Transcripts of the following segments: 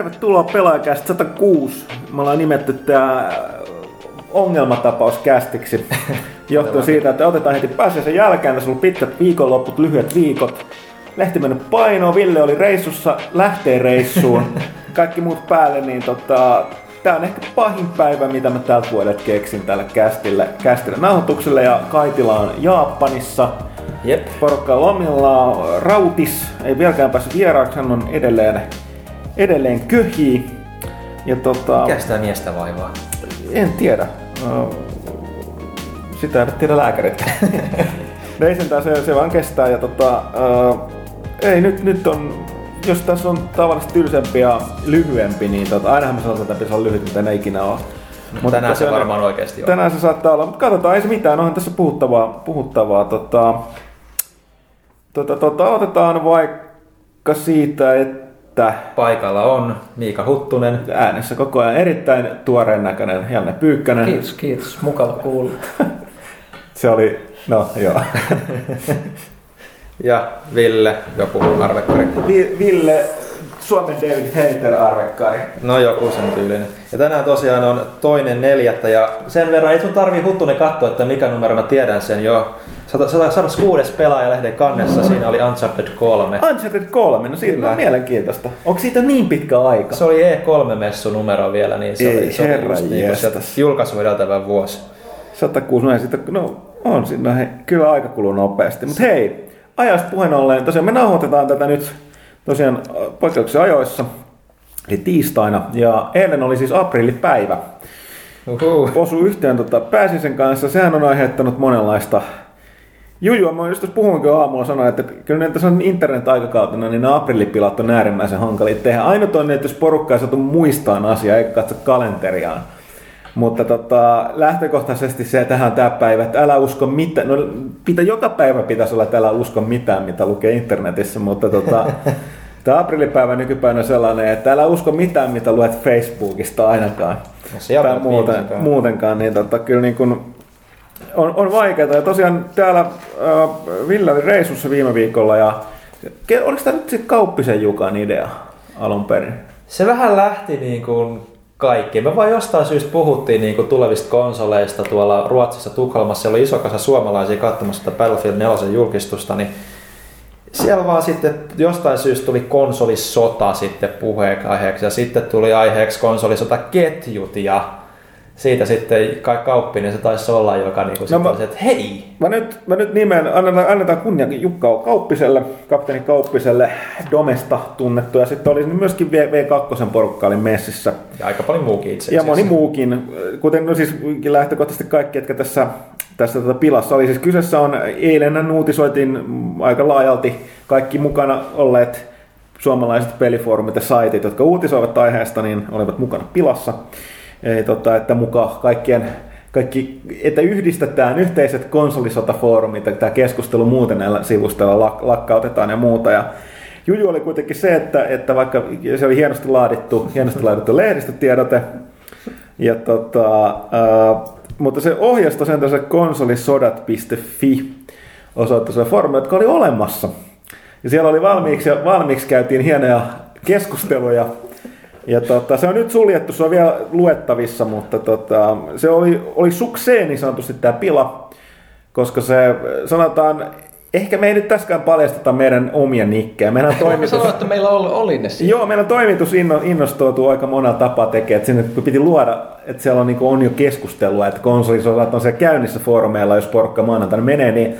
tervetuloa pelaajakästä 106. Me ollaan nimetty tää ongelmatapaus kästiksi. Johtuen siitä, että otetaan heti pääsiäisen jälkeen. Tässä on ollut pitkät viikonlopput, lyhyet viikot. Lehti mennyt painoon, Ville oli reissussa, lähtee reissuun. Kaikki muut päälle, niin tota, Tää on ehkä pahin päivä, mitä mä tältä vuodet keksin tälle kästille, kästille nauhoitukselle ja Kaitila on Japanissa. Jep. Porukka lomilla, Rautis ei vieläkään päässyt vieraaksi, hän on edelleen, edelleen köhii. Ja tota, Mikä sitä miestä vaivaa? en tiedä. Ö, Sitä eivät tiedä lääkärit. no ei sentään, se, se vaan kestää. Ja tota, ö, ei, nyt, nyt on, jos tässä on tavallisesti tylsempi ja lyhyempi, niin tota, ainahan mä sanon, että pitäisi olla lyhyt, mitä ne ikinä on. Mutta tänään se tosiaan- varmaan oikeasti on. Tänään se saattaa olla, mutta katsotaan, ei se mitään, onhan tässä puhuttavaa. puhuttavaa tota, tota, tota, aloitetaan vaikka siitä, että Paikalla on Miika Huttunen. äänessä koko ajan erittäin tuoreen näköinen Janne Pyykkönen. Kiitos, kiitos. Mukava kuulla. Se oli, no joo. Ja Ville, joku arvekkari. Vi- Ville, Suomen David Hater arvekkari. No joku sen tyylinen. Ja tänään tosiaan on toinen neljättä ja sen verran ei sun tarvii Huttunen katsoa, että mikä numero mä tiedän sen jo. 106. pelaajalehden kannessa siinä oli Uncharted 3. Uncharted 3, no Kyllä. on mielenkiintoista. Onko siitä niin pitkä aika? Se oli E3-messu numero vielä, niin se Ei, oli, se oli herra just niin sieltä jestas. julkaisu edeltävä vuosi. 106, no, no on siinä, he, kyllä aika kuluu nopeasti. Mutta hei, ajasta puheen ollen, tosiaan me nauhoitetaan tätä nyt tosiaan poikkeuksen ajoissa, eli tiistaina, ja eilen oli siis aprillipäivä. Uhu. Osu yhteen tota, pääsisen kanssa, sehän on aiheuttanut monenlaista Jujua, mä just puhuinkin aamulla sanoa, että kyllä ne tässä on internet-aikakautena, niin nämä aprillipilat on äärimmäisen hankalia tehdä. Ainut on, että jos porukka ei saatu muistaa asiaa eikä katso kalenteriaan. Mutta tota, lähtökohtaisesti se tähän tämä päivä, että älä usko mitään. No, pitä, joka päivä pitäisi olla, että älä usko mitään, mitä lukee internetissä, mutta tota, tämä aprillipäivä nykypäivänä on sellainen, että älä usko mitään, mitä luet Facebookista ainakaan. No sieltä tai nyt muuten, muutenkaan, niin tota, kyllä niin kuin on, on vaikeaa. Ja tosiaan täällä äh, Ville oli reissussa viime viikolla ja oliko tämä nyt se Kauppisen Jukan idea alun perin? Se vähän lähti niin kuin kaikki. Me vaan jostain syystä puhuttiin niin kuin tulevista konsoleista tuolla Ruotsissa Tukholmassa. Siellä oli iso kasa suomalaisia katsomassa sitä Battlefield 4 julkistusta, niin siellä vaan sitten jostain syystä tuli konsolisota sitten puheenaiheeksi ja sitten tuli aiheeksi konsolisota ketjut ja siitä sitten kai Kauppinen se taisi olla, joka niin kuin No mä- sitten, että hei, Mä nyt, mä nyt nimen, annetaan, annetaan kunnia Jukka Kauppiselle, kapteeni Kauppiselle, Domesta tunnettu. Ja sitten oli myöskin V- V2 porukka oli messissä. ja aika paljon muukin itse Ja moni muukin, kuten no siis lähtökohtaisesti kaikki, jotka tässä, tässä tota pilassa oli. Siis kyseessä on, eilen uutisoitiin aika laajalti kaikki mukana olleet suomalaiset pelifoorumit ja saitit, jotka uutisoivat aiheesta, niin olivat mukana pilassa. Eli tota, että mukaan kaikkien kaikki, että yhdistetään yhteiset konsolisotafoorumit, että tämä keskustelu muuten näillä sivustoilla lak- lakkautetaan ja muuta. Ja Juju oli kuitenkin se, että, että vaikka se oli hienosti laadittu, hienosti laadittu lehdistötiedote, ja tota, äh, mutta se ohjasta sen tässä konsolisodat.fi osoitteessa foorumi, jotka oli olemassa. Ja siellä oli valmiiksi, ja valmiiksi käytiin hienoja keskusteluja. Ja tota, se on nyt suljettu, se on vielä luettavissa, mutta tota, se oli, oli sukseen niin sanotusti tämä pila, koska se sanotaan, ehkä me ei nyt tässäkään paljasteta meidän omia nikkejä. Meidän toimitus... sanoa, että meillä oli, oli ne siinä. Joo, meidän toimitus inno, innostoutuu aika monella tapaa tekemään, että sinne piti luoda, että siellä on, niin on jo keskustelua, että konsolisosat on siellä käynnissä foorumeilla, jos porukka maanantaina menee, niin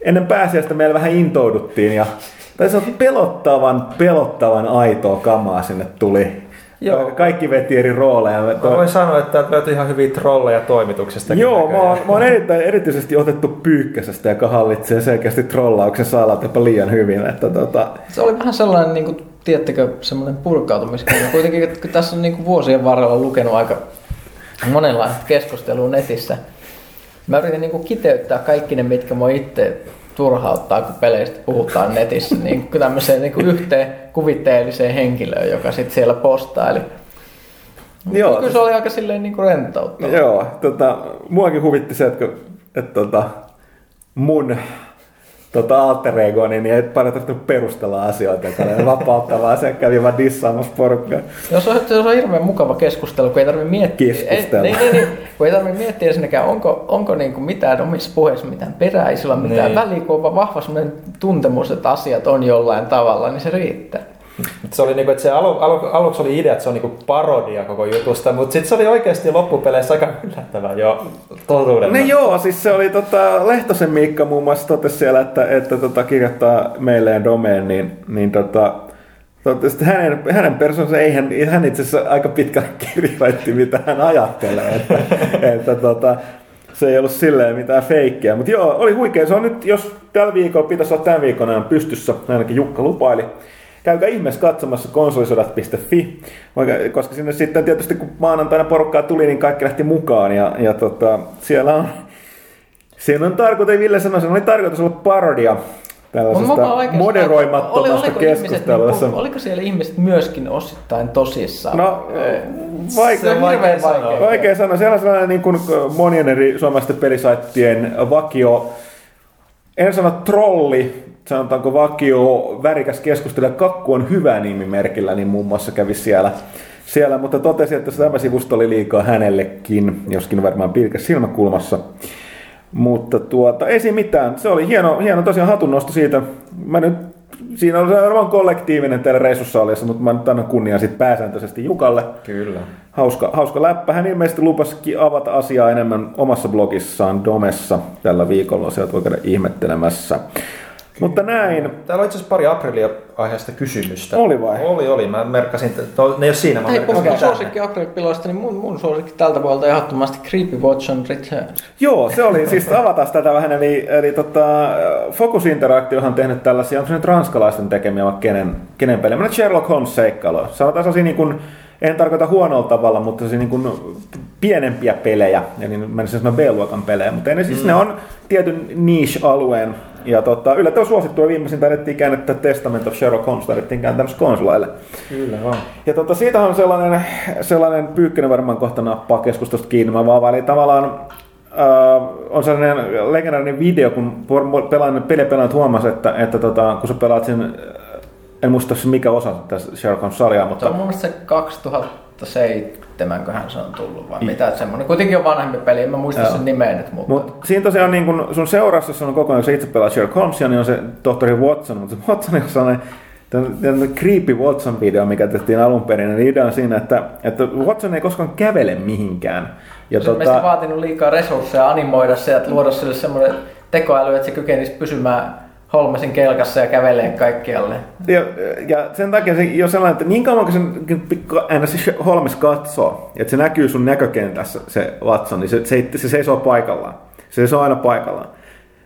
ennen pääsiäistä meillä vähän intouduttiin ja tai se on pelottavan, pelottavan aitoa kamaa sinne tuli. Joo. Kaikki veti eri rooleja. Mä voin sanoa, että täältä löytyi ihan hyviä trolleja toimituksesta. Joo, mä oon, mä oon erittäin, erityisesti otettu pyykkäsestä, joka hallitsee selkeästi trollauksen salat jopa liian hyvin. Että tota, Se oli vähän sellainen, niin kuin, tiedättekö, semmoinen purkautumiskirja. Kuitenkin, että kun tässä on niin kuin vuosien varrella lukenut aika monenlaista keskustelua netissä. Mä yritin niin kuin kiteyttää kaikki ne, mitkä mua itse turhauttaa, kun peleistä puhutaan netissä, niin kuin tämmöiseen niin kuin yhteen kuvitteelliseen henkilöön, joka sitten siellä postaili. Joo, Kyllä se oli aika silleen niin kuin rentouttava. Joo, tota, muakin huvitti se, että, että tota, mun tota alter ego, niin ei paljon tarvitse perustella asioita, joka oli vapauttavaa, se kävi vaan dissaamassa porukkaa. No, se, on, se on hirveän mukava keskustelu, kun ei tarvitse miettiä. Ei, niin, niin, niin, kun ei tarvitse miettiä ensinnäkään, onko, onko niin kuin mitään omissa puheissa mitään perää, ei sillä ole mitään Niin. väliä, kun on vahva tuntemus, että asiat on jollain tavalla, niin se riittää. Se oli niinku, että se alu, alu, aluksi oli idea, että se on niinku parodia koko jutusta, mutta sitten se oli oikeasti loppupeleissä aika yllättävää jo totuuden. No joo, siis se oli tota, Lehtosen Miikka muun muassa totesi siellä, että, että tota, kirjoittaa meille domeen, niin, niin tota, Toivottavasti hänen, hänen persoonansa ei hän, hän itse asiassa aika pitkälle kirjoitti, mitä hän ajattelee. Että, että tota, se ei ollut silleen mitään feikkiä. Mutta joo, oli huikea. Se on nyt, jos tällä viikolla pitäisi olla tämän viikon ajan pystyssä, ainakin Jukka lupaili. Käykää ihmeessä katsomassa konsolisodat.fi, Vaikka- koska sinne sitten tietysti kun maanantaina porukkaa tuli, niin kaikki lähti mukaan. Ja, ja tota, siellä on, siinä on tarkoitus, Ville sanoi, se oli tarkoitus olla parodia tällaisesta moderoimattomasta oli- oliko ihmiset keskustelusta. niinku- Oliko siellä ihmiset myöskin osittain tosissaan? No, Eh, vaikea, se on vaikea. Vaikea sanoa. Siellä on sellainen niin kuin monien eri suomalaisten pelisaittien vakio, en sano trolli, sanotaanko vakio, värikäs keskustelija, Kakku on hyvä nimimerkillä, niin muun muassa kävi siellä. siellä mutta totesi, että tämä sivusto oli liikaa hänellekin, joskin varmaan pilkäs silmäkulmassa. Mutta tuota, ei siinä mitään. Se oli hieno, hieno tosiaan hatunnosto siitä. Mä nyt, siinä on varmaan kollektiivinen täällä reissussa ollessa, mutta mä nyt annan kunniaa sitten pääsääntöisesti Jukalle. Kyllä. Hauska, hauska läppä. Hän ilmeisesti lupasikin avata asiaa enemmän omassa blogissaan Domessa tällä viikolla. Sieltä voi käydä ihmettelemässä. Mutta näin. Täällä on itse asiassa pari aprilia aiheesta kysymystä. Oli vai? Oli, oli. Mä merkkasin, että to, ne ei ole siinä. Mä Hei, merkkasin puhutaan tänne. suosikki akrylipiloista, niin mun, mun suosikki tältä vuodelta ehdottomasti Creepy Watch on Returns. Joo, se oli, siis avataan tätä vähän, eli, eli tota, Focus Interactive on tehnyt tällaisia, onko se nyt ranskalaisten tekemiä vai kenen, kenen pelejä, Mä nyt Sherlock Holmes seikkailuja. Sanotaan sellaisia niin kuin, en tarkoita huonolla tavalla, mutta sellaisia niin kuin pienempiä pelejä, eli mennessä sanoa B-luokan pelejä, mutta ne, siis ne on tietyn niche-alueen, ja tota, yllättävän suosittua viimeisin taidettiin käännettä Testament of Sherlock Holmes, taidettiin kääntää myös konsoleille. Kyllä on. Ja tota, siitä on sellainen, sellainen pyykkönen varmaan kohta nappaa keskustelusta kiinni. Mä vaan, eli tavallaan äh, on sellainen legendaarinen video, kun pelaan, pelipelaajat huomasi, että, että tota, kun sä pelaat sen, en muista se mikä osa tässä Sherlock Holmes-sarjaa, Se mutta on mun mielestä se 2007, köhän se on tullut, vai mitä, että semmoinen. Kuitenkin on vanhempi peli, en mä muista Joo. sen nimeä nyt, mutta... Mut siinä tosiaan niin kun sun seurassa on koko ajan, sä itse pelaat Sherlock Holmesia, niin on se tohtori Watson, mutta se Watson on sellainen tämän Creepy Watson-video, mikä tehtiin alun perin, niin idea on siinä, että, että Watson ei koskaan kävele mihinkään. Ja Se on tota... vaatinut liikaa resursseja animoida se, että luoda sille semmoinen tekoäly, että se kykenisi pysymään Holmesin kelkassa ja kävelee kaikkialle. Ja, ja sen takia se jo sellainen, että niin kauan kun sen aina se Holmes katsoo, että se näkyy sun näkökentässä se Watson, niin se, se, se seisoo paikallaan. Se seisoo aina paikallaan.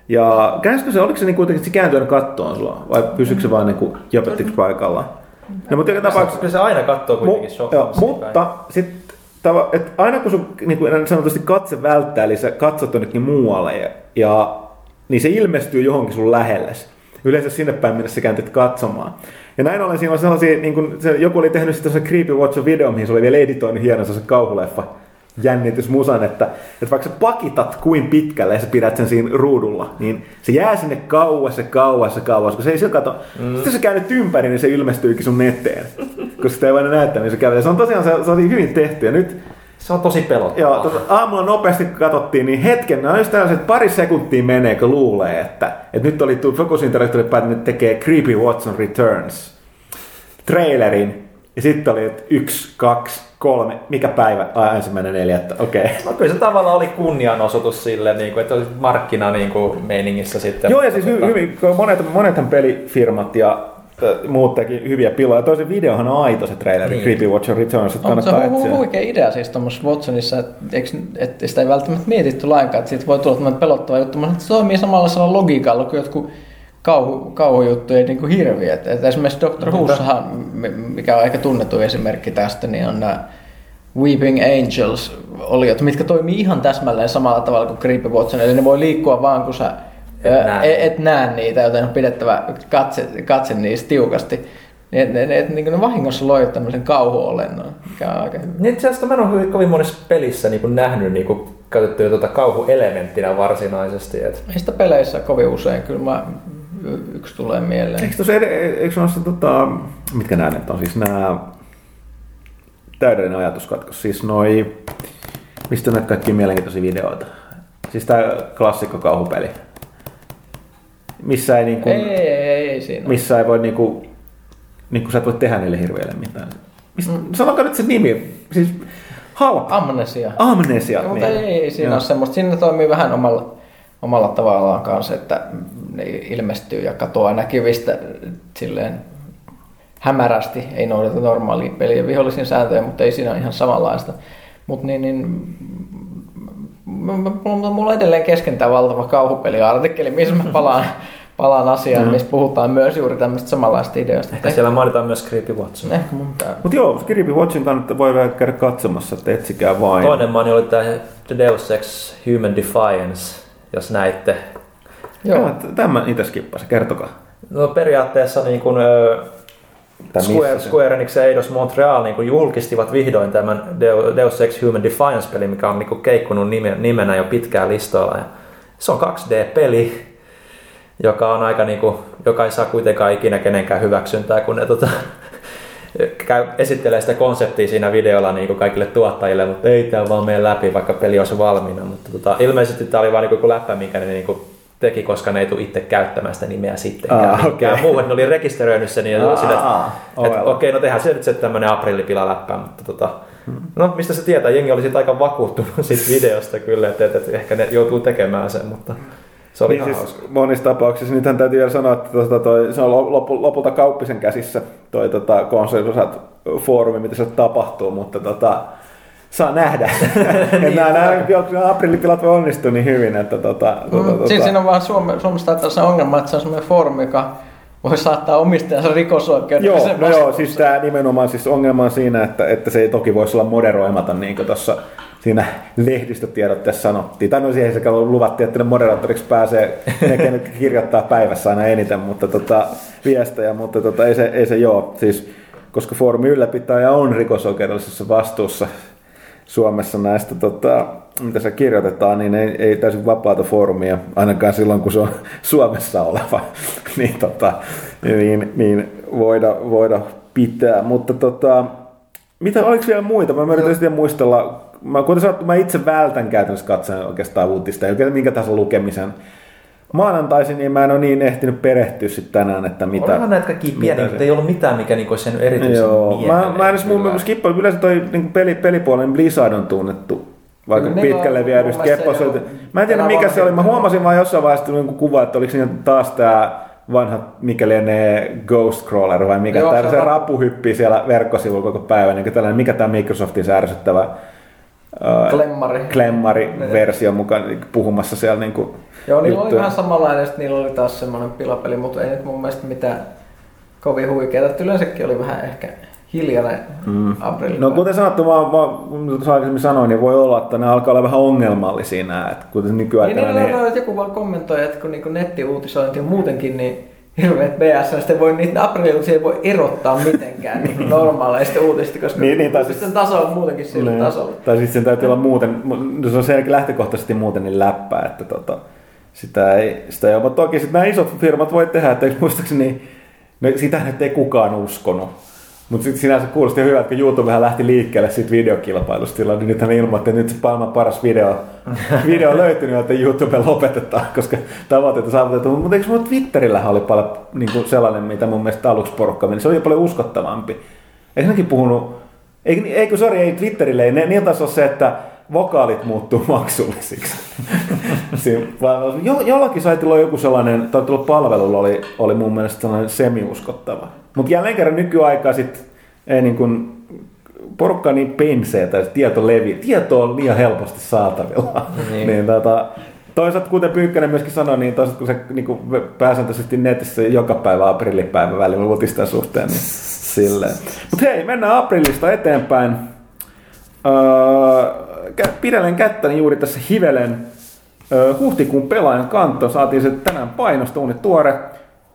Ja käänsikö se, oliko se niin kuitenkin, että se kääntyy aina kattoon sulla, vai pysyykö se vaan niin jöpöttiksi paikallaan? No, mutta joka tapauksessa, Kyllä se aina katsoo kuitenkin Mu- joo, mutta sitten et aina kun sun niin kuin sanotusti katse välttää, eli sä katsot jonnekin muualle, ja, ja, niin se ilmestyy johonkin sun lähellesi. Yleensä sinne päin, minne sä kääntyt katsomaan. Ja näin ollen siinä on sellaisia, niin kuin se, joku oli tehnyt sitten Creepy Watch video, mihin se oli vielä editoinut hienon se kauhuleffa jännitysmusan, että, että vaikka sä pakitat kuin pitkälle ja sä pidät sen siinä ruudulla, niin se jää sinne kauas ja kauas ja kauas, kun se ei sillä kato. Mm. Sitten sä käännyt ympäri, niin se ilmestyykin sun eteen. Koska sitä ei voida näyttää, niin se kävelee. Se on tosiaan se, se oli hyvin tehty. Ja nyt Se on tosi pelottavaa. Joo, tota, aamulla nopeasti kun katsottiin, niin hetken, no just tällaiset pari sekuntia menee, kun luulee, että, että nyt oli Focus Interactive päättänyt, että tekee Creepy Watson Returns trailerin. Ja sitten oli, että yksi, kaksi, kolme, mikä päivä? Ai, ensimmäinen neljättä, okei. Okay. No kyllä se tavallaan oli kunnianosoitus sille, niin kuin, että oli markkina niin kuin, meiningissä sitten. Joo, ja siis hy- hyvin, monet, monethan pelifirmat ja muut teki hyviä piloja. Toisen videohan on aito se traileri, niin. Creepy Watcher Returns, että On se kannattaa hu- hu- etsiä. huikea idea siis tuommoisessa Watsonissa, että, että sitä ei välttämättä mietitty lainkaan, että siitä voi tulla tämmöinen pelottava juttu, mutta se toimii samanlaisella logiikalla kuin jotkut kauhu, kauhujuttuja niin kuin hirviöt. Että esimerkiksi Dr. Whossahan, mi- mikä on aika tunnettu esimerkki tästä, niin on nämä Weeping Angels oliot, mitkä toimii ihan täsmälleen samalla tavalla kuin Creepy Watson, eli ne voi liikkua vaan kun sä Et et, näe. et, et niitä, joten on pidettävä katse, katse niistä tiukasti. Ne, ne, ne, niin ne vahingossa loivat tämmöisen kauhuolennon, mikä on aika hyvä. Niin itse asiassa mä en ole kovin monessa pelissä niin kuin nähnyt niin kuin, käytettyä tuota kauhuelementtinä varsinaisesti. Et. Ei sitä peleissä kovin usein, kyllä mä yksi tulee mieleen. Eikö tuossa, eikö noissa, tota, mitkä nämä nyt on, siis nämä täydellinen ajatuskatkos, siis noi, mistä näitä kaikki mielenkiintoisia videoita? Siis tämä klassikko kauhupeli. Missä ei, niin kuin, Ei, ei, ei, ei siinä. missä ei voi niinku, niinku sä et voi tehdä niille hirviöille mitään. Mist, mm. Sanokaa nyt se nimi, siis halpa. Amnesia. Amnesia. Ja, mutta ei, ei siinä ole semmoista. Siinä toimii vähän omalla, omalla tavallaan kanssa, että ne ilmestyy ja katoaa näkyvistä silleen hämärästi. Ei noudata normaalia peliä vihollisen sääntöjä, mutta ei siinä ole ihan samanlaista. Mutta niin, niin mulla, mulla on edelleen kesken tämä valtava kauhupeliartikkeli, missä mä palaan, palaan asiaan, missä puhutaan myös juuri tämmöistä samanlaista ideoista. Ehkä siellä mainitaan myös Creepy Watson. Ehkä mun tää. Mutta joo, Creepy Watchin kannattaa voi vielä käydä katsomassa, että etsikää vain. Toinen maani oli tämä The Deus Ex Human Defiance, jos näitte. Joo. Tämä itse skippasin, kertokaa. No periaatteessa niin Tai Square, Square Enix ja Eidos Montreal niin kuin julkistivat vihdoin tämän Deus Ex Human Defiance-peli, mikä on niin kuin keikkunut nime, nimenä jo pitkään listoilla. Ja se on 2D-peli, joka on aika niin kuin, joka ei saa kuitenkaan ikinä kenenkään hyväksyntää, kun ne tota, käy, esittelee sitä konseptia siinä videolla niin kuin kaikille tuottajille, mutta ei tämä vaan mene läpi, vaikka peli olisi valmiina. Mutta tota, ilmeisesti tämä oli vain niin kuin läppä, minkä ne niin kuin teki, koska ne ei tule itse käyttämään sitä nimeä sittenkään. Ah, mihinkään okei. muuhun. Ne oli rekisteröinyt sen ja Ah, sille, että ah, et, ovella. okei, no tehdään se nyt se tämmöinen aprillipilaläppä, mutta tota, no mistä se tietää, jengi oli siitä aika vakuuttunut siitä videosta kyllä, että, että, että ehkä ne joutuu tekemään sen, mutta se oli Niin siis hauska. monissa tapauksissa, nythän täytyy vielä sanoa, että tota, toi, se on lopu, lopulta kauppisen käsissä toi tota, foorumi, mitä se tapahtuu, mutta tota, saa nähdä. niin, nämä, nämä aprillipilat voi onnistua niin hyvin, että tota, tota, Mm, tota, siis siinä on vaan Suome, Suomessa taitaa se ongelma, että se on semmoinen foorumi, joka voi saattaa omistajansa rikosoikeuden. Joo, no joo, siis tämä nimenomaan siis ongelma on siinä, että, että se ei toki voisi olla moderoimaton, niin kuin tuossa siinä lehdistötiedotteessa sanottiin. Tai no siihen sekä luvattiin, että ne moderaattoriksi pääsee ne, ketkä kirjoittaa päivässä aina eniten mutta tota, viestejä, mutta tota, ei, se, ei se joo. Siis, koska foorumi ylläpitäjä on rikosoikeudellisessa vastuussa Suomessa näistä, tota, mitä se kirjoitetaan, niin ei, ei täysin vapaata foorumia, ainakaan silloin, kun se on Suomessa oleva, niin, tota, niin, niin voida, voida pitää. Mutta tota, mitä, oliko vielä muita? Mä yritän sitten muistella, mä, kuten sanottu, mä itse vältän käytännössä katsoen oikeastaan uutista, ei minkä tahansa lukemisen. Maanantaisin, niin mä en ole niin ehtinyt perehtyä sitten tänään, että mitä... Olihan näitä kaikki mitä pieniä, mutta ei ollut mitään, mikä niinku olisi sen erityisen Joo, mä, mieleen mä en edes mun kyllä. skippa, yleensä toi niin peli, pelipuolen Blizzard on tunnettu vaikka Kyllä pitkälle viedystä mielestä kepposilta. Mä en tiedä mikä se oli, mä huomasin vaan jossain vaiheessa niin kuva, että oliko siinä taas tää vanha, mikä lienee Ghost Crawler vai mikä, Joo, tää se se on rapu hyppii siellä verkkosivulla koko päivän, niin tällainen, mikä tämä Microsoftin se ärsyttävä ää, Klemmari. Klemmari-versio mukaan niin puhumassa siellä niin kuin Joo, niillä oli vähän samanlainen, sitten niillä oli taas semmoinen pilapeli, mutta ei nyt mun mielestä mitään kovin huikeaa. Että Yleensäkin oli vähän ehkä hiljainen mm. aprilli. No kuten sanottu, mä, mä, mä aikaisemmin sanoin, niin voi olla, että ne alkaa olla vähän ongelmallisia nämä, että kuten niin, nykyaikana, niin, niin, niin, että joku vaan kommentoi, että kun niinku nettiuutisointi on muutenkin niin hirveät BS, niin sitten voi niitä aprilliuutisia ei voi erottaa mitenkään niin normaaleista uutista, koska Niin, niin, tai uutisten taso on muutenkin sillä Niin. tasolla. Tai sitten sen täytyy olla muuten, mu- se on selkeä lähtökohtaisesti muuten niin läppää, että tota, sitä ei, sitä ei ole. Mutta toki sitten nämä isot firmat voi tehdä, että muistaakseni, no sitä nyt ei kukaan uskonut. Mutta sitten sinänsä kuulosti ihan hyvä, että kun YouTubehan lähti liikkeelle siitä videokilpailusta, niin nythän ne ilmoitti, että nyt se maailman paras video, video löytynyt, että YouTube lopetetaan, koska tavoitteita saavutetaan. Mutta eikö Twitterillähän oli paljon niin kuin sellainen, mitä mun mielestä aluksi porukka meni, se oli paljon uskottavampi. Eikö nekin puhunut, eikö, eikö sori, ei Twitterille, ei, ne, niillä taas on se, että vokaalit muuttuu maksullisiksi. Jo, jollakin saitilla on joku sellainen, tai tuolla palvelulla oli, oli mun mielestä sellainen semi-uskottava. Mutta jälleen kerran nykyaikaa sit ei niin kuin, porukka niin penseetä, että tieto levi, tieto on liian helposti saatavilla. Niin. niin tota, toisaalta kuten Pyykkönen myöskin sanoi, niin toisaalta kun se niin kuin pääsääntöisesti netissä joka päivä aprillipäivä välillä uutisten suhteen, niin silleen. Mutta hei, mennään aprillista eteenpäin. Öö, pidelen kättäni juuri tässä hivelen huhtikuun pelaajan kanto. Saatiin se tänään painostuunit tuore.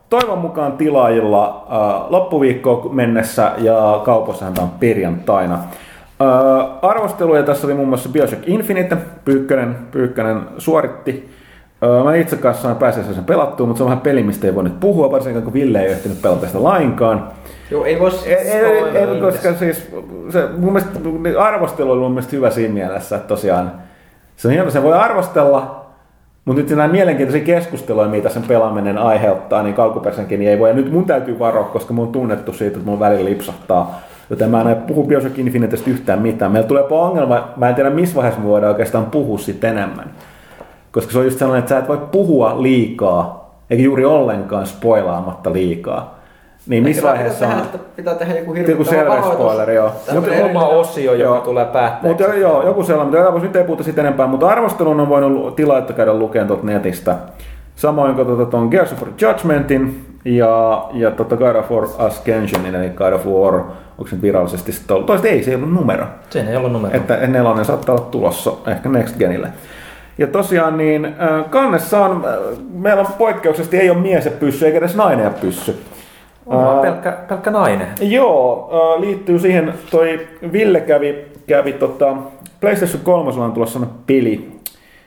Toivon mukaan tilaajilla loppuviikkoon mennessä ja kaupassahan tämä on perjantaina. Arvosteluja tässä oli muun muassa Bioshock Infinite. Pyykkönen, Pyykkönen suoritti Mä itse kanssa saan pääsessä sen pelattua, mutta se on vähän peli, mistä ei voi nyt puhua, varsinkaan kun Ville ei ehtinyt pelata sitä lainkaan. Joo, ei voi Ei, ei, ei, spoileroida. koska siis se, mun mielestä, arvostelu oli mun mielestä hyvä siinä mielessä, että tosiaan se on hieno, se voi arvostella, mutta nyt nämä mielenkiintoisia keskusteluja, mitä sen pelaaminen aiheuttaa, niin kaukopersenkin niin ei voi. Ja nyt mun täytyy varoa, koska mun on tunnettu siitä, että mun välillä lipsahtaa. Joten mä en puhu Bioshock Infinitestä yhtään mitään. Meillä tulee ongelma, mä en tiedä missä vaiheessa me voidaan oikeastaan puhua siitä enemmän. Koska se on just sellainen, että sä et voi puhua liikaa, eikä juuri ollenkaan spoilaamatta liikaa. Niin missä vaiheessa tehdä, on... että Pitää tehdä joku Joku hirvittävä selvä varoitus. spoileri, joo. Mutta oma osio, joka Joo. tulee päätteeksi. Mutta joo, joku sellainen, mutta nyt ei puhuta siitä enempää, mutta arvostelun on voinut tilaita käydä lukemaan tuolta netistä. Samoin kuin tuota, tuon Gears of Judgmentin ja, ja tota God of War Ascensionin, eli God of War, onko se virallisesti sitten ollut? Toista ei, se ei ollut numero. Siinä ei ollut numero. Että nelonen saattaa olla tulossa ehkä Next Genille. Ja tosiaan niin kannessa on, meillä on poikkeuksellisesti ei ole mies ja pyssy, eikä edes nainen ja pyssy. Onhan pelkkä, pelkkä nainen. Joo, äh, liittyy siihen, toi Ville kävi, kävi tota, PlayStation 3 on tulossa sellainen peli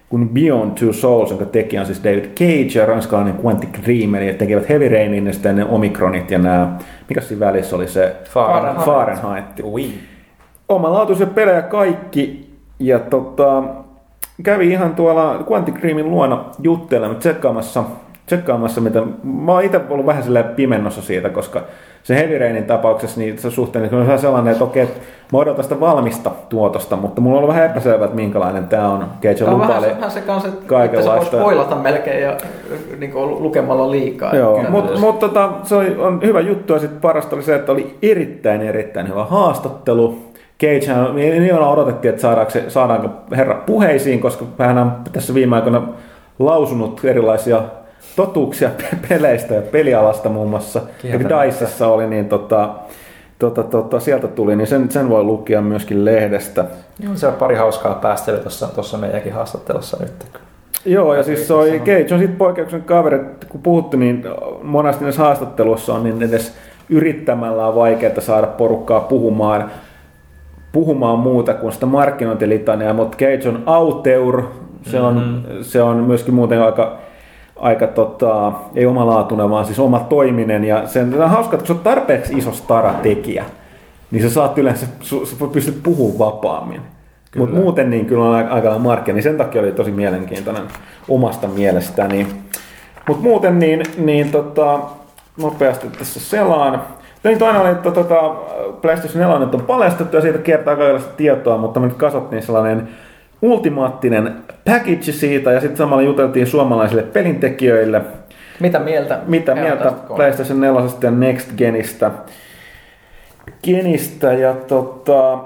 kuin Beyond Two Souls, jonka tekijä on siis David Cage ja ranskalainen Quantic Dream, eli tekevät Heavy Rainin ja sitten ne Omicronit ja nämä, mikä siinä välissä oli se Fahrenheit. Fahrenheit. Ui. Omalaatuisia pelejä kaikki, ja tota, kävi ihan tuolla Quantic Dreamin luona juttelemaan, tsekkaamassa, tsekkaamassa mitä, mä oon itse ollut vähän silleen pimennossa siitä, koska se Heavy Rainin tapauksessa niin se suhteen niin on sellainen, että okei, että mä odotan sitä valmista tuotosta, mutta mulla on ollut vähän epäselvää, että minkälainen tämä on. Cage on vähän, vähän se kanssa, että, että kaikenlaista. voi spoilata melkein ja niin kuin, lukemalla liikaa. Joo, Että- mutta mut, tota, se on hyvä juttu ja sitten parasta oli se, että oli erittäin erittäin hyvä haastattelu. Cagehän, niin odotettiin, että saadaanko, se, saadaanko herra puheisiin, koska hän on tässä viime aikoina lausunut erilaisia totuuksia pe- peleistä ja pelialasta muun muassa. Dicessa oli, niin tota, tota, tota, sieltä tuli, niin sen, sen voi lukea myöskin lehdestä. Joo, se on pari hauskaa päästelyä tuossa, tuossa meidänkin haastattelussa nyt. Joo, ja siis se oli, Cage on sitten poikkeuksen kaveri, kun puhuttu, niin monesti näissä haastatteluissa on niin edes yrittämällä on vaikeaa saada porukkaa puhumaan, puhumaan muuta kuin sitä markkinointilitania, mutta Cage on auteur, se on, mm-hmm. se on myöskin muuten aika, aika tota, ei omalaatuinen, vaan siis oma toiminen, ja sen, se on hauska, että kun oot tarpeeksi iso stara-tekijä, niin sä saat yleensä, sä pystyt puhumaan vapaammin. Mutta muuten niin kyllä on aika markkia, niin sen takia oli tosi mielenkiintoinen omasta mielestäni. Mutta muuten niin, niin tota, nopeasti tässä selaan. Niin toinen oli, että tota, PlayStation 4 nyt on paljastettu ja siitä kiertää kaikenlaista tietoa, mutta me nyt kasvattiin sellainen ultimaattinen package siitä ja sitten samalla juteltiin suomalaisille pelintekijöille, Mitä mieltä? mitä mieltä? PlayStation 4 ja Next Genistä. Genistä ja tota,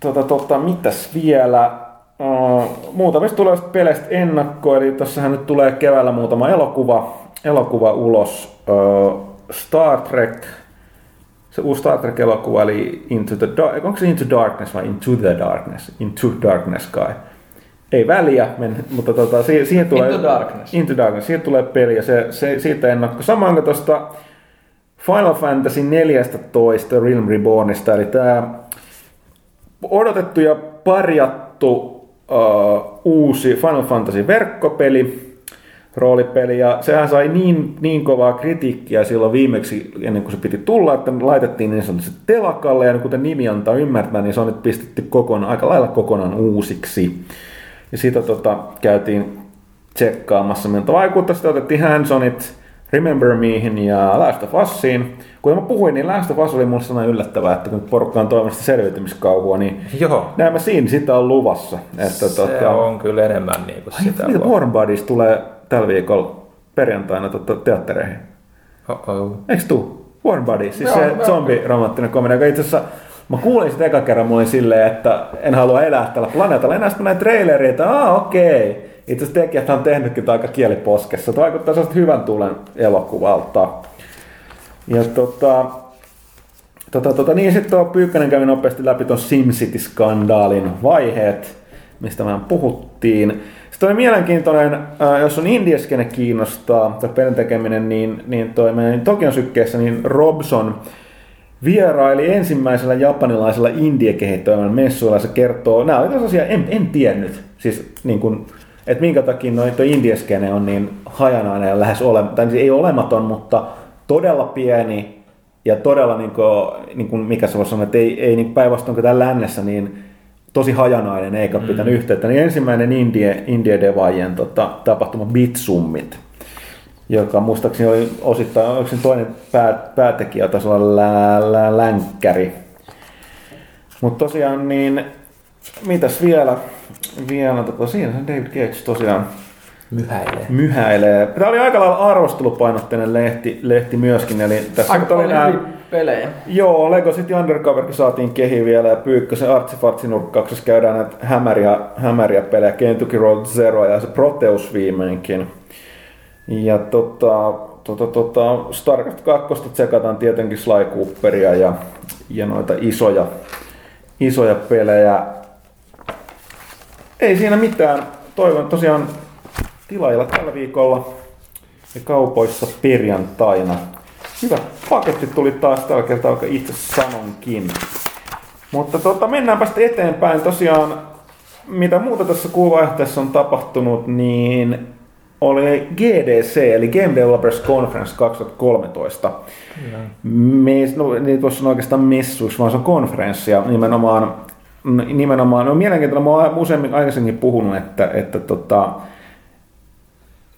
tota, tota, mitäs vielä? Uh, muutamista tulevista peleistä ennakko, eli tossahan nyt tulee keväällä muutama elokuva, elokuva ulos. Uh, Star Trek, se uusi Star Trek-elokuva, eli Into the Dark, onko se Into Darkness vai Into the Darkness? Into Darkness kai. Ei väliä, men, mutta tota, siihen, siihen tulee... Into Darkness. Into Darkness, siitä tulee peli ja se, se, siitä ennakko. Samoin kuin tuosta Final Fantasy 14 Realm Rebornista, eli tämä odotettu ja parjattu uh, uusi Final Fantasy verkkopeli, roolipeli, ja sehän sai niin, niin kovaa kritiikkiä silloin viimeksi, ennen kuin se piti tulla, että laitettiin niin sanotusti telakalle, ja kuten nimi antaa ymmärtää, niin se on nyt pistetty kokonaan, aika lailla kokonaan uusiksi. Ja sitä tota, käytiin tsekkaamassa, miltä vaikuttaa. Sitten otettiin Handsonit, Remember Meihin ja Last of Usiin. Kuten mä puhuin, niin Last of Us oli mulle sellainen yllättävää, että kun porukka on toimesta selviytymiskauhua, niin Joo. näemme siinä sitä on luvassa. Että, Se tota, on kyllä enemmän niin kuin Ai, sitä. mitä voi- Warm Bodies tulee tällä viikolla perjantaina tota, teattereihin? Oh-oh. Eikö tuu? Warm Bodies, siis Joo, se zombi-romanttinen komedia, joka itse asiassa Mä kuulin sitä eka kerran, mulla oli silleen, että en halua elää tällä planeetalla. Enää sitten näin traileria, että aa okei. Itse asiassa tekijät on tehnytkin tää aika kieliposkessa. Se vaikuttaa sellaista hyvän tuulen elokuvalta. Ja tota, tota, tota niin sitten tuo Pyykkönen kävi nopeasti läpi tuon SimCity-skandaalin vaiheet, mistä vähän puhuttiin. Sitten oli mielenkiintoinen, äh, jos on indieskene kiinnostaa, tai pelin tekeminen, niin, niin toi meidän Tokion sykkeessä, niin Robson vieraili ensimmäisellä japanilaisella indie-kehittäjän messuilla. Se kertoo, nämä oli sellaisia, en, en tiennyt, siis niin kuin, että minkä takia noin tuo indieskene on niin hajanainen ja lähes olematon, tai siis ei olematon, mutta todella pieni ja todella, niin kuin, niin kuin mikä se voisi sanoa, että ei, ei niin päinvastoin kuin täällä lännessä, niin tosi hajanainen eikä mm. pitänyt yhteyttä. Niin ensimmäinen Indie, Indie Devajen tota, tapahtuma Bitsummit, joka muistaakseni oli osittain, oliko se toinen pää, päätekijä, taisi olla lä, lä, länkkäri. Mutta tosiaan niin, mitäs vielä? Vielä, tota, siinä se David Cage tosiaan Myhäilee. myhäilee. Tämä oli aika lailla arvostelupainotteinen lehti, lehti myöskin, eli tässä Aika oli nämä, hyviä pelejä. Joo, Lego City Undercoverkin saatiin kehi vielä ja Pyykkösen artsifartsinurkkauksessa käydään näitä hämäriä, hämäriä pelejä, Kentucky Road Zero ja se Proteus viimeinkin. Ja tota, tota, tota, StarCraft 2 tsekataan tietenkin Sly Cooperia ja, ja noita isoja, isoja pelejä. Ei siinä mitään. Toivon tosiaan tilaajilla tällä viikolla ja kaupoissa perjantaina. Hyvä paketti tuli taas tällä kertaa, vaikka itse sanonkin. Mutta tota, mennäänpä sitten eteenpäin. Tosiaan, mitä muuta tässä kuuvaihteessa on tapahtunut, niin oli GDC, eli Game Developers Conference 2013. Mes, no, niitä voisi sanoa oikeastaan messuiksi, vaan se on konferenssi ja nimenomaan, nimenomaan no mielenkiintoinen, mä oon useammin aikaisemmin puhunut, että, että tota,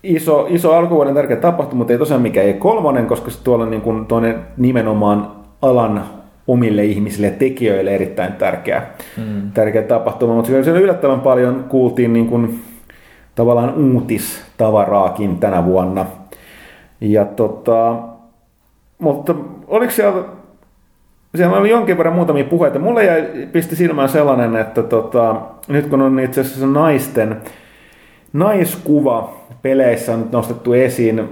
iso, iso alkuvuoden tärkeä tapahtuma, mutta ei tosiaan mikä ei kolmonen, koska se tuolla niin kuin toinen nimenomaan alan omille ihmisille ja tekijöille erittäin tärkeä, mm. tärkeä tapahtuma, mutta siellä yllättävän paljon kuultiin niin kuin, tavallaan uutistavaraakin tänä vuonna. Ja tota, mutta oliko siellä, siellä oli jonkin verran muutamia puheita. Mulle jäi, pisti silmään sellainen, että tota, nyt kun on itse asiassa naisten naiskuva peleissä on nyt nostettu esiin,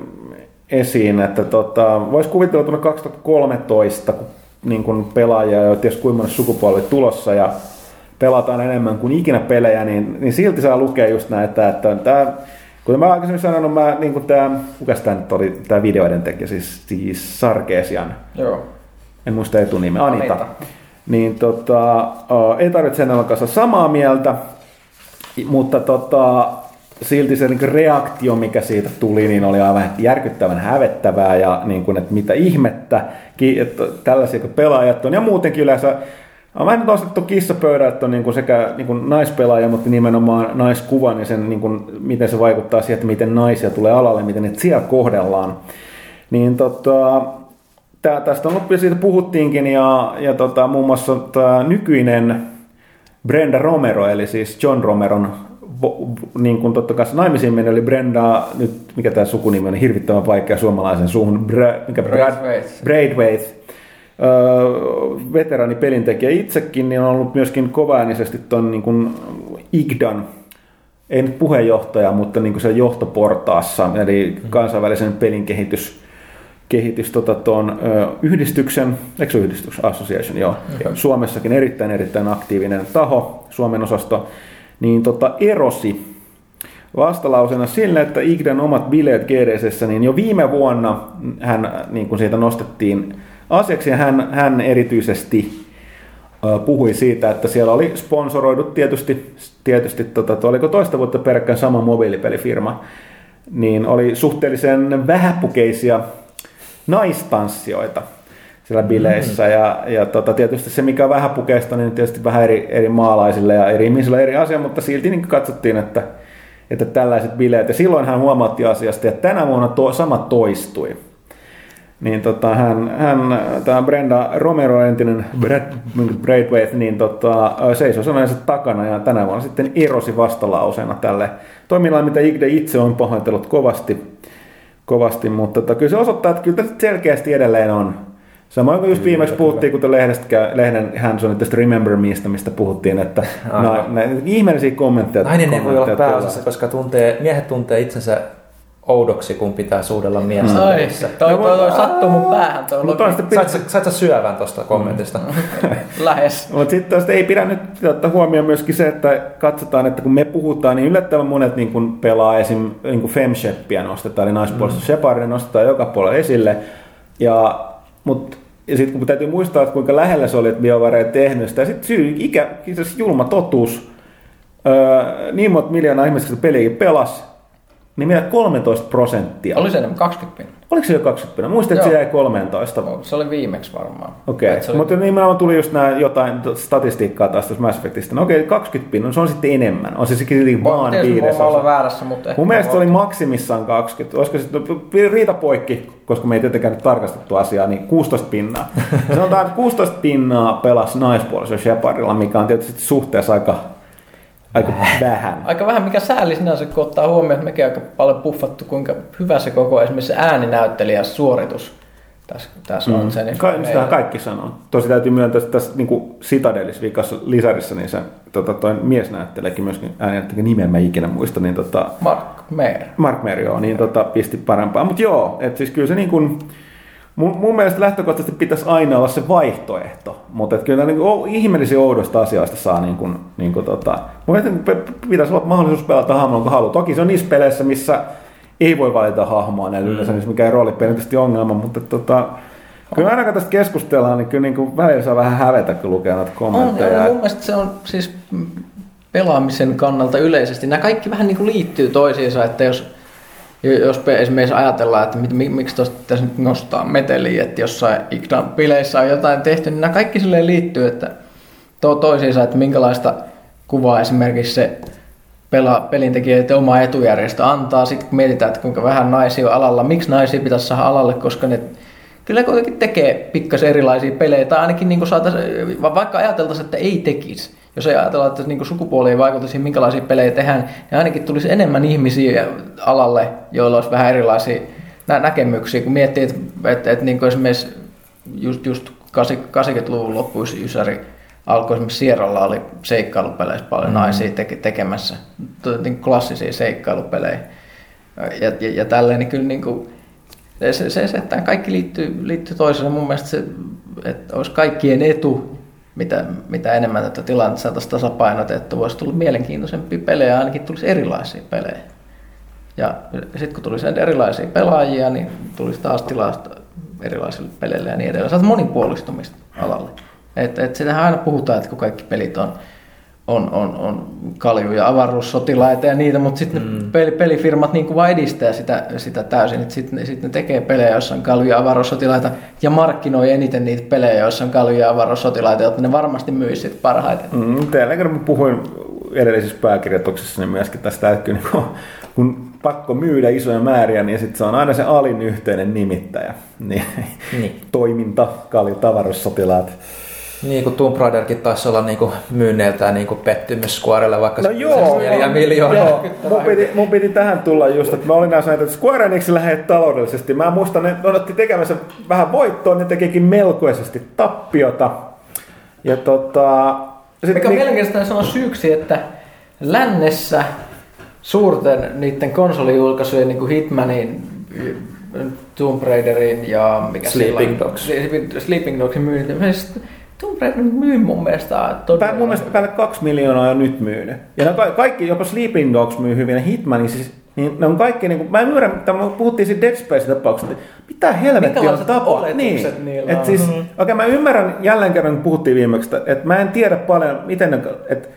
esiin että tota, voisi kuvitella tuonne 2013, kun niin kun pelaajia jo ties kuinka sukupuoli tulossa ja pelataan enemmän kuin ikinä pelejä, niin, niin silti saa lukea just näitä, että tämä Kuten mä aikaisemmin sanonut, mä, niin kuin tämä, kuka tämä nyt oli, tämä videoiden tekijä, siis, siis Sarkeesian. Joo. En muista etunimeä, Anita. Anita. Niin tota, ei tarvitse sen kanssa samaa mieltä, mutta tota, silti se niin reaktio, mikä siitä tuli, niin oli aivan järkyttävän hävettävää ja niin kuin, että mitä ihmettä, että tällaisia kuin pelaajat on. Ja muutenkin yleensä on vähän nostettu kissapöydä, että on niin kuin sekä niin kuin naispelaaja, mutta nimenomaan naiskuvan ja sen, niin kuin, miten se vaikuttaa siihen, että miten naisia tulee alalle, miten ne siellä kohdellaan. Niin tota, tää, tästä on loppuja siitä puhuttiinkin ja, ja tota, muun muassa tämä nykyinen Brenda Romero, eli siis John Romeron niin kuin totta kai naimisiin meni, oli Brenda, nyt mikä tämä sukunimi on, hirvittävän vaikea suomalaisen suuhun, Bra, mikä Brad, Braithwaite, öö, veteraani pelintekijä itsekin, niin on ollut myöskin kovaäänisesti tuon niin kuin IGDAN, ei nyt puheenjohtaja, mutta niin kuin se johtoportaassa, eli kansainvälisen pelin kehitys, kehitys tota, tuon ö, yhdistyksen, eikö se yhdistyksen, Association, joo, okay. Suomessakin erittäin erittäin aktiivinen taho, Suomen osasto, niin tota, erosi vastalausena sille, että Igden omat bileet GDCssä, niin jo viime vuonna hän niin kuin siitä nostettiin asiaksi ja hän, hän erityisesti puhui siitä, että siellä oli sponsoroidut tietysti, tietysti tota, oliko toista vuotta peräkkäin sama mobiilipelifirma, niin oli suhteellisen vähäpukeisia naistanssijoita siellä bileissä. Mm. Ja, ja tota, tietysti se, mikä on vähän pukeista, niin tietysti vähän eri, eri maalaisille ja eri ihmisille eri asia, mutta silti niin katsottiin, että, että tällaiset bileet. Ja silloin hän huomautti asiasta, että tänä vuonna tuo sama toistui. Niin tota, hän, hän tämä Brenda Romero, entinen Braithwaite, niin tota, seisoi sanojensa takana ja tänä vuonna sitten erosi vastalauseena tälle toiminnalle, mitä Igde itse on pahoitellut kovasti, kovasti mutta tota, kyllä se osoittaa, että kyllä tässä selkeästi edelleen on, Samoin kuin just viimeksi puhuttiin, kun lehdestä, lehden Hanson tästä Remember Meista, mistä puhuttiin, että no, näitä ihmeellisiä kommentteja. Nainen ei voi olla pääosassa, koska tuntee, miehet tuntee itsensä oudoksi, kun pitää suudella miestä mm. pelissä. Toi, toi, toi, toi sattuu mun päähän toi Mutta sait, sait, sait sä syövän tuosta kommentista? Mm. Lähes. Mutta sitten ei pidä nyt ottaa huomioon myöskin se, että katsotaan, että kun me puhutaan, niin yllättävän monet niin kun pelaa esim. Niin Femsheppiä nostetaan, eli naispuolista mm. Shepardin nostetaan joka puolella esille. Ja, mutta ja sitten kun täytyy muistaa, että kuinka lähellä se oli, että BioWare ei tehnyt sitä, sitten syy, ikä, siis julma totuus. Öö, niin monta miljoonaa ihmistä peliä pelas, niin meillä 13 prosenttia. Oli se enemmän 20 pinnaa. Oliko se jo 20 pinnaa? Muistin, että se jäi 13. Se oli viimeksi varmaan. Okei, se oli- mutta nimenomaan tuli just nämä jotain statistiikkaa taas tuossa Mass Effectista. No okei, 20 pinnaa, se on sitten enemmän. On se silti vaan voin olla väärässä, mutta ehkä Mun mielestä se oli maksimissaan 20. Olisiko sitten no, riita poikki, koska me ei tietenkään nyt tarkastettu asiaa, niin 16 pinnaa. Sanotaan, että 16 pinnaa pelasi naispuolisella Shepardilla, mikä on tietysti suhteessa aika, aika vähän. Aika vähän mikä sääli sinänsä, kun ottaa huomioon, että mekin aika paljon puffattu, kuinka hyvä se koko esimerkiksi ääninäyttelijän suoritus tässä, tässä on. Se, niin Ka- meillä- kaikki sanoo. Tosi täytyy myöntää, että tässä niin Citadelis viikossa Lisarissa, niin se tota, toi mies näytteleekin myöskin ääniä, nimeä mä ikinä muista, niin tota, Mark Meer. Mark Merio, niin tota, pisti parempaa. Mutta joo, että siis kyllä se niin kuin, mun, mun mielestä lähtökohtaisesti pitäisi aina olla se vaihtoehto. Mutta kyllä niin kuin, ihmeellisiä oudosta asioista saa niin kuin, niin kuin, tota, mun mielestä pe- pitäisi olla mahdollisuus pelata hahmoa, kun haluaa. Toki se on niissä peleissä, missä ei voi valita hahmoa yleensä, niin mikä ei roolipeli tietysti ongelma, mutta tota, kyllä aina kun tästä keskustellaan, niin kyllä niin kuin välillä saa vähän hävetä, kun lukee On, kommentteja. ja mun mielestä se on siis mm, pelaamisen kannalta yleisesti. Nämä kaikki vähän niin kuin liittyy toisiinsa, että jos, jos pe- esimerkiksi ajatellaan, että miksi tuosta pitäisi nyt nostaa meteliä, että jossain Igna-bileissä on jotain tehty, niin nämä kaikki silleen liittyy, että to, toisiinsa, että minkälaista kuvaa esimerkiksi se pela, pelintekijöiden oma etujärjestö antaa. Sitten kun mietitään, että kuinka vähän naisia on alalla, miksi naisia pitäisi saada alalle, koska ne kyllä kuitenkin tekee pikkasen erilaisia pelejä, tai ainakin niin saataisiin, vaikka ajateltaisiin, että ei tekisi, jos ei ajatella, että niin sukupuoli ei vaikuta siihen, minkälaisia pelejä tehdään, niin ainakin tulisi enemmän ihmisiä alalle, joilla olisi vähän erilaisia nä- näkemyksiä, kun miettii, että, että, että niin esimerkiksi just, just 80-luvun loppuisi Ysäri alkoi esimerkiksi Sierralla oli seikkailupeleissä paljon mm. naisia teke, tekemässä, niin klassisia seikkailupelejä. Ja, ja, ja tälleen, niin kyllä niin kuin, se, se, se, että kaikki liittyy, liittyy toiseen. Mun mielestä se, että olisi kaikkien etu, mitä, mitä enemmän tätä tilannetta saataisiin tasapainotettua, voisi tulla mielenkiintoisempia pelejä, ainakin tulisi erilaisia pelejä. Ja sitten kun tulisi erilaisia pelaajia, niin tulisi taas tilasta erilaisille peleille ja niin edelleen. Saat monipuolistumista alalle. Et, et sitähän aina puhutaan, että kun kaikki pelit on, on, on, on kaljuja avaruussotilaita ja niitä, mutta sitten mm. peli, pelifirmat niin kuin vaan edistää sitä, sitä täysin. Sitten sit ne tekee pelejä, joissa on kaljuja avaruussotilaita ja markkinoi eniten niitä pelejä, joissa on kaljuja avaruussotilaita, jotta ne varmasti myy sitten parhaiten. Mm, Tällä kerran mä puhuin edellisissä pääkirjoituksissa niin myöskin tästä, että kyllä niin kun pakko myydä isoja määriä, niin sitten se on aina se alin yhteinen nimittäjä. Niin, Niin. Toiminta, kalju, tavaruussotilaat. Niin kuin Tomb Raiderkin taisi olla niin kuin myynneiltään niin kuin pettymys Squarelle, vaikka No se joo, neljä miljoonaa. joo. Mun, piti, mun piti tähän tulla just, että mä olin näissä näitä, että Square Enix lähde taloudellisesti. Mä muistan, ne ne otti tekemässä vähän voittoa, ne tekikin melkoisesti tappiota. Ja tota... Sit, Mikä on mielenkiintoista sanoa syyksi, että lännessä suurten niiden konsolijulkaisujen niin kuin Hitmanin, Tomb Raiderin ja mikä Sleeping on? Dogs. Sleeping- Sleeping Dogsin myynnit. Tomb Raider myy mun mielestä todella Pää, mun mielestä päälle kaksi miljoonaa on nyt myynyt. Ja ne ka- kaikki, jopa Sleeping Dogs myy hyvin, ja Hitman, niin, siis, niin ne on kaikki, niin kuin, mä en ymmärrä, että me puhuttiin siitä Dead Space-tapauksesta, mitä helvettiä on Minkälaiset tapa. oletukset Niin, niillä et on? siis, Mhm. okei, okay, mä ymmärrän jälleen kerran, kun puhuttiin viimeksi, että, mä en tiedä paljon, miten ne, että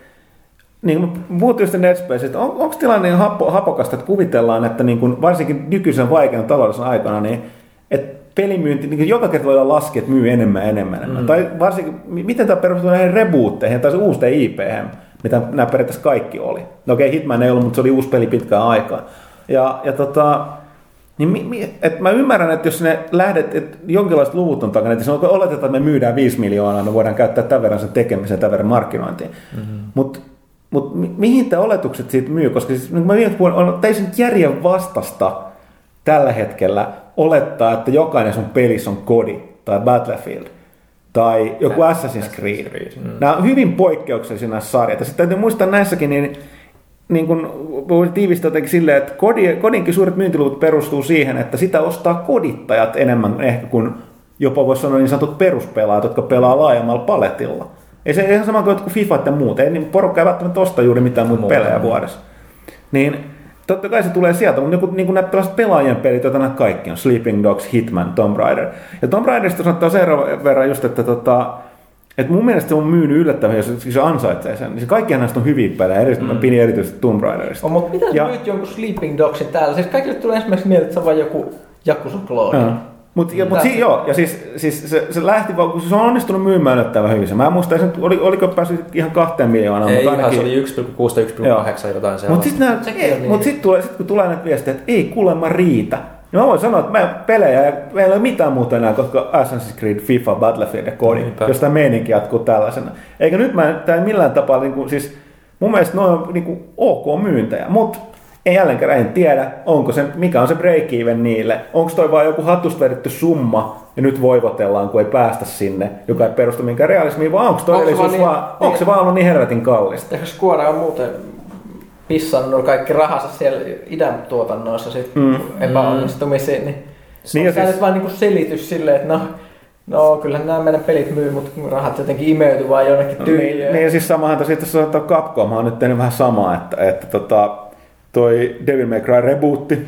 niin kuin puhuttiin Dead Space, että on, onko tilanne niin happo, hapokasta, että kuvitellaan, että niin kuin, varsinkin nykyisen vaikean taloudellisen aikana, niin että pelimyynti, niin joka kerta voidaan laskea, että myy enemmän ja enemmän. enemmän. Mm. Tai varsinkin, mi- miten tämä perustuu näihin rebootteihin tai se uuteen ip mitä nämä periaatteessa kaikki oli. No okei, okay, Hitman ei ollut, mutta se oli uusi peli pitkään aikaa. Ja, ja tota, niin mi, mi, et mä ymmärrän, että jos ne lähdet, että jonkinlaiset luvut on takana, että se on, oletetaan, että me myydään 5 miljoonaa, me voidaan käyttää tämän verran sen tekemiseen, tämän verran markkinointiin. Mm-hmm. Mutta mut mi, mihin te oletukset siitä myy? Koska siis, niin mä puhuin, on täysin järjen vastasta tällä hetkellä olettaa, että jokainen sun pelissä on kodi tai Battlefield tai joku Assassin's Creed. Creed, mm. Nämä on hyvin poikkeuksellisia nämä sarjat. Ja sitten täytyy muistaa näissäkin, niin, niin kun voi tiivistää jotenkin silleen, että kodi, kodinkin suuret myyntiluvut perustuu siihen, että sitä ostaa kodittajat enemmän ehkä kuin jopa voisi sanoa niin sanotut peruspelaajat, jotka pelaa laajemmalla paletilla. Ei se ihan sama kuin jotkut FIFA ja muut. Ei niin porukka ei välttämättä osta juuri mitään muita Muuta. pelejä vuodessa. Niin totta kai se tulee sieltä, mutta niin kuin, niin kuin nämä pelaajien pelit, joita nämä kaikki on, Sleeping Dogs, Hitman, Tomb Raider. Ja Tomb Raiderista sanottaa sen verran just, että tota, Et mun mielestä se on myynyt yllättävän, jos se ansaitsee sen. Niin se kaikkihan näistä on hyviä pelejä, erityisesti mm. pidin erityisesti Tomb Raiderista. On, mutta mitä Ja- myyt jonkun Sleeping Dogsin täällä? Siis kaikille tulee ensimmäiseksi mieleen, että se on vain joku Yakuza klooni. Joo. Mut, ja, mut si, joo, ja siis, siis se, se, lähti vaan, kun se on onnistunut myymään yllättävän hyvin. Se- Mä en muista, oli, oliko päässyt ihan kahteen miljoonaan, Ei mutta ihan, ainakin... se oli 1,6 tai 1,8 jotain sellaista. Mutta sitten niin. mut sit tulee, sit kun tulee näitä viestejä, että ei kuulemma riitä, niin mä voin sanoa, että mä pelejä ja meillä ei ole mitään muuta enää, koska Assassin's Creed, FIFA, Battlefield ja Kodi, jos tämä meininki jatkuu tällaisena. Eikä nyt mä tämä millään tapaa, niin kuin, siis mun mielestä ne on niin kuin, ok myyntejä, mutta en jälleen kerran en tiedä, onko se, mikä on se break-even niille. Onko toi vaan joku hatusta vedetty summa ja nyt voivotellaan, kun ei päästä sinne, joka ei perustu minkään realismiin, vai onko Onko se todellisuus vaan vaan, niin- vaan, onko se vaan ollut niin helvetin kallista? Ehkä Square on muuten pissannut kaikki rahansa siellä idän tuotannoissa sit Mm. epäonnistumisiin, niin se Niin on siis- nyt vaan niinku selitys silleen, että no, no kyllä nämä meidän pelit myy, mutta rahat jotenkin imeytyy vaan jonnekin tyyliin. Niin, niin ja siis samahan tosiaan tässä on Capcom on nyt tehnyt vähän samaa, että, että tota, toi Devil May Cry rebootti,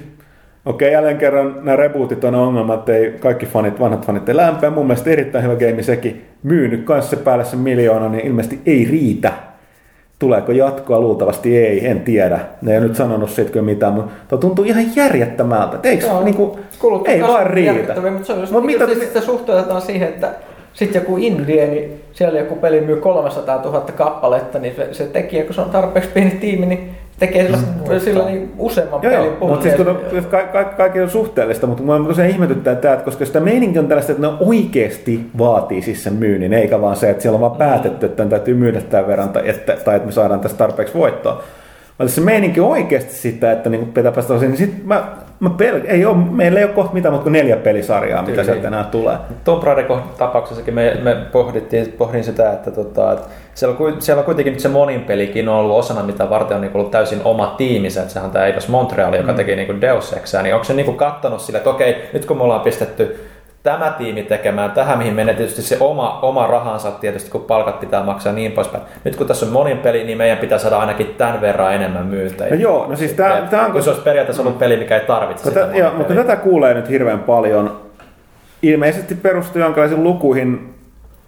okei jälleen kerran nämä rebootit on ongelma, että ei kaikki fanit, vanhat fanit ei lämpää, mun mielestä erittäin hyvä game sekin, myynyt kanssa se päälle sen miljoona, niin ilmeisesti ei riitä. Tuleeko jatkoa? Luultavasti ei, en tiedä. Ne ei nyt sanonut siitä kyllä mitään, mutta tuo tuntuu ihan järjettömältä. Et Eikö, Joo, niinku, kuulostaa ei vaan riitä. Mutta se on just, Mut niin, mitä- mitä, sitten suhteutetaan siihen, että sitten joku indie, niin siellä joku peli myy 300 000 kappaletta, niin se, se tekijä, kun se on tarpeeksi pieni tiimi, niin tekee sillä, mm, sillä niin useamman Joo, pelin joo, mutta siis putkeen. kun, ka, ka, kaikki on suhteellista, mutta mua tosiaan ihmetyttää tämä, että koska sitä meininki on tällaista, että ne oikeasti vaatii siis sen myynnin, eikä vaan se, että siellä on vaan päätetty, että tämän täytyy myydä tämän verran, tai että, tai että me saadaan tästä tarpeeksi voittoa. Mutta se meininki on oikeasti sitä, että niin pitää päästä osin, niin sit mä, mä pel- ei ole, meillä ei ole kohta mitään muuta kuin neljä pelisarjaa, mitä Tyyliin. sieltä enää tulee. Tomb Raider tapauksessakin me, me pohdittiin, pohdin sitä, että, tota, että siellä, on, siellä on kuitenkin nyt se monin pelikin on ollut osana, mitä varten on niin ollut täysin oma tiiminsä, että sehän on tämä Eidos Montreal, joka mm. teki niin Deus Exää, niin onko se niin kattonut sille, että okei, nyt kun me ollaan pistetty tämä tiimi tekemään tähän, mihin menee tietysti se oma, oma rahansa tietysti, kun palkat pitää maksaa niin poispäin. Nyt kun tässä on monin peli, niin meidän pitää saada ainakin tämän verran enemmän myyntejä. No joo, no siis Ja tää on- kun se olisi periaatteessa ollut peli, mikä ei tarvitse Kun sitä tä, joo, mutta tätä kuulee nyt hirveän paljon. Ilmeisesti perustuu jonkinlaisiin lukuihin,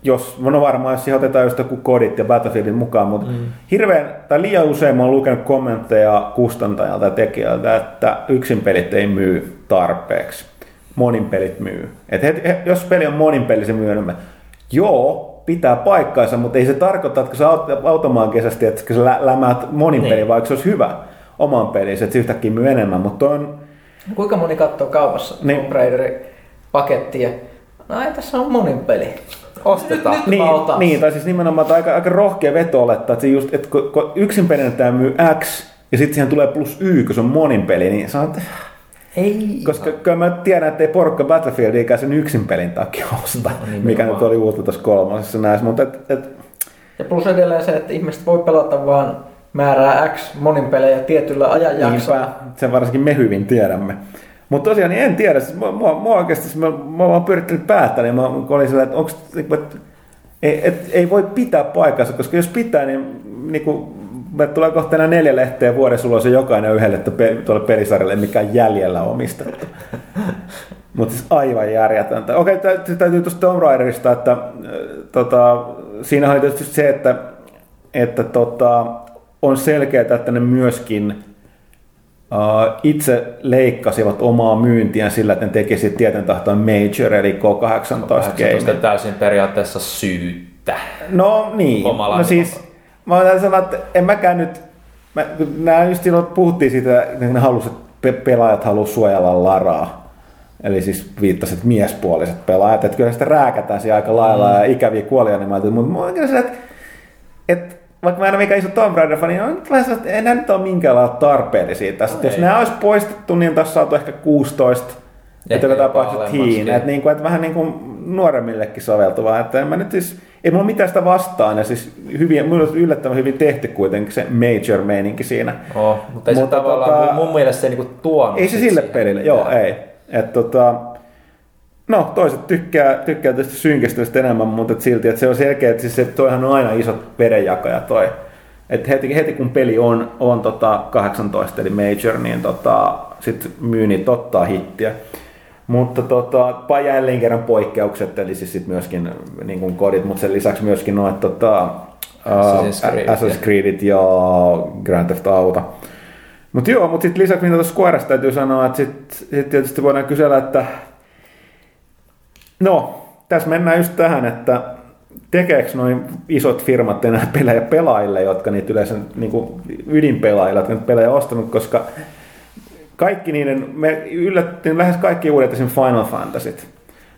jos, no varmaan jos siihen otetaan just joku kodit ja Battlefieldin mukaan, mutta mm. hirveän, tai liian usein mä oon lukenut kommentteja kustantajalta ja tekijältä, että yksin pelit ei myy tarpeeksi. Monin pelit myy. Et he, he, jos peli on monin peli, se myy enemmän. Joo, pitää paikkaansa, mutta ei se tarkoita, että kun sä aut- automaankesästi, että sä lä- lämäät monin Niin. peli, vaikka se olisi hyvä oman pelissä, että se yhtäkkiä myy enemmän, mutta on Kuinka moni katsoo kaupassa Niin. Tomb Raiderin pakettia? No ei, tässä on monin peli. Ostetaan. Nyt, Niin, otan. niin, tai siis nimenomaan että aika, aika rohkea veto olettaa, että, se just, että kun, kun yksin pelinä tämä myy X, ja sitten siihen tulee plus Y, kun se on monin peli, niin sä oot, Ei. koska kyllä mä tiedän, että ei porukka Battlefieldiä sen yksin pelin takia osta, nimenomaan. mikä nyt oli uutta tuossa kolmosessa näissä, mutta et, et, Ja plus edelleen se, että ihmiset voi pelata vaan määrää X monin pelejä tietyllä ajanjaksolla. niinpä, sen varsinkin me hyvin tiedämme. Mutta tosiaan niin en tiedä, siis mua, mua, mua oikeasti, siis mä, mä vaan pyörittänyt päätä, niin mä kun olin sillä, että onko, et, ei, et, ei voi pitää paikkansa, koska jos pitää, niin, niin kuin, me tulee kohta enää neljä lehteä vuodessa ulos ja jokainen yhdelle tuolle pelisarjalle, mikä on jäljellä omistettu. Mutta siis aivan järjetöntä. Okei, tä- täytyy tuosta Tomb Raiderista, että äh, tota, siinä oli tietysti se, että, että tota, on selkeää, että ne myöskin uh, itse leikkasivat omaa myyntiään sillä, että ne tekisivät tieten tahtoon Major, eli K18 18 game. täysin periaatteessa syyttä. No niin, Omalla no siis mä voin sanoa, että en mäkään nyt, mä, kun nää just silloin puhuttiin siitä, että ne halusivat, pe- pelaajat halusivat suojella Laraa. Eli siis viittasit miespuoliset pelaajat, että kyllä sitä rääkätään siellä aika lailla mm. ja ikäviä kuolianimaita, mutta mä oon kyllä sillä, että, että vaikka mä en ole mikään iso Tomb Raider-fani, niin on nyt vähän että enää nyt ole minkäänlailla tarpeellisia tässä. No jos ei. nämä olisi poistettu, niin tässä saatu ehkä 16 Ehkä että joka tapauksessa teen, että, niin kuin, että vähän niin kuin nuoremmillekin soveltuvaa, että en mä nyt siis, ei mulla mitään sitä vastaan, ja siis hyvin, yllättävän hyvin tehty kuitenkin se major-meininki siinä. Oh, mutta ei Mutta se tavallaan, tota- mun mielestä se ei niinku tuonut Ei se sille pelille, joo, ei. Et tota, no, toiset tykkää, tykkää tästä synkistelystä enemmän, mutta et silti, että se on selkeä, että siis se, toihan on aina iso vedenjakaja toi. Et heti, heti kun peli on, on tota 18 eli major, niin tota, sit myynnit ottaa hittiä. Mutta tota, jälleen kerran poikkeukset, eli siis sit myöskin niin kuin kodit, mutta sen lisäksi myöskin noin tota, Assassin's Creed, Assassin's Creedit ja Grand Theft Auto. Mutta joo, mutta sitten lisäksi mitä tuossa Squaresta täytyy sanoa, että sitten sit tietysti voidaan kysellä, että no, tässä mennään just tähän, että tekeekö noin isot firmat enää pelejä pelaajille, jotka niitä yleensä niin ydinpelaajille, jotka niitä pelejä ostanut, koska kaikki niiden, me yllättiin lähes kaikki uudet esim. Final Fantasyt,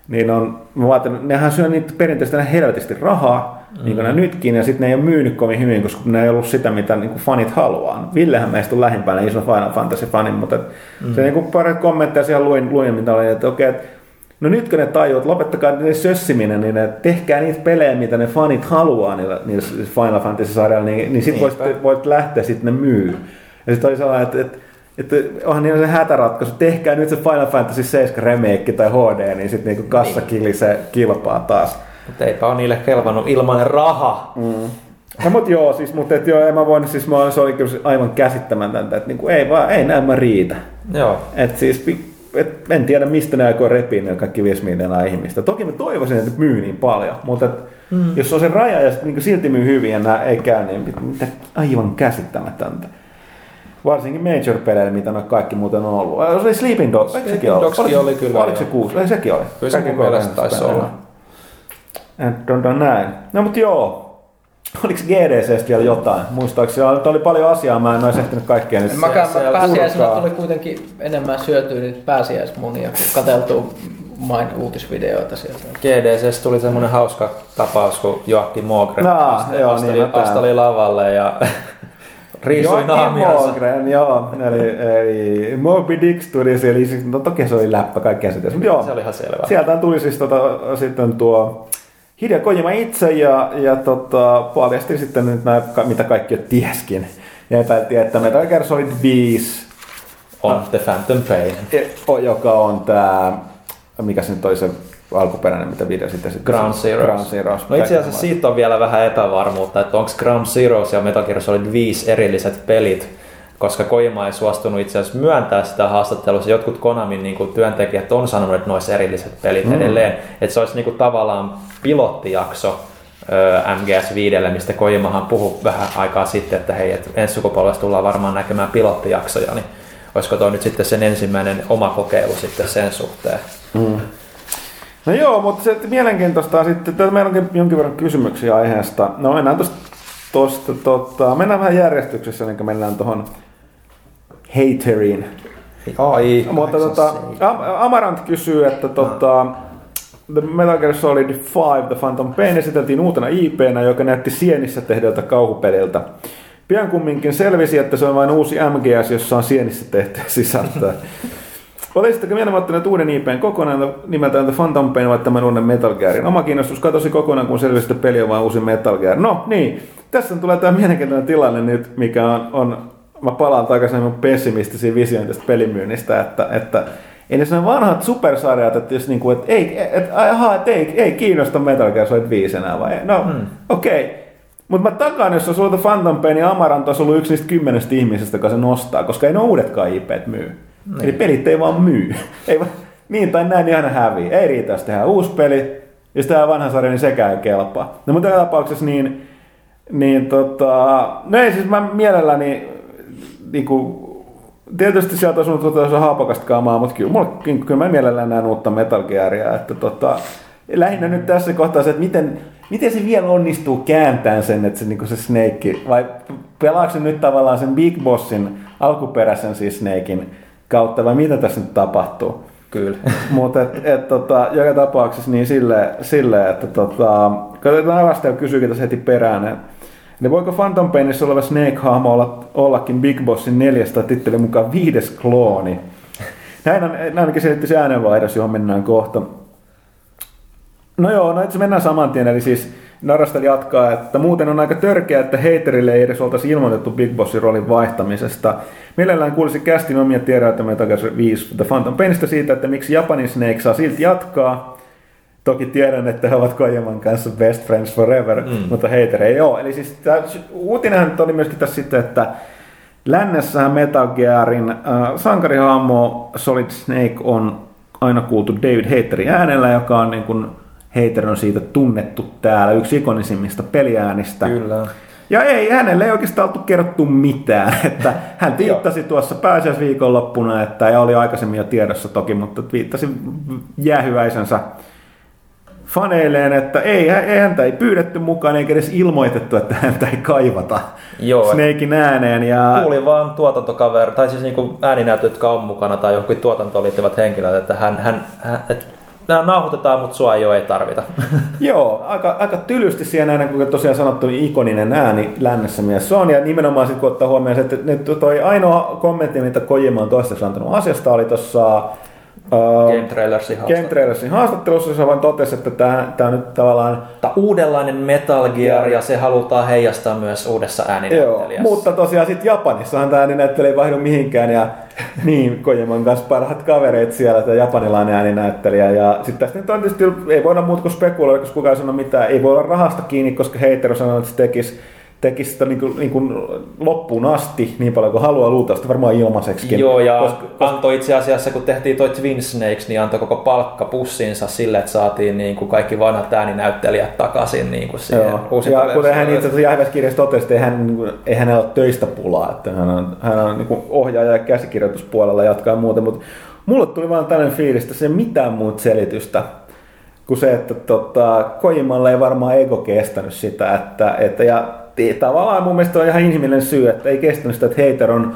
niin on, mä vaatan, nehän syö niitä perinteisesti helvetisti rahaa, mm. niin kuin ne nytkin, ja sitten ne ei ole myynyt kovin hyvin, koska ne ei ollut sitä, mitä niin kuin fanit haluaa. Villehän meistä on lähimpänä iso Final Fantasy-fani, mutta mm. se niin kuin pari kommentteja siellä luin, luin mitä oli, että okei, okay, No nyt kun ne tajuu, että lopettakaa ne sössiminen, niin ne, tehkää niitä pelejä, mitä ne fanit haluaa niillä, niillä Final Fantasy-sarjalla, niin, niin sitten voit, voit lähteä sitten ne myy. Ja sitten oli sellainen, että, että että onhan niin se hätäratkaisu, tehkää nyt se Final Fantasy 7 remake tai HD, niin sitten niinku kassakili se kilpaa taas. Mutta eipä ole niille kelvannut ilmainen raha. Mm. No mut joo, siis, mutta et joo, en mä voinut, siis mä, se oli kyllä aivan käsittämätöntä, että niinku, ei vaan, ei näin mä riitä. Joo. Et siis, et, en tiedä mistä ne aikoo repiä ne kaikki 5 miljoonaa ihmistä. Toki mä toivoisin, että myy niin paljon, mutta et, mm. jos on se raja ja sit, niin silti myy hyvin ja nää ei käy, niin mitä aivan käsittämätöntä. Varsinkin major-peleillä, mitä ne kaikki muuten on ollut. Se oli Sleeping Dogs, eikö sekin ollut? Oliko, oli kyllä. Oliko se kuusi? Ei, sekin oli. Kyllä se mun mielestä taisi olla. on näin. No mutta joo, Oliko GDCstä vielä jotain? Muistaakseni oli, oli paljon asiaa, mä en olisi ehtinyt kaikkea nyt. Mä, pääsiäisenä tuli kuitenkin enemmän syötyä niitä pääsiäismunia, kun katseltu main uutisvideoita sieltä. GDC tuli semmoinen hauska tapaus, kun Joakki Mogren no, joo, asteli, niin, asteli lavalle ja riisui. Mogren, joo. Eli, eli Moby Dick tuli eli siis, no toki se oli läppä kaikkea sitä. Mutta joo, se oli ihan selvä. Sieltä tuli siis tota, sitten tuo Hideo Kojima itse ja, ja tota, paljasti sitten nyt nämä, mitä kaikki jo tieskin. Ja epäiltiin, että Metal Gear Solid 5 on The Phantom Pain. Joka on tämä, mikä se nyt oli se alkuperäinen, mitä video sitten sitten. Ground Zeroes. Ground Zeroes. No itse asiassa siitä on vielä vähän epävarmuutta, että onko Ground Zeroes ja Metal Gear Solid 5 erilliset pelit, koska Kojima ei suostunut itse asiassa myöntää sitä haastattelussa. Jotkut Konamin niin kuin, työntekijät on sanonut, että noissa erilliset pelit mm. edelleen. Että se olisi niin kuin, tavallaan pilottijakso MGS5, mistä Kojimahan puhui vähän aikaa sitten, että hei, että ensi sukupolvessa tullaan varmaan näkemään pilottijaksoja, niin olisiko tuo nyt sitten sen ensimmäinen oma kokeilu sitten sen suhteen? Mm. No joo, mutta se mielenkiintoista on sitten, että meillä onkin jonkin verran kysymyksiä aiheesta. No mennään tuosta, tosta, tota, mennään vähän järjestyksessä, niin kuin tuohon hateriin. Ai, Mutta tota, Amarant kysyy, että tota, The Metal Gear Solid 5 The Phantom Pain esiteltiin uutena IPnä, joka näytti sienissä tehdyltä kauhupeliltä. Pian kumminkin selvisi, että se on vain uusi MGS, jossa on sienissä tehtyä sisältöä. Olisitteko mielellä ottaneet uuden IPn kokonaan nimeltään The Phantom Pain vai tämän uuden Metal Gearin? Oma kiinnostus katosi kokonaan, kun selvisi, että peli on vain uusi Metal Gear. No niin, tässä tulee tämä mielenkiintoinen tilanne nyt, mikä on, on mä palaan takaisin mun pessimistisiin visioon tästä pelimyynnistä, että, että ei ne vanhat supersarjat, että jos niinku, että ei, et, aha, et ei, ei kiinnosta Metal Gear Solid 5 enää vai? No, hmm. okei. Okay. Mutta mä takaan, jos on sulta Phantom Pain ja Amarant olisi ollut yksi niistä kymmenestä ihmisestä, joka se nostaa, koska ei ne uudetkaan IPt myy. Niin. Eli pelit ei vaan myy. ei va, niin tai näin niin aina hävii. Ei riitä, jos tehdään uusi peli, jos tehdään vanha sarja, niin sekään ei kelpaa. No mutta tapauksessa niin, niin tota, no ei siis mä mielelläni niin kuin, tietysti sieltä on sun tuota, haapakasta kaamaa, mutta kyllä, mulla, kyllä mä mielellään näen uutta Metal Gearia, että tota, lähinnä nyt tässä kohtaa se, että miten, miten se vielä onnistuu kääntämään sen, että se, niin se Snake, vai pelaako se nyt tavallaan sen Big Bossin alkuperäisen siis Snakein kautta, vai mitä tässä nyt tapahtuu? Kyllä. Mutta et, et, tota, joka tapauksessa niin silleen, sille, että tota, katsotaan Arastel kysyykin tässä heti perään, että Eli voiko Phantom Painissa oleva Snake-hahmo olla, ollakin Big Bossin neljästä tittelin mukaan viides klooni? Näin, on, näin ainakin selitti se äänenvaihdos, johon mennään kohta. No joo, no itse mennään saman tien, eli siis Narastel jatkaa, että muuten on aika törkeä, että heiterille ei edes oltaisi ilmoitettu Big Bossin roolin vaihtamisesta. Mielellään kuulisi kästin omia tiedäyttämiä Metal 5 The Phantom Painista siitä, että miksi Japanin Snake saa silti jatkaa, Toki tiedän, että he ovat Kojaman kanssa best friends forever, mm. mutta heitä ei ole. Eli siis tämä, uutinenhan oli myöskin tässä sitten, että lännessähän Metal Gearin äh, sankarihahmo Solid Snake on aina kuultu David Haterin äänellä, joka on niin kuin, Hater on siitä tunnettu täällä, yksi ikonisimmista peliäänistä. Kyllä. Ja ei, hänelle ei oikeastaan oltu kerrottu mitään. Että hän viittasi tuossa pääsiäisviikonloppuna, että ja oli aikaisemmin jo tiedossa toki, mutta viittasi jäähyväisensä faneilleen, että ei, ei häntä ei pyydetty mukaan eikä edes ilmoitettu, että häntä ei kaivata Joo. Snakein ääneen. Ja... Kuuli vaan tuotantokaveri, tai siis niin ääninäyttö, jotka on mukana, tai johonkin tuotantoon liittyvät henkilöt, että hän, hän, hän että nämä nauhoitetaan, mutta sua ei ole ei tarvita. Joo, aika, aika tylysti siihen näin, kun tosiaan sanottu, niin ikoninen ääni lännessä mies on. Ja nimenomaan sitten kun ottaa huomioon, että nyt toi ainoa kommentti, mitä Kojima on toistaiseksi antanut asiasta, oli tuossa Game Trailersin haastattelussa. Game Trailersin haastattelussa se vaan totesi, että tämä, tämä nyt tavallaan... Tämä uudenlainen Metal Gear ja se halutaan heijastaa myös uudessa ääninäyttelijässä. Joo, mutta tosiaan sitten Japanissahan tämä ääninäyttelijä ei vaihdu mihinkään ja niin, Kojiman kanssa parhaat kavereet siellä, tämä japanilainen ääninäyttelijä. Ja sitten tästä nyt on tietysti, ei voida muuta kuin spekuloida, koska kukaan sano mitään. Ei voi olla rahasta kiinni, koska Heitero sanoi, että se tekisi tekisi sitä niin kuin, niin kuin loppuun asti niin paljon kuin haluaa luultavasti varmaan ilmaiseksi. Joo, ja koska, antoi itse asiassa, kun tehtiin toi Twin Snakes, niin antoi koko palkka pussinsa sille, että saatiin niin kuin kaikki vanhat ääninäyttelijät takaisin niin kuin siihen Joo. Ja kuten hän itse asiassa Jääväskirjassa totesi, että ei, hän, niin kuin, ei hänellä ole töistä pulaa, että hän on, hän on niin kuin ohjaaja ja käsikirjoituspuolella jatkaa muuten, mutta mulle tuli vaan tällainen fiilis, että se ei mitään muuta selitystä kuin se, että tota, Kojimalle ei varmaan ego kestänyt sitä, että, että ja tavallaan mun mielestä on ihan inhimillinen syy, että ei kestänyt sitä, että Hater on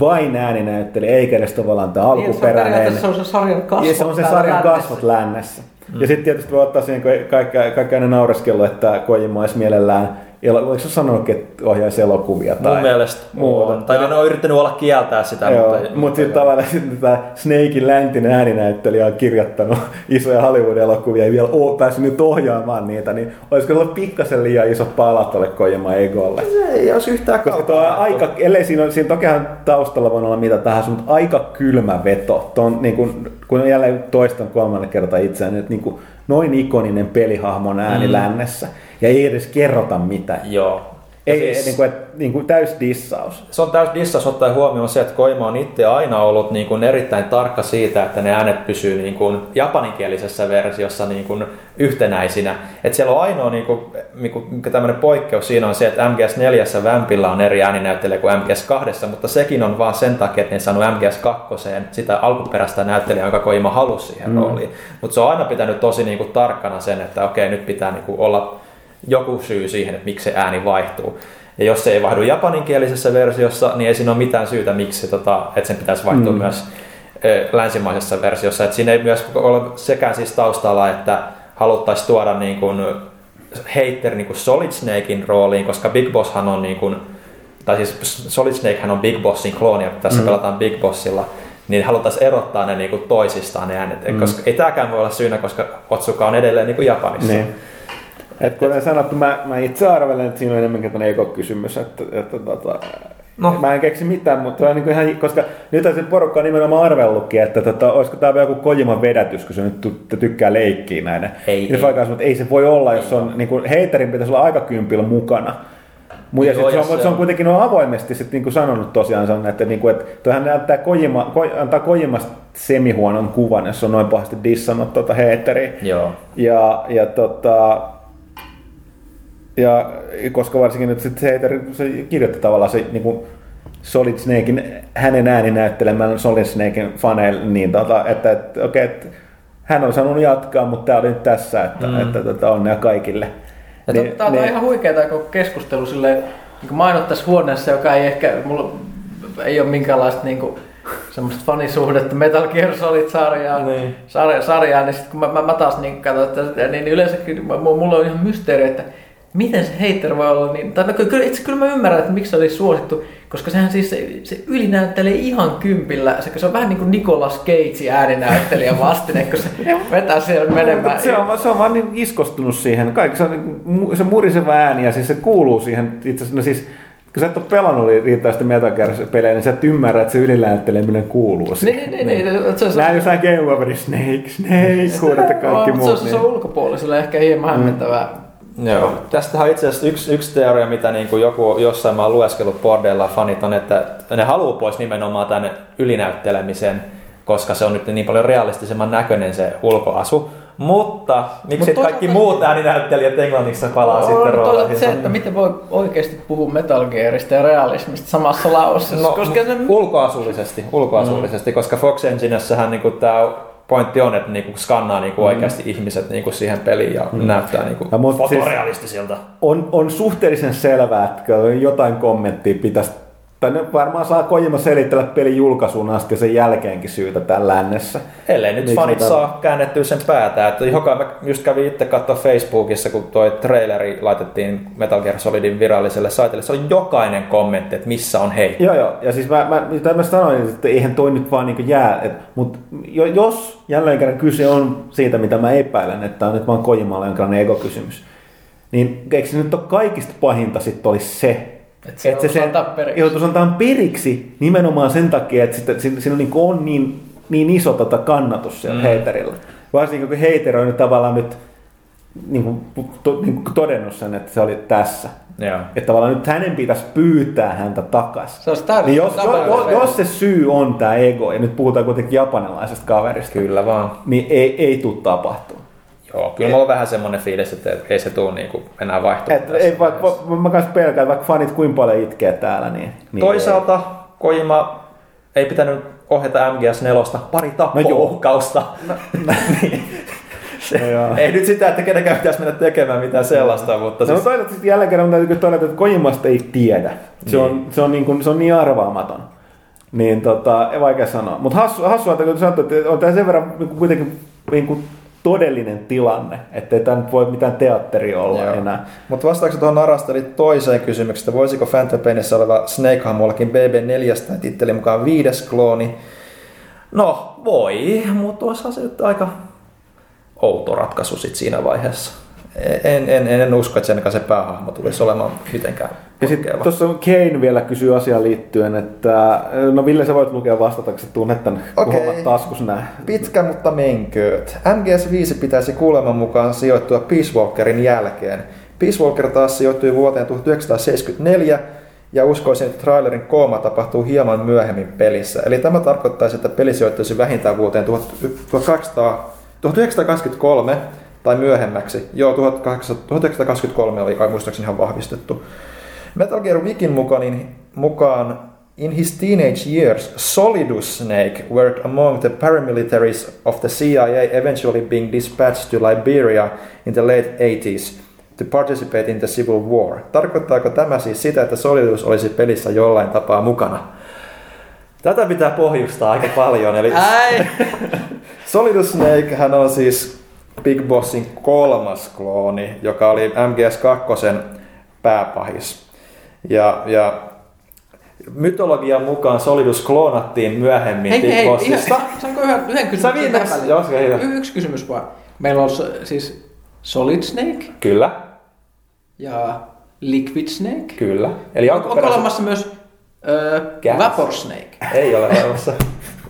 vain ääninäyttelijä, eikä edes tavallaan tämä niin, alkuperäinen. Niin, se on se sarjan kasvot, se on se sarjan kasvot lännessä. Mm. Ja sitten tietysti voi ottaa siihen kaikki, kaikki aina naureskelu, että Kojima olisi mielellään Oliko se sanonut, että ohjaisi elokuvia? Tai Mun mielestä muuta. Tai ne on yrittänyt olla kieltää sitä. Joo, mutta, mutta sitten tavallaan sitten tämä Snakein läntinen ääninäyttelijä on kirjoittanut isoja Hollywood-elokuvia ja vielä ole päässyt nyt ohjaamaan niitä, niin olisiko ollut pikkasen liian isot palat tuolle Kojima Egolle? Se ei olisi yhtään Koska tuo aika, ellei siinä, on, siinä tokihan taustalla voi olla mitä tahansa, mutta aika kylmä veto. Tuon, niin kun, kun jälleen toistan kolmannen kertaa itseäni, että niin kuin, noin ikoninen pelihahmon ääni mm. lännessä ja ei edes kerrota mitään. Joo. Ei, siis, niin kuin, niin kuin täys dissaus. Se on täys dissaus ottaen huomioon se, että Koima on itse aina ollut niin kuin erittäin tarkka siitä, että ne äänet pysyy niin kuin japaninkielisessä versiossa niin kuin yhtenäisinä. Että siellä on ainoa niin kuin, niin kuin, tämmöinen poikkeus siinä on se, että MGS4 Vämpillä on eri ääninäyttelijä kuin MGS2, mutta sekin on vaan sen takia, että ne saanut MGS2 sitä alkuperäistä näyttelijää, jonka Koima halusi siihen mm. rooliin. Mutta se on aina pitänyt tosi niin kuin, tarkkana sen, että okei, nyt pitää niin kuin, olla joku syy siihen, että miksi se ääni vaihtuu. Ja jos se ei vaihdu japaninkielisessä versiossa, niin ei siinä ole mitään syytä, miksi tota, että sen pitäisi vaihtua mm. myös länsimaisessa versiossa. Että siinä ei myös ole sekään siis taustalla, että haluttaisiin tuoda niin kuin hater niin kuin Solid Snakein rooliin, koska Big Bosshan on niin kuin, tai siis Solid Snakehän on Big Bossin klooni, tässä mm. pelataan Big Bossilla, niin haluttaisiin erottaa ne niin kuin toisistaan ne äänet. Mm. Koska ei tämäkään voi olla syynä, koska Otsuka on edelleen niin kuin Japanissa. Niin. Et kuten sanottu, mä, mä itse arvelen, että siinä on enemmänkin tämmöinen ekokysymys, että, että tota, No. Mä en keksi mitään, mutta on niin ihan, koska nyt se porukka on nimenomaan arvellutkin, että tota, olisiko tämä joku Kojiman vedätys, kun se nyt tykkää leikkiä näin. Ei, ei. Vaikka, mutta ei se voi olla, jos on, niin kuin, heiterin pitäisi olla aika kympillä mukana. Mutta Joo, se, on, se on kuitenkin on avoimesti sit, niin kuin sanonut tosiaan, sanonut, että, niin kuin, että hän näyttää Kojima, ko, antaa Kojimasta semihuonon kuvan, jos on noin pahasti dissannut tuota heitteriä. Joo. Ja, ja tota, ja koska varsinkin nyt sit se, se kirjoitti tavallaan se niin kuin Solid Snakein, hänen ääni näyttelemään Solid Snakein faneille, niin tota, että, että okei, okay, että hän on sanonut jatkaa, mutta tämä oli nyt tässä, että, mm. että, että, että onnea kaikille. Ja niin, tämä on niin, ihan huikeaa kun keskustelu silleen, niin kuin mainot tässä huoneessa, joka ei ehkä, mulla ei ole minkäänlaista niin kuin, semmoista fanisuhdetta Metal Gear Solid-sarjaa, niin. sarjaa, sarjaa, niin sitten kun mä, mä, mä taas niin katsoin, että niin yleensäkin mulla on ihan mysteeri, että miten se hater voi olla niin, tai no, kyllä, itse kyllä mä ymmärrän, että miksi se oli suosittu, koska sehän siis se, se ylinäyttelee ihan kympillä, se, se on vähän niin kuin Nicolas Cage ääninäyttelijä vastine, kun se vetää siellä menemään. Se on, se on vaan niin iskostunut siihen, kaikki se, on, niin se muriseva ääni ja siis se kuuluu siihen, itse asiassa, no siis kun sä et ole pelannut riittävästi Metal pelejä niin sä et ymmärrä, että se ylinäytteleminen kuuluu siihen. Niin, niin, niin. Se, se, Näin jossain Game Over Snake, Snake, kuulet kaikki muut. Se, se, on ulkopuolisella ehkä hieman mm. hämmentävää Joo. Tästähän on itse asiassa yksi, yksi teoria, mitä niin kuin joku jossain mä oon lueskellut bordeilla fanit on, että ne haluaa pois nimenomaan tänne ylinäyttelemisen koska se on nyt niin paljon realistisemman näköinen se ulkoasu. Mutta miksi Mut kaikki muut ääninäyttelijät englanniksi palaa sitten On toisaalta rooleihin? se, että miten voi oikeasti puhua Metal Gearista ja realismista samassa lauseessa. No, koska se, ulkoasullisesti, ulkoasullisesti Mm. koska Fox Engineessähän niinku tämä pointti on, että niinku skannaa niinku Mm. oikeasti ihmiset niinku siihen peliin ja näyttää niinku Ja siis- fotorealistisilta. on, on suhteellisen selvää, että jotain kommenttia pitäisi, tai ne varmaan saa Kojima selitellä pelin julkaisuun asti ja sen jälkeenkin syytä tämän lännessä. Ellei nyt Miksi fanit mitä- saa käännettyä sen päätä. Että joka mä just kävin itse katsoa Facebookissa, kun toi traileri laitettiin Metal Gear Solidin viralliselle saitelle. Se oli jokainen kommentti, että missä on hei. Joo, joo. Ja siis mä, mä, mitä mä sanoin, että eihän toi nyt vaan niin jää. Et, jo, jos jälleen kerran kyse on siitä, mitä mä epäilen, että on nyt vaan Kojimalle jonkinlainen egokysymys, niin eikö se nyt ole kaikista pahinta sitten olisi se, Että se joutuisi antaa periksi. joutuisi antaa periksi nimenomaan sen takia, että sitä, siinä, niin, on niin, niin iso tota kannatus siellä mm. heiterillä. Varsinkin kun heiter on nyt tavallaan nyt niin kuin, to, niin kuin todennut sen, että se oli tässä. Joo. Että tavallaan nyt hänen pitäisi pyytää häntä takaisin. Se olisi Niin jos, jos, fail. jos se syy on tämä ego, ja nyt puhutaan kuitenkin japanilaisesta kaverista, Kyllä vaan. niin ei, ei tule tapahtumaan. Joo, kyllä mulla on vähän semmoinen fiilis, että ei se tule niinku enää vaihtumaan. Et, ei, vaikka, va- mä kanssa pelkään, vaikka fanit kuinka paljon itkee täällä, niin... niin Toisaalta Kojima ei pitänyt ohjata MGS4 pari No tappouhkausta. niin. Se, No joo. ei nyt sitä, että kenenkään pitäisi mennä tekemään mitään sellaista, mutta ei. No, siis, toisaalta sitten jälleen kerran täytyy todeta, että Kojimasta ei tiedä. Se, Niin. on, se, on, niin kuin, se on niin arvaamaton. Niin tota, ei vaikea sanoa. Mutta hassu, hassua, että kun sanottu, että on tämä sen verran niin kuitenkin niin kuin todellinen tilanne, että ei tämä nyt voi mitään teatteria olla Joo. enää. Mutta vastaakseni tuohon Arasteli toiseen kysymykseen, että voisiko Phantom Painissa oleva Snake-hahmollakin BB4 tittelin mukaan viides klooni? No, voi, mutta olisi se nyt aika outo ratkaisu sit siinä vaiheessa. En, en, en, en usko, että sen se päähahmo tulisi olemaan mitenkään Ja sitten tuossa Kane vielä kysyy asiaan liittyen, että no Ville sä voit lukea vastata, kun sä tunnet tämän okay. taskus nää. Pitkä, mutta menkööt. MGS5 pitäisi kuuleman mukaan sijoittua Peace Walkerin jälkeen. Peace Walker taas sijoittui vuoteen 1974 ja uskoisin, että trailerin kooma tapahtuu hieman myöhemmin pelissä. Eli tämä tarkoittaisi, että peli sijoittuisi vähintään vuoteen 1800 1923 tai myöhemmäksi. Joo, 1800 1923 oli kai muistaakseni ihan vahvistettu. Metal Gear Wikin mukaan, niin, mukaan In his teenage years, Solidus Snake worked among the paramilitaries of the CIA, eventually being dispatched to Liberia in the late 80s to participate in the Civil War. Tarkoittaako tämä siis sitä, että Solidus olisi pelissä jollain tapaa mukana? Tätä pitää pohjustaa aika paljon. Eli Äi! Solidus Snake hän on siis Big Bossin kolmas klooni, joka oli MGS2 pääpahis. Ja, ja mytologian mukaan Solidus kloonattiin myöhemmin Hei, hei, Bossista. ihan, saanko yhden, yhden kysymyksen viimeksi, on. Y- Yksi kysymys vaan. Meillä on siis Solid Snake Kyllä, ja Liquid Snake. kyllä. Eli Onko, onko olemassa myös Gas. Vapor Snake? Ei ole olemassa.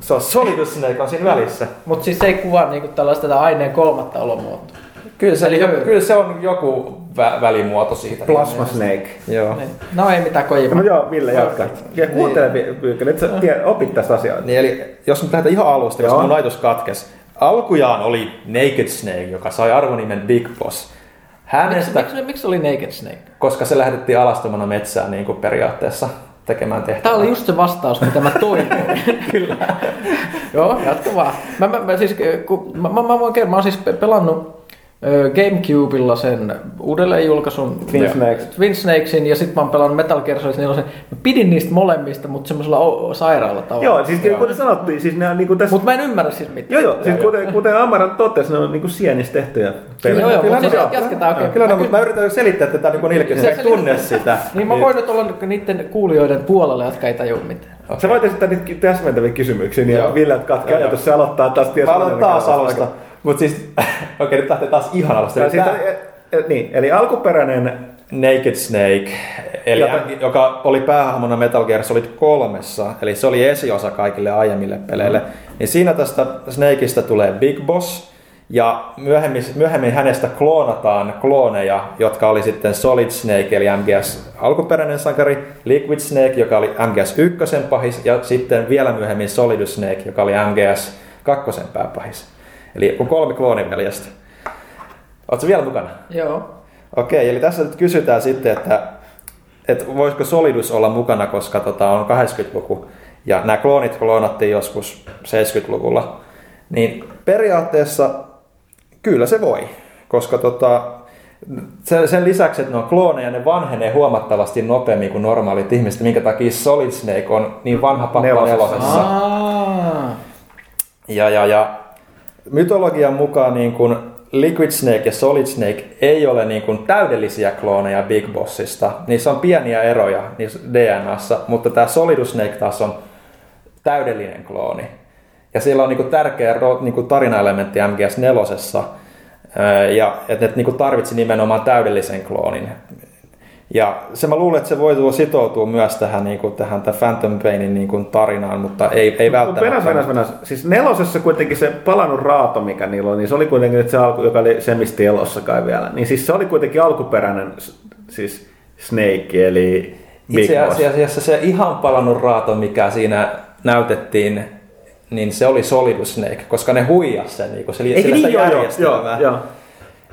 Se on Solidus Snake on siinä välissä. Mutta siis se ei kuvaa niinku tällaista tätä aineen kolmatta olomuotoa. Kyllä se, Eli höyrä. kyllä se on joku vä- välimuoto siitä. Plasma Snake. Joo. Niin. No ei mitään kojima. No joo, Ville, jatka. Ja kuuntele Pyykkönen, että sä tiedät, opit tästä asiaa. Niin eli jos nyt lähdetään ihan alusta, koska Joo. mun ajatus katkes. Alkujaan oli Naked Snake, joka sai arvonimen Big Boss. Miksi, Hänestä, miksi, miksi oli Naked Snake? koska se lähetettiin alastomana metsään niin kuin periaatteessa tekemään tehtävää. Tämä oli just se vastaus, mitä mä toivoin. Kyllä. Joo, jatka vaan. Mä, mä, mä, siis, kun, mä, mä, mä voin kertoa, mä oon siis pe- pelannut ö, Gamecubella sen uudelleenjulkaisun Twin Snakes. Twin Snakesin ja sitten mä oon pelannut Metal Gear Solid 4. Mä pidin niistä molemmista, mutta semmoisella o- sairaalla tavalla. Joo, siis kuten sanottiin, siis ne on niinku tässä... Mutta mä en ymmärrä siis mitään. Joo, joo, siis kuten, kuten Amaran totesi, ne on niinku sienistä tehtyjä Joo, joo, Kyllä mutta siis joo. jatketaan. okei. Kyllä, no, Mä mutta mä yritän selittää tätä niin niillekin, Se- jotka ei se- tunne sitä. Niin mä voin nyt olla niiden kuulijoiden puolella, jotka ei tajua mitään. Sä voit esittää niitä täsmentäviä kysymyksiä, niin Joo. Ville katke Joo, ajatus, se aloittaa taas ties Mä aloitan taas alusta. Mutta siis, okei, nyt lähtee taas ihan alusta. Eli siitä, tää- e, e, niin, eli alkuperäinen Naked Snake, eli Jota- joka oli päähahmona Metal Gear Solid kolmessa, eli se oli esiosa kaikille aiemmille peleille. Mm. Niin siinä tästä Snakeista tulee Big Boss, Ja myöhemmin, myöhemmin hänestä kloonataan klooneja, jotka oli sitten Solid Snake eli MGS alkuperäinen sankari, Liquid Snake, joka oli MGS 1 pahis, ja sitten vielä myöhemmin Solidus Snake, joka oli MGS 2 pääpahis. Eli kun kolme klooniveljestä. Oletko vielä mukana? Joo. Okei, eli tässä nyt kysytään sitten, että, että voisiko Solidus olla mukana, koska tota, on 80-luku ja nämä kloonit kloonattiin joskus 70-luvulla. Niin periaatteessa kyllä se voi, koska tota, sen lisäksi, että ne on klooneja, ne vanhenee huomattavasti nopeammin kuin normaalit ihmiset, minkä takia Solid Snake on niin vanha pappa Nelosessa. nelosessa. Ja, ja, ja mytologian mukaan niin kuin Liquid Snake ja Solid Snake ei ole niin kuin täydellisiä klooneja Big Bossista. Niissä on pieniä eroja niissä DNAssa, mutta tämä Solidus Snake taas on täydellinen klooni. Ja sillä on niin kuin tärkeä niin kuin tarinaelementti MGS4. Ja että ne niin kuin tarvitsi nimenomaan täydellisen kloonin. Ja se mä luulen, että se voi tulla sitoutua myös tähän, niin kuin, tähän tämän Phantom Painin niin kuin tarinaan, mutta ei, ei Mutta välttämättä. Venäs, venäs, venäs. Siis nelosessa kuitenkin se palannut raato, mikä niillä on, niin se oli kuitenkin nyt se alku, joka oli semisti elossa kai vielä. Niin siis se oli kuitenkin alkuperäinen siis Snake, eli Big Itse Boss. asiassa se ihan palannut raato, mikä siinä näytettiin, niin se oli Solidus Snake, koska ne huijas sen, niin kun se Eikö niin? Joo, joo, järjestelmää. joo, joo.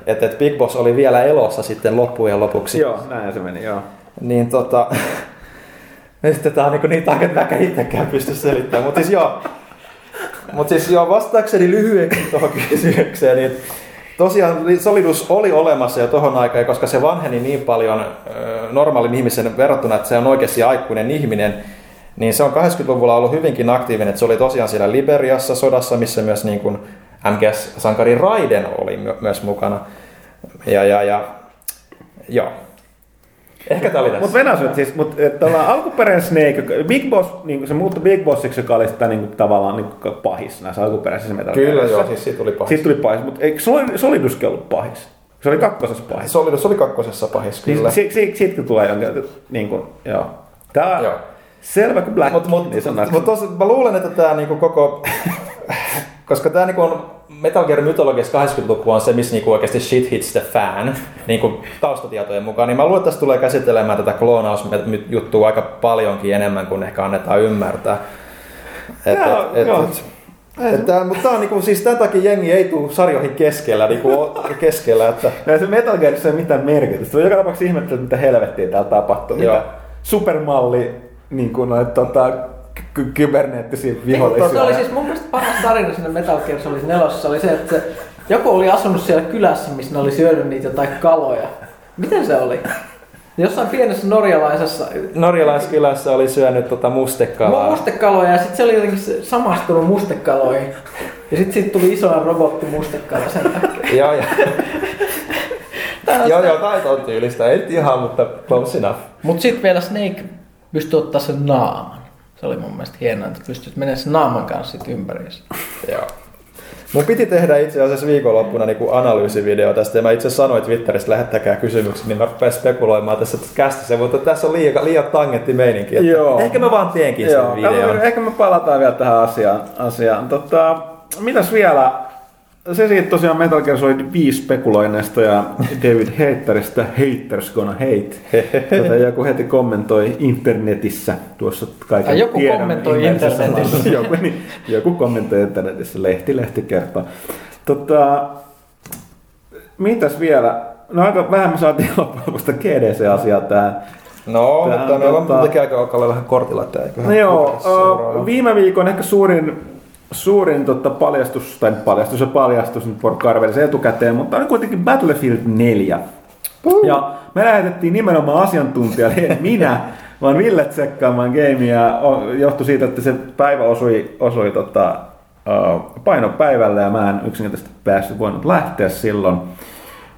Että et Big Boss oli vielä elossa sitten loppujen lopuksi. Joo, näin se meni, joo. Niin tota... Ja sitten tää on niin, niin tarkka, että mä itsekään pysty selittämään. Mutta siis joo, Mutta siis joo, vastaakseni lyhyeksi tuohon kysymykseen, niin tosiaan Solidus oli olemassa jo tuohon aikaan, koska se vanheni niin paljon normaalin ihmisen verrattuna, että se on oikeasti aikuinen ihminen, niin se on 80-luvulla ollut hyvinkin aktiivinen, että se oli tosiaan siellä Liberiassa sodassa, missä myös niin kuin MGS-sankari Raiden oli my- myös mukana. Ja, ja, ja joo. Ehkä tämä oli tässä. Mutta Venäjä, siis, mut, et, tavallaan alkuperäinen Snake, Big Boss, niin se muuttui Big Bossiksi, joka oli sitä niin tavallaan niin pahis näissä alkuperäisissä Metal Kyllä joo, siis siitä tuli pahis. Siitä tuli pahis, mutta eikö Solid- Soliduskin ollut pahis? Se oli kakkosessa pahis. Solidus oli kakkosessa pahis, kyllä. Niin, si, si, siitäkin tulee jonkin, niin kuin, joo. Tää on Joo. selvä kuin Black, Mutta mut, niin sanaksi. mut tos, mä luulen, että tämä niinku koko... koska tämä niinku on Metal Gear mytologiassa 80-luku on se, missä niinku oikeasti shit hits the fan, niinku taustatietojen mukaan, niin mä luulen, että tässä tulee käsittelemään tätä kloonausjuttua aika paljonkin enemmän kuin ehkä annetaan ymmärtää. Et, Joo, et, joo. et, et, tää, mutta tää on niinku, siis tämän takia jengi ei tule sarjoihin keskellä, niinku, keskellä että Ja se Metal Gearissa ei ole mitään merkitystä. Se on joka tapauksessa ihmettä, että mitä helvettiä täällä tapahtuu. Joo. Mitä supermalli, niin kuin noita tota, ky- kyberneettisiä vihollisia. Se oli siis mun mielestä paras tarina siinä Metal Gear Solid 4 oli se, että se, joku oli asunut siellä kylässä, missä ne oli syönyt niitä jotain kaloja. Miten se oli? Jossain pienessä norjalaisessa norjalaiskylässä oli syönyt tota mustekalaa. mustekaloja ja sitten se oli jotenkin samastunut mustekaloihin. Ja sitten siitä tuli iso robotti mustekala sen jälkeen. Joo, joo. Joo, joo, taito on tyylistä. Ei ihan, mutta close enough. Mut sitten vielä Snake pystyi ottaa sen naaman. Se oli mun mielestä hienoa, että pystyt menemään sen naaman kanssa sit ympäri. Joo. Mun piti tehdä itse asiassa viikonloppuna niin analyysivideo tästä, ja mä itse sanoin Twitteristä, lähettäkää kysymyksiä, niin mä rupesin spekuloimaan tässä kästissä, mutta tässä on liian, liian tangentti meininki. Että Joo. Ehkä mä vaan teenkin sen Joo, videon. Ehkä me palataan vielä tähän asiaan. asiaan. Tota, mitäs vielä? Se siitä tosiaan Metal Gear Solid 5 spekuloinnista ja David Haterista Haters Gonna Hate. Tätä joku heti kommentoi internetissä tuossa kaiken Ai joku tiedon kommentoi internetissä. maailmassa. joku, niin, joku kommentoi internetissä, lehti, lehti kertoo. Tota, mitäs vielä? No aika vähän me saatiin loppujen GDC-asiaa tähän. No, Tähän mutta meillä on tota- muutenkin aika alkaa olla vähän kortilla tämä. No joo, uh, viime viikon ehkä suurin, suurin tota paljastus, tai paljastus ja paljastus nyt porukka arveli se etukäteen, mutta on kuitenkin Battlefield 4. Ja me lähetettiin nimenomaan asiantuntijalle, en minä, vaan Ville tsekkaamaan gamea. O- Johtui siitä, että se päivä osui, osui tota, painopäivällä ja mä en yksinkertaisesti päässyt voinut lähteä silloin.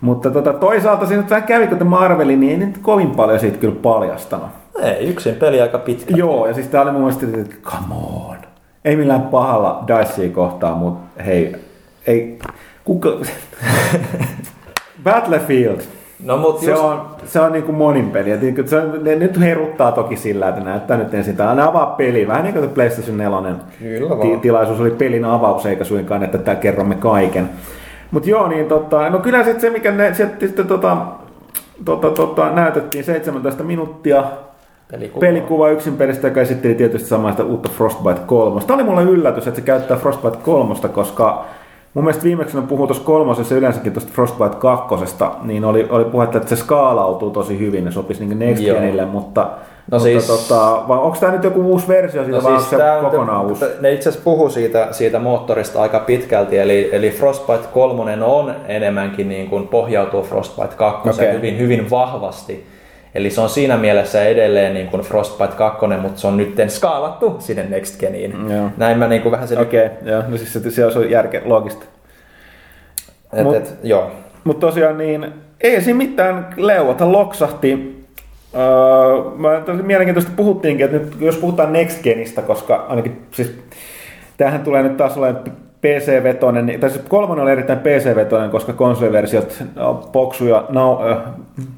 Mutta tota, toisaalta siinä vähän kävi, kun mä arvelin, niin ei nyt kovin paljon siitä kyllä paljastanut. Ei, yksin peli aika pitkä. Joo, ja siis tää oli mun mielestä, että come on. Ei millään pahalla Dicea kohtaan, mutta hei, ei, kuka... Battlefield. No, mut Se just, on, se on niinku monin peli. Ja se, ne nyt heruttaa toki sillä, että näyttää nyt ensin. On avaa peli. Vähän niin kuin PlayStation 4 Kyllä ti- tilaisuus oli pelin avaus, eikä suinkaan, että tää kerromme kaiken. Mutta joo, niin tota, no kyllä sitten se, mikä ne, sitten tota, tota, tota, näytettiin 17 minuuttia Pelikuva. pelikuva yksin pelistä, joka esitteli tietysti samaista uutta Frostbite 3. Tämä oli mulle yllätys, että se käyttää Frostbite 3, koska mun mielestä viimeksi kun puhuu tuossa kolmosessa yleensäkin tuosta Frostbite 2, niin oli, oli puhetta, että se skaalautuu tosi hyvin, ne sopisi niin Next. Genille, mutta, No mutta siis- tota, vai onko tämä nyt joku uusi versio siitä, no vai onko se on- kokonaan uusi? Ne itse asiassa puhu siitä, siitä moottorista aika pitkälti, eli, eli Frostbite 3 on enemmänkin niin kuin pohjautuu Frostbite 2 Okei. hyvin, hyvin vahvasti. Eli se on siinä mielessä edelleen niin kuin Frostbite 2, mutta se on nyt skaalattu sinne Next Geniin. Joo. Näin mä niin kuin vähän sen... Okei, okay, joo, no siis se, se on järke, loogista. Et, Mut- et, joo. Mutta tosiaan niin, ei siinä mitään leuata loksahti. Öö, mä mielenkiintoista puhuttiinkin, että nyt jos puhutaan Next Genistä, koska ainakin siis tämähän tulee nyt taas olemaan PC-vetoinen, tai siis kolmonen oli erittäin PC-vetoinen, koska konsoliversiot on poksu ja, nau, äh,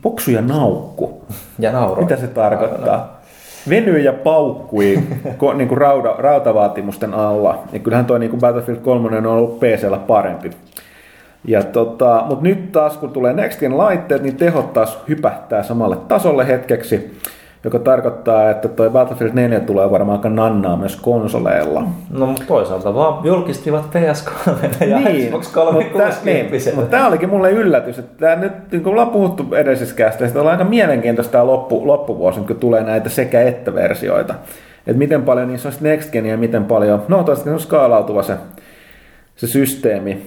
poksu ja naukku. Ja nauroin. Mitä se tarkoittaa? Venyi ja paukkui ko, niin kuin rauda, rautavaatimusten alla. Ja kyllähän tuo niin kuin Battlefield 3 on ollut PCllä parempi. Ja tota, mutta nyt taas kun tulee Next Gen laitteet, niin tehot taas hypähtää samalle tasolle hetkeksi, joka tarkoittaa, että toi Battlefield 4 tulee varmaan aika nannaa myös konsoleilla. No mutta toisaalta vaan julkistivat PS3 ja Xbox mutta 360. niin, mutta tämä olikin mulle yllätys, että tää nyt, niin kuin ollaan puhuttu edellisessä kästeistä, on aika mielenkiintoista tämä loppu, loppuvuosi, kun tulee näitä sekä että versioita. Että miten paljon niissä on sit Next Genia ja miten paljon, no toivottavasti se on skaalautuva se, se systeemi.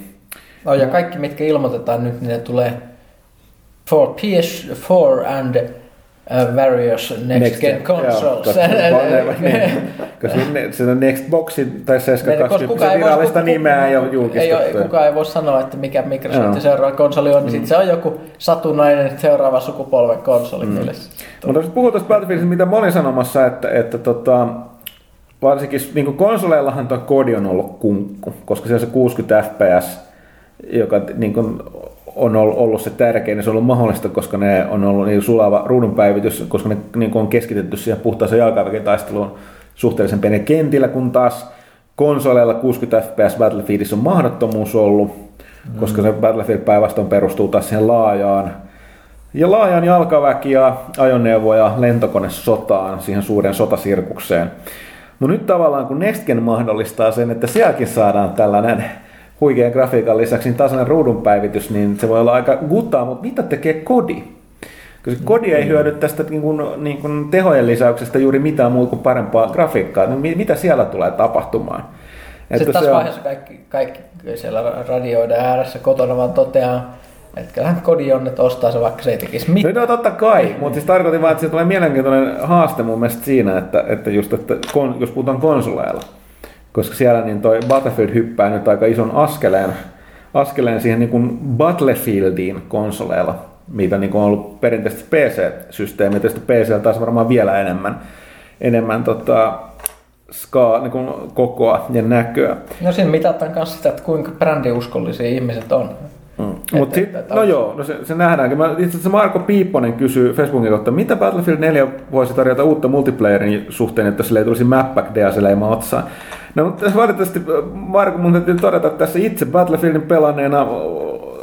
No ja kaikki, mitkä ilmoitetaan nyt, niin ne tulee for PS4 and uh, various next, next gen, consoles. Joo, koska, niin, Next Boxin tai se Meidän- koska 20 virallista nimeä ei ole Ei, julkistettu. ole- kukaan ei voi sanoa, että mikä Microsoftin Joo. seuraava konsoli on, niin sitten se on joku satunnainen seuraava sukupolven konsoli. Mm. Mutta jos puhutaan tuosta Battlefieldista, mitä mä olin sanomassa, että, että tota, varsinkin niin konsoleillahan tuo kodi on ollut kunkku, koska se on se 60 fps, joka niin kuin, on ollut se tärkein, ja se on ollut mahdollista, koska ne on ollut niin sulava ruudunpäivitys, koska ne niin on keskitetty siihen puhtaaseen jalkaväkitaisteluun suhteellisen pienellä kentillä, kun taas konsoleilla 60 fps Battlefieldissä on mahdottomuus ollut, koska se Battlefield päinvastoin perustuu taas siihen laajaan ja laajan jalkaväki ja ajoneuvo ja lentokonesotaan, siihen suuren sotasirkukseen. Mutta nyt tavallaan kun Next Gen mahdollistaa sen, että sielläkin saadaan tällainen huikean grafiikan lisäksi niin tasainen ruudunpäivitys, niin se voi olla aika gutaa, mutta mitä tekee kodi? Koska kodi ei hyödy tästä niin kuin, niin kuin tehojen lisäyksestä juuri mitään muuta kuin parempaa grafiikkaa. No, mi- mitä siellä tulee tapahtumaan? Sitten tässä se on- vaiheessa kaikki, kaikki siellä radioiden ääressä kotona vaan toteaa, että kyllähän kodi on, että ostaa se vaikka se ei tekisi mitään. No, no totta kai, mutta siis tarkoitin vaan, että se tulee mielenkiintoinen haaste mun mielestä siinä, että, että just, että kon, jos puhutaan konsoleilla, koska siellä niin toi Battlefield hyppää nyt aika ison askeleen, askeleen siihen niin kuin Battlefieldiin konsoleilla, mitä niin kuin on ollut perinteisesti PC-systeemi, tietysti PC taas varmaan vielä enemmän, enemmän tota, ska, niin kuin kokoa ja näköä. No siinä mitataan myös sitä, että kuinka brändiuskollisia ihmiset on. Mm. Mut sit, että- no joo, no se, se nähdään. Mä, itse asiassa Marko Piipponen kysyy Facebookin kautta, mitä Battlefield 4 voisi tarjota uutta multiplayerin suhteen, että sille ei tulisi mapback DLC-leima otsaan. No mutta valitettavasti Marko, mun täytyy todeta, että tässä itse Battlefieldin pelanneena o,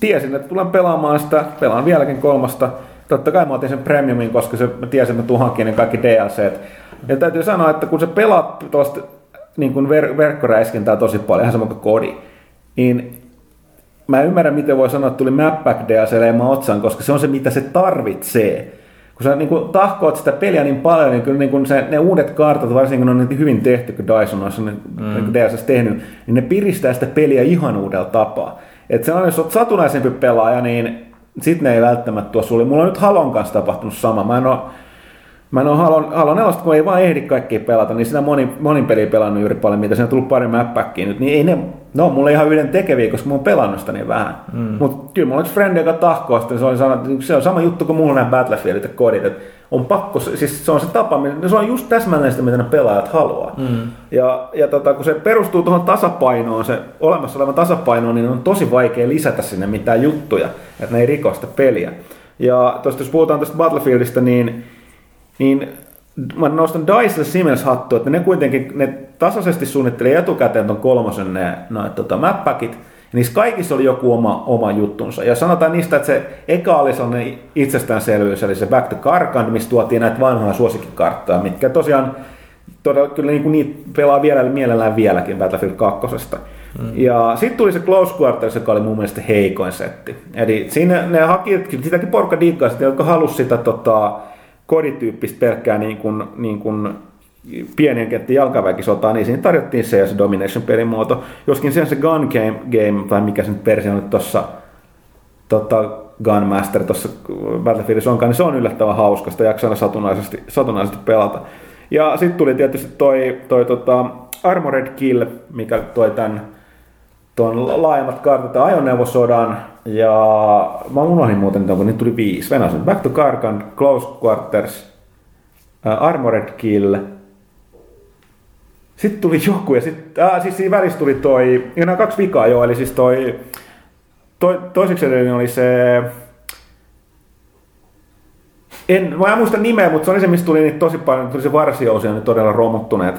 tiesin, että tulen pelaamaan sitä, pelaan vieläkin kolmasta. Totta kai mä otin sen premiumin, koska se, mä tiesin, että mä tuun hankkimaan kaikki DLCt. Ja täytyy sanoa, että kun sä pelaat tuosta niin kuin ver- verkkoräiskintää tosi paljon, ihan sama kuin kodi, niin mä ymmärrän, miten voi sanoa, että tuli Mapback DLC otsaan, koska se on se, mitä se tarvitsee. Kun sä niin kuin, tahkoot sitä peliä niin paljon, niin kyllä niin kuin se, ne uudet kartat, varsinkin kun ne on niin hyvin tehty, kun Dyson on sen mm. niin DLCs tehnyt, niin ne piristää sitä peliä ihan uudella tapaa. Et se on, jos olet satunnaisempi pelaaja, niin sit ne ei välttämättä tuo sulle. Mulla on nyt Halon kanssa tapahtunut sama. Mä en ole Mä en ole Halo, Halo 4, kun ei vaan ehdi kaikkia pelata, niin sitä moni, monin peliä pelannut juuri paljon, mitä siinä on tullut pari mäppäkkiä nyt, niin ei ne, no mulla ihan yhden tekeviä, koska mä oon pelannut sitä niin vähän. Mm. Mutta kyllä mulla on yksi frendi, joka tahkoa sitten, se, oli sanonut, että se on sama juttu kuin mulla nämä Battlefieldit ja kodit, että on pakko, siis se on se tapa, millä- se on just täsmälleen sitä, mitä ne pelaajat haluaa. Mm. Ja, ja tota, kun se perustuu tuohon tasapainoon, se olemassa oleva tasapainoon, niin on tosi vaikea lisätä sinne mitään juttuja, että ne ei riko sitä peliä. Ja tuosta jos puhutaan tästä Battlefieldista, niin niin mä nostan Dicelle Siemens hattu, että ne kuitenkin ne tasaisesti suunnittelee etukäteen ton kolmosen ne noit, tota, mappackit, niissä kaikissa oli joku oma, oma juttunsa. Ja sanotaan niistä, että se eka oli sellainen itsestäänselvyys, eli se Back to Karkand, missä tuotiin näitä vanhoja suosikkikarttoja, mitkä tosiaan todella, kyllä niin kuin niitä pelaa vielä mielellään vieläkin Battlefield 2. Mm. Ja sitten tuli se Close Quarters, joka oli mun mielestä heikoin setti. Eli siinä ne haki, sitäkin porukka diikkaa jotka halusi sitä tota, kodityyppistä pelkkää niin kuin, niin kuin pienien kenttien jalkaväkisotaa, niin siinä tarjottiin se ja se Domination pelimuoto. Joskin sen se Gun Game, game vai mikä se nyt versio on tuossa tota, Gunmaster tuossa Battlefieldissa onkaan, niin se on yllättävän hauska, sitä jaksaa satunnaisesti, satunnaisesti pelata. Ja sitten tuli tietysti toi, toi tota Armored Kill, mikä toi tämän tuon laajemmat kartat ajoneuvosodan, ja mä unohdin muuten, että niitä tuli viisi. Venäjä Back to Karkan, Close Quarters, uh, Armored Kill, sitten tuli joku, ja sitten, äh, siis siinä välissä tuli toi, ja nämä kaksi vikaa jo, eli siis toi, toi toiseksi edellinen oli se, en, mä en muista nimeä, mutta se oli se, mistä tuli niitä tosi paljon, tuli se varsiousia, ne todella romuttuneet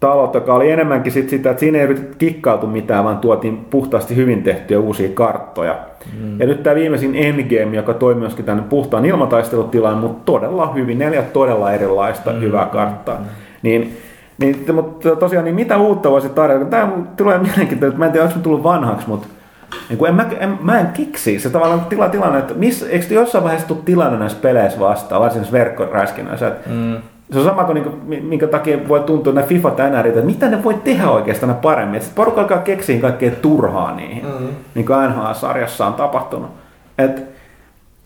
talot, joka oli enemmänkin sit sitä, että siinä ei yritetty kikkautu mitään, vaan tuotiin puhtaasti hyvin tehtyjä uusia karttoja. Mm. Ja nyt tämä viimeisin Endgame, joka toi myöskin tänne puhtaan ilmataistelutilaan, mutta todella hyvin, neljä todella erilaista mm. hyvää karttaa. Mm. Niin niin, mutta tosiaan, niin mitä uutta voisi tarjota? Tämä tulee mielenkiintoista, mä en tiedä, onko tullut vanhaksi, mutta niin kuin en, mä, en, mä en kiksi se tavallaan tila, tilanne, että miss, eikö jossain vaiheessa tule tilanne näissä peleissä vastaan, varsinkin verkkoräskinnöissä, että mm. Se on sama kuin, niin minkä takia voi tuntua nämä FIFA tänärit, että mitä ne voi tehdä oikeastaan paremmin. Että porukka alkaa keksiä kaikkea turhaa niihin, mm. niin kuin NHL-sarjassa on tapahtunut. Et,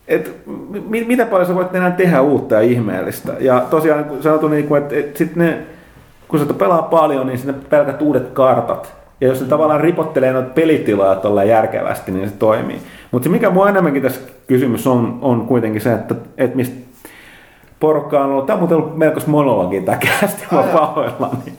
et, mitä paljon sä voit enää tehdä uutta ja ihmeellistä. Ja tosiaan sanottu, niin kuin, että, että sitten ne kun sä pelaa paljon, niin sinne pelkät uudet kartat. Ja jos se tavallaan ripottelee noita pelitiloja tuolla järkevästi, niin se toimii. Mutta se mikä mua enemmänkin tässä kysymys on, on kuitenkin se, että, että mistä porukka on ollut, tämä on muuten ollut melkois monologi tämä kästi, mä pahoillani.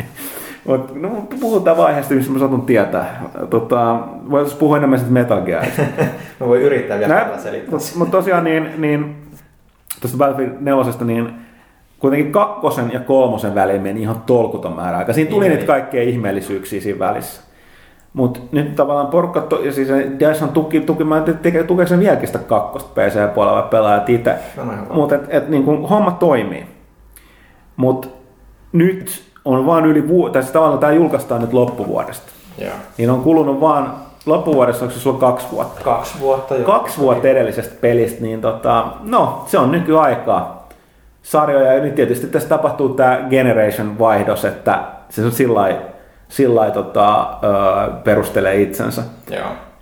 Mut, no, puhutaan vaiheesta, missä mä satun tietää. Tota, voitaisiin puhua enemmän sitten Metal Gearista. mä voin yrittää vielä selittää. Mutta mut tosiaan niin, niin tuosta Battlefield 4, niin kuitenkin kakkosen ja kolmosen väliin meni ihan tolkuton määrä aika. Siinä tuli niin. niitä kaikkea ihmeellisyyksiä siinä välissä. Mutta nyt tavallaan porukka, to, ja siis Dyson tuki, tuki mä en tiedä, tukeeko sen vieläkin sitä kakkosta PC-puolella vai pelaajat itse. Mutta et, et, niin kun, homma toimii. Mutta nyt on vaan yli vuosi, tai siis tavallaan tämä julkaistaan nyt loppuvuodesta. Yeah. Niin on kulunut vaan, loppuvuodessa onko se sulla kaksi vuotta? Kaksi vuotta. Jo. Kaksi vuotta edellisestä pelistä, niin tota, no se on nykyaikaa sarjoja. Ja nyt tietysti tässä tapahtuu tämä generation-vaihdos, että se on sillä sillä tota, perustelee itsensä.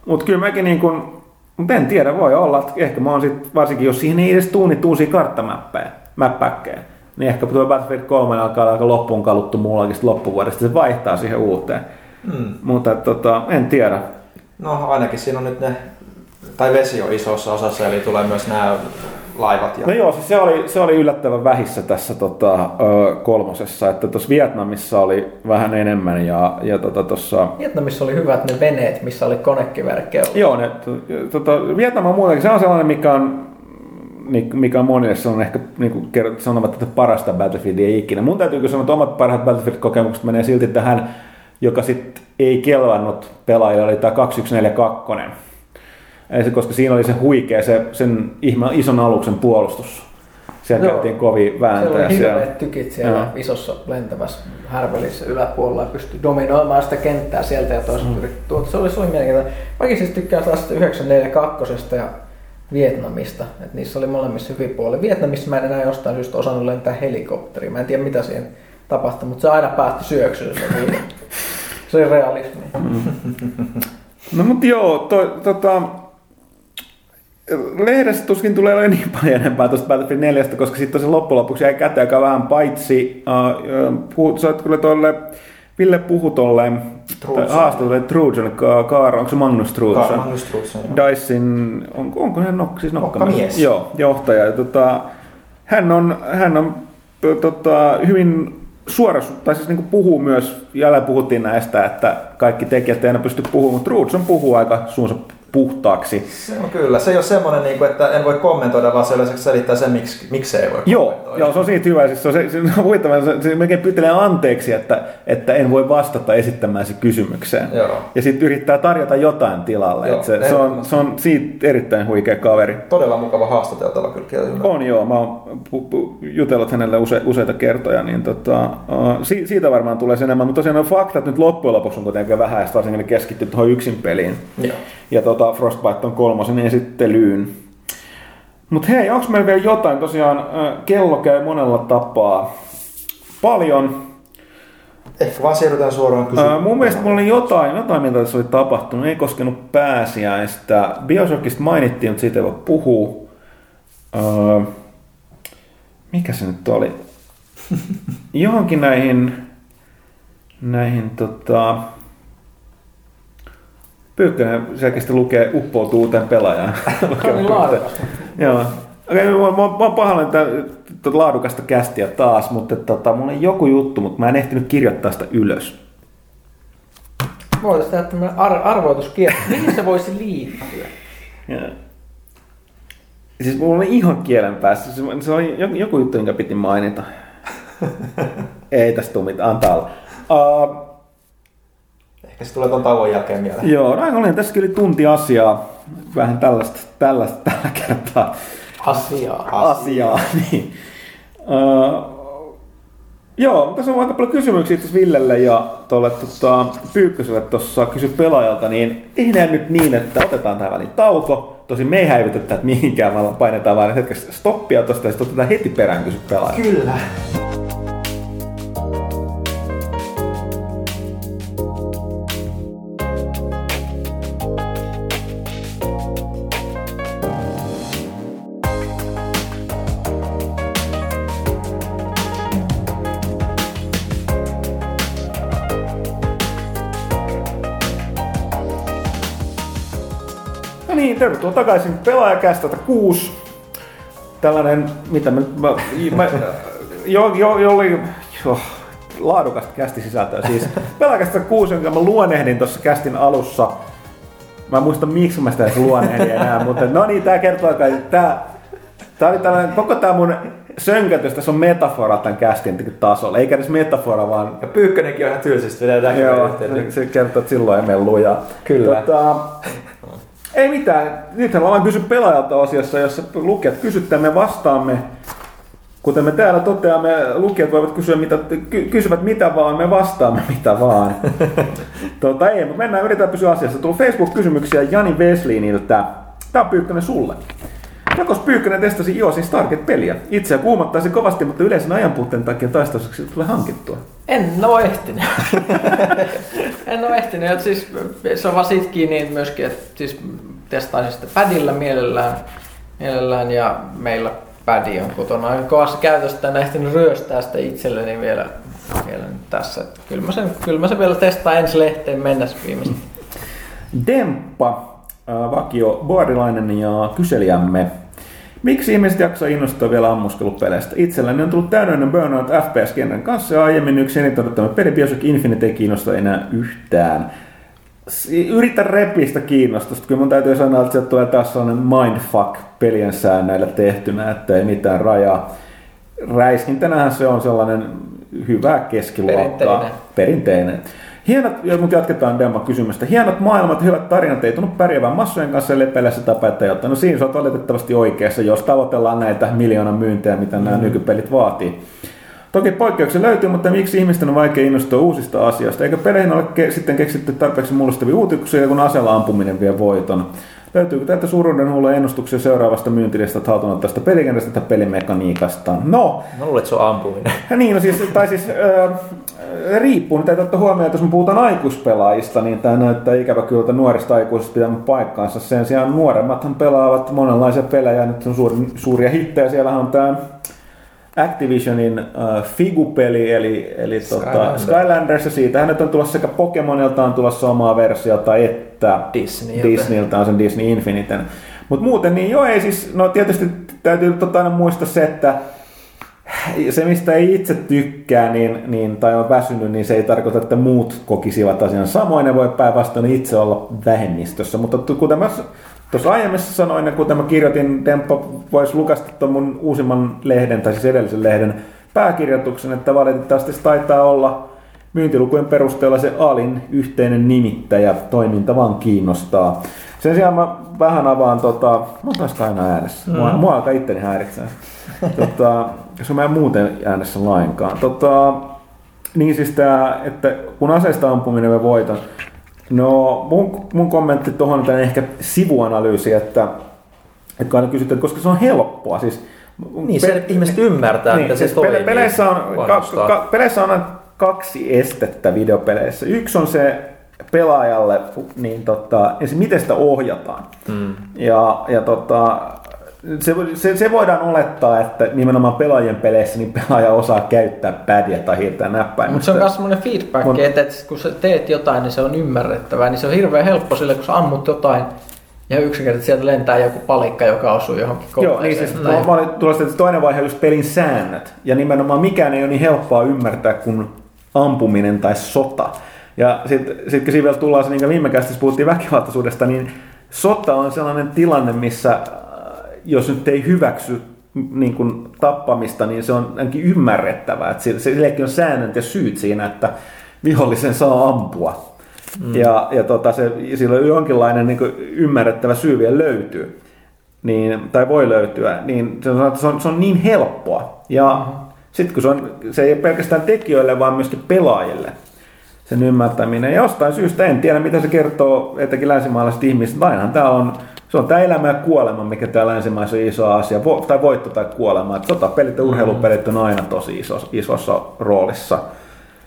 Mutta kyllä mäkin niin kun, mutta en tiedä, voi olla, että ehkä mä oon sit, varsinkin jos siihen ei edes tuu niitä uusia karttamäppejä, mäppäkkejä, niin ehkä tuo Battlefield 3 alkaa aika loppuun kaluttu muullakin loppuvuodesta, se vaihtaa siihen uuteen. Mm. Mutta tota, en tiedä. No ainakin siinä on nyt ne, tai vesi on isossa osassa, eli tulee myös nämä laivat. Ja... No joo, siis se oli, se oli yllättävän vähissä tässä tota, kolmosessa, että tuossa Vietnamissa oli vähän enemmän ja, ja tota, tossa... Vietnamissa oli hyvät ne veneet, missä oli konekiverkkejä. Joo, ne, tota, Vietnam on muutenkin, se on sellainen, mikä on mikä on monille on ehkä niin kuin sanovat, että parasta Battlefieldia ikinä. Mun täytyy kyllä sanoa, että omat parhaat Battlefield-kokemukset menee silti tähän, joka sitten ei kelvannut pelaajille, oli tämä 2142 koska siinä oli se huikea, se, sen ihme, ison aluksen puolustus. Siellä Joo. käytiin kovin vääntöjä. Siellä oli hirveät tykit siellä Joo. isossa lentävässä härvelissä yläpuolella ja pystyi dominoimaan sitä kenttää sieltä ja toisaalta mm. tuota, se oli, se oli mielenkiintoinen. Mäkin siis tykkään taas 942 ja Vietnamista, että niissä oli molemmissa hyviä puolia. Vietnamissa mä en enää jostain syystä osannut lentää helikopteriin. Mä en tiedä mitä siihen tapahtui, mutta se aina päätti syöksyyn. Se, se oli realismi. Mm. No mutta joo, to, tota, lehdessä tuskin tulee olemaan niin paljon enempää tuosta Battlefield 4, koska sitten se loppujen lopuksi jäi käteen aika vähän paitsi, uh, puhut, sä kyllä tuolle Ville puhu tuolle haastattelulle Trujan, Kaara, onko se Magnus Trujan? Magnus Trujan. Dyson, on, onko hän nok, siis nokkamies? Joo, johtaja. Tota, hän on, hän on tota, hyvin suora, tai siis niin puhuu myös, jälleen puhuttiin näistä, että kaikki tekijät eivät pysty puhumaan, mutta Trujan puhuu aika suunsa puhtaaksi. Se on kyllä. Se ei ole semmoinen, niin kuin, että en voi kommentoida, vaan se yleensä selittää sen, miksi, miksi ei voi Joo, kommentoida. joo, se on siitä hyvä. Siis se on, se, se on huvittavaa, se, se melkein pyytelee anteeksi, että, että en voi vastata esittämään se kysymykseen. Joo. Ja sitten yrittää tarjota jotain tilalle. Joo, Et se, se, on, se on siitä erittäin huikea kaveri. Todella mukava haastateltava kyllä Keljunen. On joo, mä oon jutellut hänelle use, useita kertoja, niin tota, si- siitä varmaan tulee enemmän, mutta tosiaan nuo faktat nyt loppujen lopuksi on kuitenkin vähän, ja varsinkin ne keskittyy tuohon yksin peliin. Joo. Ja tota, Frostbite on kolmosen esittelyyn. Mutta hei, onko meillä vielä jotain? Tosiaan kello käy monella tapaa paljon. Ehkä vaan siirrytään suoraan. Äh, mun mielestä mulla oli jotain, jotain mitä tässä oli tapahtunut. Ei koskenut pääsiäistä. Bioshockista mainittiin, mutta siitä ei voi puhua. Äh, mikä se nyt oli? Johonkin näihin, näihin tota, Pyykkönen selkeästi lukee uppoutuu uuteen pelaajaan. Oli laadukasta. Joo. Okei, mä, mä, mä oon pahoillani että tuota laadukasta kästiä taas, mutta tota, mulla on joku juttu, mutta mä en ehtinyt kirjoittaa sitä ylös. Voitaisiin tehdä tämmöinen ar- arvoituskierto. Mihin se voisi liittyä? Ja. Siis mulla oli ihan kielen päässä. Se, oli joku, joku juttu, jonka piti mainita. Ei tästä tule mitään, antaa olla. Uh, Ehkä se tulee ton tauon jälkeen mieleen. joo, no oli tässä kyllä tunti asiaa. Vähän tällaista, tällaista tällä kertaa. Asiaa. asiaa. Niin. Uh, joo, tässä on aika paljon kysymyksiä itse Villelle ja tuolle tota, Pyykköselle tuossa kysy pelaajalta, niin tehdään nyt niin, että otetaan tähän väliin tauko. Tosin me ei häivytä tätä mihinkään, vaan painetaan vain hetkeksi stoppia tuosta ja sitten otetaan heti perään kysy pelaajalta. Kyllä. Tervetuloa takaisin pelaajakästä 6. Tällainen, mitä mä, mä, mä jo, jo, jo, oli, jo, laadukasta kästi sisältöä. Siis pelaajakästä 6, jonka mä luonehdin tuossa kästin alussa. Mä en muista miksi mä sitä edes luonehdin enää, mutta no niin, tää kertoo kai, tää, tää oli tällainen, koko tää mun sönkätys, tässä on metafora tämän kästin tasolla. Eikä edes metafora, vaan Ja Pyykkönenkin on ihan tylsistä Joo, se kertoo, että silloin ei mene lujaa. Kyllä. Tota, ei mitään. Nythän me ollaan kysy pelaajalta osiossa, jossa lukijat kysyttää, me vastaamme. Kuten me täällä toteamme, lukijat voivat kysyä, mitä, ky, kysyvät mitä vaan, me vastaamme mitä vaan. tota, ei, mutta mennään, yritetään pysyä asiassa. Tullut Facebook-kysymyksiä Jani Vesliniltä. Tää on Pyykkönen sulle. Jakos Pyykkönen testasi iOSin Stargate-peliä. Itseä kuumottaisi kovasti, mutta yleisen ajanpuutteen takia taistoiseksi tulee hankittua. En ole ehtinyt. en ole ehtinyt. Et siis, se on vaan siitä kiinni myöskin, että siis testaisin sitä padilla mielellään, mielellään ja meillä padi on kotona aika kovassa käytössä. En ehtinyt ryöstää sitä itselleni vielä, vielä nyt tässä. Kyllä mä, sen, kyllä mä sen vielä testaan ensi lehteen mennessä viimeistä. Demppa, vakio boardilainen ja kyselijämme. Miksi ihmiset jaksaa innostua vielä ammuskelupeleistä? Itselläni on tullut täydellinen burnout FPS-kentän kanssa ja aiemmin yksi eniten odottama peli Bioshock Infinite ei kiinnosta enää yhtään. Yritä repiä sitä kiinnostusta. Kyllä mun täytyy sanoa, että sieltä tulee taas sellainen mindfuck pelien säännöillä tehtynä, että ei mitään rajaa. Räiskintänähän se on sellainen hyvä keskiluokkaa. Perinteinen. Perinteinen. Hienot, ja mutta jatketaan Demma kysymystä. Hienot maailmat ja hyvät tarinat ei tunnu pärjäävän massojen kanssa lepelässä tapetta, jotta no siinä sä oot valitettavasti oikeassa, jos tavoitellaan näitä miljoonan myyntejä, mitä nämä nykypelit vaatii. Toki poikkeuksia löytyy, mutta miksi ihmisten on vaikea innostua uusista asioista? Eikö peleihin ole ke- sitten keksitty tarpeeksi mullistavia uutisia, kun aseella ampuminen vie voiton? Löytyykö täältä suuruuden huulla ennustuksia seuraavasta myyntilistat haltuna tästä pelikentästä tai pelimekaniikasta? No, Mä luulen, että se on ampuminen. ja niin, no siis, tai siis äh, riippuu, nyt täytyy ottaa huomioon, että jos me puhutaan aikuispelaajista, niin tämä näyttää ikävä kyllä, että nuorista aikuisista pitää paikkaansa. Sen sijaan nuoremmathan pelaavat monenlaisia pelejä, nyt on suuri, suuria hittejä. Siellähän on tämä Activisionin äh, Figu-peli, eli, eli Skylanders. Tota, Skylanders, ja siitähän nyt on tulossa sekä Pokemonilta on tulossa omaa versiota, että Disneyltä. Disneyltä on sen Disney Infiniten. Mutta muuten niin joo, ei siis, no tietysti täytyy tota aina muistaa se, että se, mistä ei itse tykkää niin, niin, tai on väsynyt, niin se ei tarkoita, että muut kokisivat asian samoin. Ne voi päinvastoin itse olla vähemmistössä. Mutta kuten mä tuossa aiemmin sanoin, ja kuten mä kirjoitin, Demppo voisi lukasta tuon mun uusimman lehden, tai siis edellisen lehden pääkirjoituksen, että valitettavasti se taitaa olla myyntilukujen perusteella se alin yhteinen nimittäjä. Toiminta vaan kiinnostaa. Sen sijaan mä vähän avaan, tota, mä oon taas aina äänessä. Mua, mm. mua alkaa itteni häiritsee. tota, jos mä en muuten äänessä lainkaan. Tota, niin siis tää, että kun aseista ampuminen mä voitan. No mun, mun kommentti tuohon on ehkä sivuanalyysi, että, että aina kysytään, koska se on helppoa. Siis, niin, se pe- ihmiset ymmärtää, niin, että se siis toimii. Peleissä on, ka, ka, peleissä on kaksi estettä videopeleissä. Yksi on se pelaajalle, niin tota, se miten sitä ohjataan. Mm. Ja, ja tota, se, se, se, voidaan olettaa, että nimenomaan pelaajien peleissä niin pelaaja osaa käyttää pädiä tai hiirtää näppäin. Mutta se on myös semmoinen feedback, Mut, että, että kun sä teet jotain, niin se on ymmärrettävää, niin se on hirveän helppo sille, kun sä ammut jotain, ja yksinkertaisesti sieltä lentää joku palikka, joka osuu johonkin Joo, niin siis tuolla toinen vaihe on just pelin säännöt. Ja nimenomaan mikään ei ole niin helppoa ymmärtää kuin ampuminen tai sota. Ja sitten sit, kun siinä vielä tullaan, niin kuin viime puhuttiin väkivaltaisuudesta, niin sota on sellainen tilanne, missä jos nyt ei hyväksy niin kuin tappamista, niin se on ainakin ymmärrettävää. Että sillekin on säännöt ja syyt siinä, että vihollisen saa ampua. Mm. Ja, ja tota, se, sillä on jonkinlainen niin ymmärrettävä syy vielä löytyy, niin, tai voi löytyä, niin se on, se on, se on niin helppoa. Ja mm. sitten kun se, on, se ei ole pelkästään tekijöille, vaan myöskin pelaajille sen ymmärtäminen. Ja jostain syystä en tiedä, mitä se kertoo etenkin länsimaalaiset ihmiset. Ainahan tämä on, se on tämä elämä ja kuolema, mikä täällä länsimaissa on iso asia. Vo, tai voitto tai kuolema. Että sotapelit ja urheilupelit on aina tosi iso, isossa roolissa.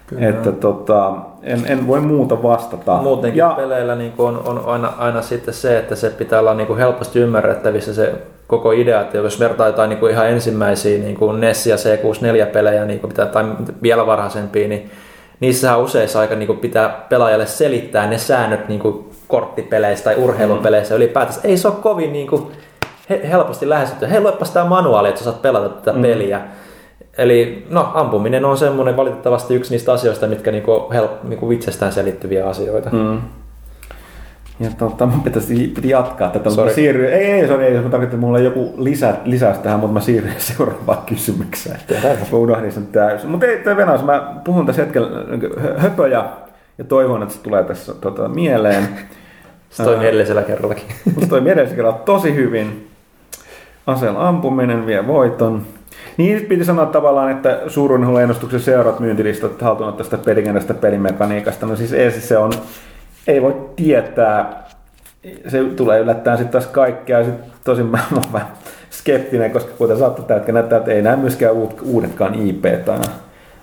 Kyllä. Että tota, en, en voi muuta vastata. Muutenkin ja, peleillä niin on, on aina, aina sitten se, että se pitää olla niin kuin helposti ymmärrettävissä se koko idea, että jos vertaa jotain niin kuin ihan ensimmäisiä niin kuin NES ja C64-pelejä niin kuin pitää, tai vielä varhaisempia, niin niissähän useissa aika niin kuin pitää pelaajalle selittää ne säännöt niin kuin korttipeleissä tai urheilupeleissä mm. ylipäätänsä. Ei se ole kovin niin kuin helposti lähestytty. Hei, luepas tämä manuaali, että saat pelata tätä mm. peliä. Eli no, ampuminen on semmoinen valitettavasti yksi niistä asioista, mitkä niinku help, niinku itsestään selittyviä asioita. Mm. Ja tota, mun pitäisi, piti jatkaa tätä, mutta siirryin, ei, ei, sorry, ei, mä tarkoitan, että mulla on joku lisä, lisäys tähän, mutta mä siirryin seuraavaan kysymykseen. Mä unohdin sen täysin. Mutta ei, toi Venäjä, mä puhun tässä hetkellä höpöjä ja toivon, että se tulee tässä tota, mieleen. Se toimi edellisellä kerrallakin. Se toimi edellisellä kerralla tosi hyvin. Aseella ampuminen vie voiton. Niin piti sanoa tavallaan, että suurun ennustuksen seurat myyntilistat haltuun tästä pelikentästä pelimekaniikasta. No siis ei, se on, ei voi tietää, se tulee yllättäen sitten taas kaikkea. Sitten tosin mä olen vähän skeptinen, koska kuten saattaa tällä näyttää, että ei näe myöskään uudetkaan IP aina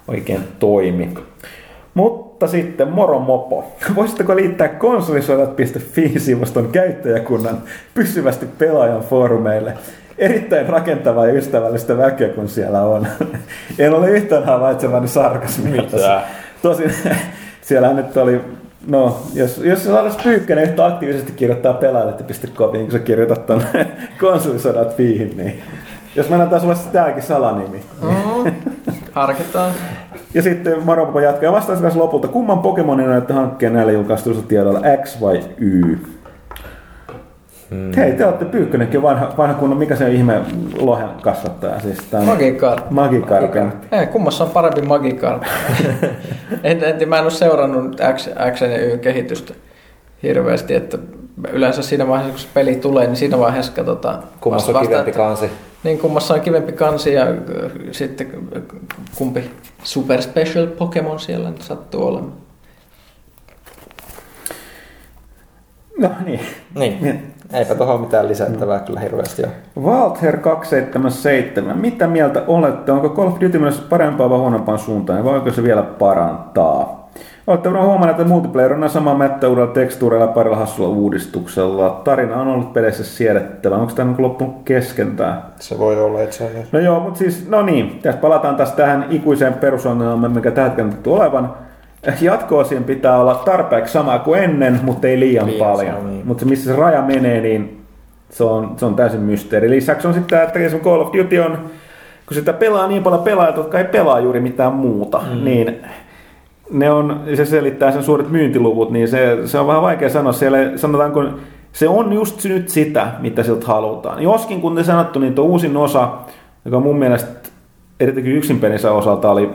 oikein toimi. Mutta sitten moro mopo. Voisitteko liittää konsolisodat.fi-sivuston käyttäjäkunnan pysyvästi pelaajan foorumeille? erittäin rakentavaa ja ystävällistä väkeä, kun siellä on. en ole yhtään havaitsevani sarkasmia. Tosin siellä nyt oli, no, jos, jos saataisiin Pyykkänen yhtä aktiivisesti kirjoittaa pelaajalle.comiin, kun sä kirjoitat ton konsolisodat fiihin, niin jos mä annan sulle tämäkin salanimi. Mm, harkitaan. Ja sitten Maropo jatkaa vastaus lopulta, kumman Pokemonin näette hankkeen näillä julkaistuilla tiedoilla, X vai Y? Mm. Hei, te olette Pyykkönenkin vanha, vanha kunnon, mikä se ihme lohen kasvattaja? Siis tämän Magikarp. Magikarpen. Ei, kummassa on parempi Magikarp. en, en, mä en ole seurannut X, X ja Y kehitystä hirveästi, että yleensä siinä vaiheessa, kun se peli tulee, niin siinä vaiheessa katsotaan. Kummassa on kivempi että, kansi. Niin, kummassa on kivempi kansi ja äh, sitten kumpi super special Pokemon siellä nyt sattuu olemaan. No niin. Niin. Eipä tuohon mitään lisättävää kyllä hirveästi ole. Walter 277. Mitä mieltä olette? Onko Call of Duty myös parempaa vai huonompaan suuntaan? Ja voiko se vielä parantaa? Olette varmaan huomanneet, että multiplayer on sama mättä uudella tekstuureilla parilla hassulla uudistuksella. Tarina on ollut peleissä siedettävä. Onko tämä niin loppunut kesken tämä? Se voi olla itse asiassa. No joo, mutta siis, no niin. Tässä palataan taas tähän ikuiseen perusongelmaan, mikä tähän hetkellä olevan jatko-osien pitää olla tarpeeksi sama kuin ennen, mutta ei liian, liian paljon. Niin. Mutta missä se raja menee, niin se on, se on täysin mysteeri. Lisäksi on sitten, että Call of Duty on kun sitä pelaa niin paljon pelaajat, jotka ei pelaa juuri mitään muuta, mm. niin ne on, se selittää sen suuret myyntiluvut, niin se, se on vähän vaikea sanoa. Siellä sanotaan, kun se on just nyt sitä, mitä siltä halutaan. Joskin, kun te sanottu, niin tuo uusin osa, joka mun mielestä erityisesti yksin pelissä osalta oli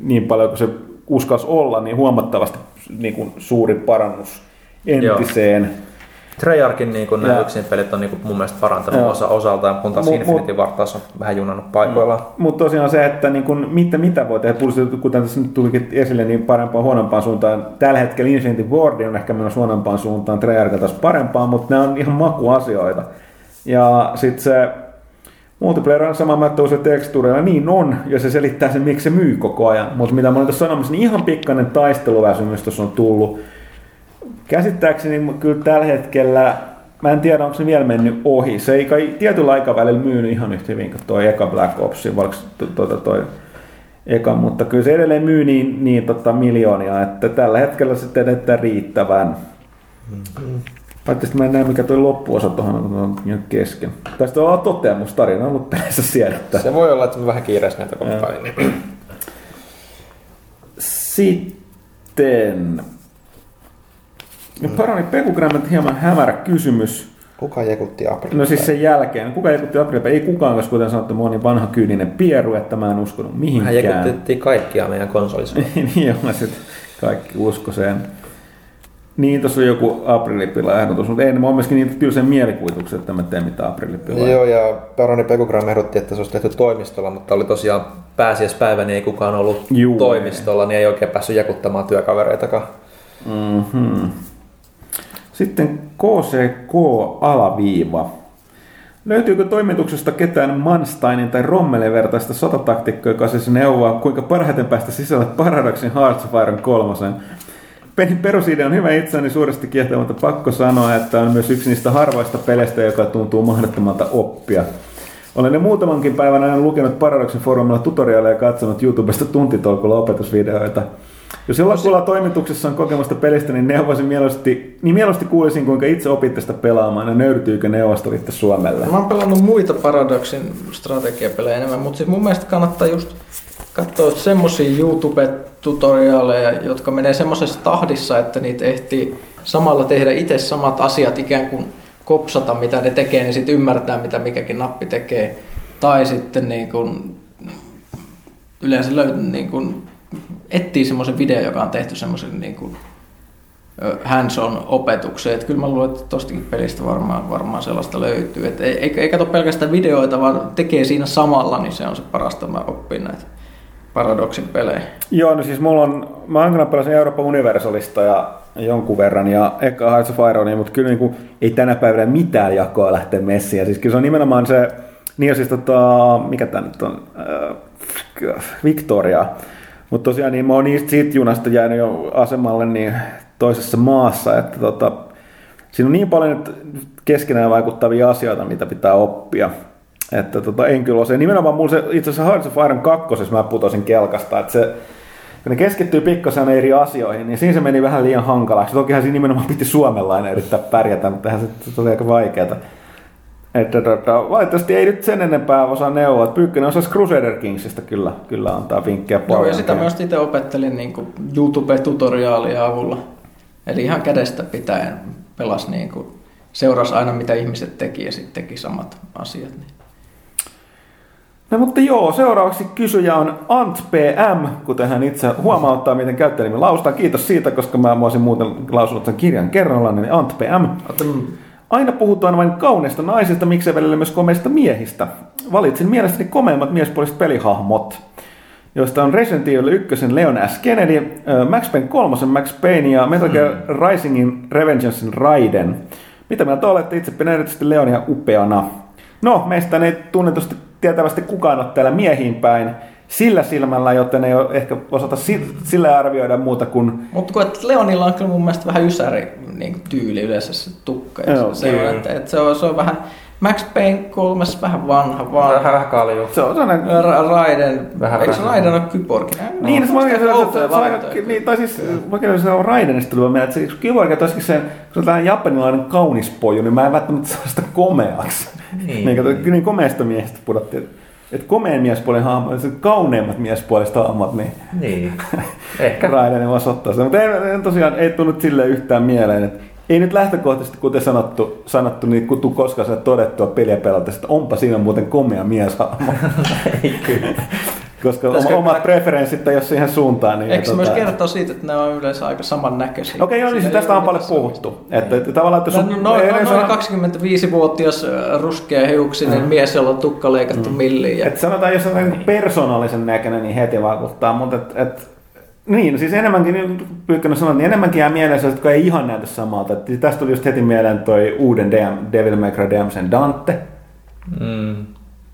niin paljon kuin se uskas olla, niin huomattavasti niin kuin suuri parannus entiseen. Joo. Treyarchin niin nämä yksin pelit on niin kuin mun mielestä parantanut Joo. osa osaltaan, kun taas Infinity Ward taas on vähän junannut paikoillaan. Mutta tosiaan se, että niin kuin, mitä, mitä voi tehdä, kuten tässä nyt tulikin esille, niin parempaan huonompaan suuntaan. Tällä hetkellä Infinity Ward on ehkä menossa huonompaan suuntaan, Treyarch taas parempaan, mutta nämä on ihan makuasioita. Ja sitten se multiplayer on sama mättöisiä tekstuureilla, niin on, ja se selittää sen, miksi se myy koko ajan. Mutta mitä mä olen tässä sanomassa, niin ihan pikkainen taisteluväsymys tuossa on tullut. Käsittääkseni kyllä tällä hetkellä, mä en tiedä onko se vielä mennyt ohi. Se ei kai tietyllä aikavälillä myynyt ihan yhtä hyvin kuin tuo eka Black Ops, vaikka tuota toi eka, mutta kyllä se edelleen myy niin, niin tota miljoonia, että tällä hetkellä se tehdään riittävän. Mm-hmm. Paitsi mä en näe, mikä tuo loppuosa tuohon on kesken. Tästä on toteamus, tarina on ollut tässä siedättää. Se voi olla, että me vähän kiireessä näitä kohtaa. Sitten No parani Pekugrammet hieman hämärä kysymys. Kuka jekutti Aprilta? No siis sen jälkeen. Kuka jekutti Aprilta? Ei kukaan, koska kuten sanottu, mä niin vanha kyyninen pieru, että mä en uskonut mihinkään. Hän jekutettiin kaikkia meidän konsolissa. niin joo, sitten kaikki usko sen. Niin, tuossa on joku aprilipila-ehdotus, mutta ei, mä oon myöskin niin tylsän mielikuvituksen, että mä teen mitään aprilipilaa. Joo, ja Baroni Pekugram ehdotti, että se olisi tehty toimistolla, mutta oli tosiaan pääsiäispäivä, niin ei kukaan ollut Juu. toimistolla, niin ei oikein päässyt jakuttamaan työkavereitakaan. Mm-hmm. Sitten KCK-alaviiva. Löytyykö toimituksesta ketään Mansteinin tai Rommelen vertaista sotataktikkoa, joka siis neuvoa, kuinka parhaiten päästä sisälle Paradoxin Hearts of Iron kolmosen? Pelin perusidea on hyvä itseäni suuresti kiehtova, mutta pakko sanoa, että on myös yksi niistä harvoista peleistä, joka tuntuu mahdottomalta oppia. Olen ne muutamankin päivän ajan lukenut Paradoxin foorumilla tutoriaaleja ja katsonut YouTubesta tuntitolkulla opetusvideoita. Jos jollakulla toimituksessa on kokemusta pelistä, niin neuvoisin mieluusti, niin mieluusti kuulisin, kuinka itse opit tästä pelaamaan ja nöyrtyykö neuvostoliitto Suomelle. Mä oon pelannut muita Paradoxin strategiapelejä enemmän, mutta siis mun mielestä kannattaa just katsoa semmosia YouTube-tutoriaaleja, jotka menee semmoisessa tahdissa, että niitä ehtii samalla tehdä itse samat asiat ikään kuin kopsata, mitä ne tekee, niin sitten ymmärtää, mitä mikäkin nappi tekee. Tai sitten niin kun, yleensä löytyy niin kun, etsii semmoisen video, joka on tehty semmoisen niin kuin hands-on opetukseen. Että kyllä mä luulen, että tostakin pelistä varmaan, varmaan sellaista löytyy. Et ei, ei, katso pelkästään videoita, vaan tekee siinä samalla, niin se on se parasta, mä oppin näitä Paradoxin pelejä. Joo, no siis mulla on, mä aina pelasin Euroopan Universalista ja jonkun verran ja eka Hearts of Ironia, mutta kyllä niin kuin, ei tänä päivänä mitään jakoa lähteä messiin. Siis kyllä se on nimenomaan se, niin siis tota, mikä tämä nyt on, äh, Victoria, mutta tosiaan niin mä oon niistä siitä junasta jäänyt jo asemalle niin toisessa maassa, että tota, siinä on niin paljon keskenään vaikuttavia asioita, mitä pitää oppia. Että tota, en kyllä ole. Nimenomaan mulla se, itse asiassa Hearts of Iron 2. mä putosin kelkasta, että se, kun ne keskittyy pikkasen eri asioihin, niin siinä se meni vähän liian hankalaksi. Tokihan siinä nimenomaan piti suomenlainen yrittää pärjätä, mutta se, se oli aika vaikeaa. Että tota, valitettavasti ei nyt sen enempää osaa neuvoa. Pyykkönen osaisi Crusader Kingsista kyllä, kyllä antaa vinkkejä paljon. Joo, ja sitä myös itse opettelin niin YouTube-tutoriaalia avulla. Eli ihan kädestä pitäen pelas niin kuin, seurasi aina mitä ihmiset teki ja sitten teki samat asiat. Niin. No mutta joo, seuraavaksi kysyjä on AntPM, kuten hän itse huomauttaa, miten käyttäjänimi laustaa. Kiitos siitä, koska mä voisin muuten lausunut sen kirjan kerralla, niin AntPM. Aina puhutaan vain kauneista naisista, miksei välillä myös komeista miehistä. Valitsin mielestäni komeimmat miespuoliset pelihahmot, joista on Resident Evil 1 Leon S. Kennedy, Max Payne 3 Max Payne ja Metal Gear mm. Risingin Revengeancein Raiden. Mitä mieltä olette itse pidän erityisesti Leonia upeana? No, meistä ei tunnetusti tietävästi kukaan ole täällä miehiin päin sillä silmällä, joten ei ole ehkä osata sillä arvioida muuta kuin... Mutta kun Leonilla on kyllä mun mielestä vähän ysäri niin tyyli yleensä se tukka. Ja Joo, se, on, että, että se, on, se on vähän Max Payne kolmas vähän vanha vaan. Vähän, vähän kalju. Se on sellainen... Ra- Raiden, vähän eikö se Raiden ole kyborgi? Niin, se, se, niin, tai siis vaikka se on Raidenista tuli mieleen, että se kyborgi on se, kun se on tällainen japanilainen kaunis poju, niin mä en välttämättä saa sitä komeaksi. Niin, niin, niin komeasta miehestä pudottiin. Että komeen miespuolen hahmot, se kauneimmat miespuoliset hahmot, niin Niin. Ehkä. Raiden voisi ottaa sen. Mutta ei, ei, tosiaan ei tullut silleen yhtään mieleen, että ei nyt lähtökohtaisesti, kuten sanottu, sanottu niin kun tuu koskaan sille todettua peliä pelata, että onpa siinä muuten komea mieshahmo. Ei kyllä. Koska oma, omat preferenssit ei ole siihen suuntaan. Niin Eikö se myös tota- kertoa siitä, että ne on yleensä aika samannäköisiä? Okei, joo, niin tästä on paljon puhuttu. Että, että tavallaan, että No, sun, no, no, ei noin sano- 25-vuotias äh, ruskea hiuksinen mies, jolla on tukka leikattu Mm. milliin. Ja... että sanotaan, jos on niin persoonallisen näköinen, niin heti vaikuttaa, mutta et, et, niin, siis enemmänkin, niin Pyykkönen sanoi, niin enemmänkin jää mieleen sellaiset, jotka ei ihan näytä samalta. Et tästä tuli just heti mieleen toi uuden DM, Devil May Cry DMCn Dante. Mm.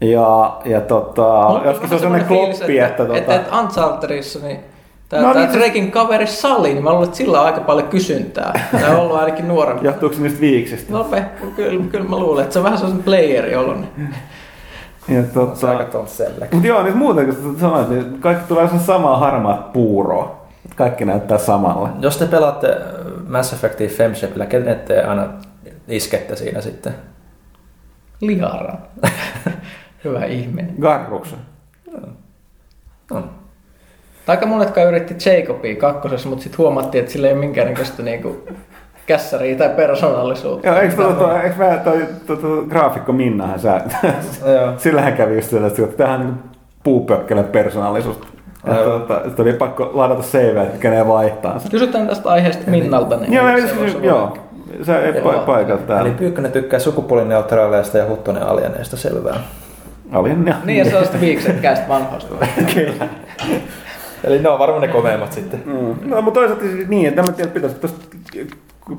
Ja, ja tota, on joskus se on semmoinen sellainen fiilis, kloppi, että, että, tota, että, että Unchartedissa niin Tämä, No no, tämä niin, se- Trekin kaveri Sali, niin mä luulen, että sillä on aika paljon kysyntää. Tämä on ollut ainakin nuorempi. johtuuko se niistä viiksistä? No me, kyllä, kyllä mä luulen, että se on vähän sellaisen playeri ollut. Niin. Ja, Se tota, aika mutta joo, nyt muuten kun sä sanoit, niin kaikki tulee sen samaa harmaat puuroa. Kaikki näyttää samalle. Jos te pelaatte Mass Effectia Femshapilla, kenen te aina iskette siinä sitten? Liara. Hyvä ihminen. Garruksen. No. Aika monetkaan yritti Jacobia kakkosessa, mutta sitten huomattiin, että sillä ei ole minkäännäköistä niinku kässäriä tai persoonallisuutta. Joo, eikö tuota, eikö mä toi, tuota, graafikko Minnahan sä, Joo. sillähän kävi just sellaista, että tähän niin puupökkelön persoonallisuus. Tuota, sitten oli pakko ladata save, että kenee vaihtaa sen. Kysytään tästä aiheesta Minnalta. Niin Joo, se ei, se, olla- joo, sä et Joo. pa- paikalla Eli täällä. Pyykkönen tykkää sukupuolineutraaleista ja Huttunen alieneista, selvää. Olin ja... Niin, ja se on sitten viiksetkäistä vanhoista. Kyllä. Eli ne on varmaan ne komeimmat sitten. Mm. No, mutta toisaalta siis niin, että mä tiedän, pitäisi tuosta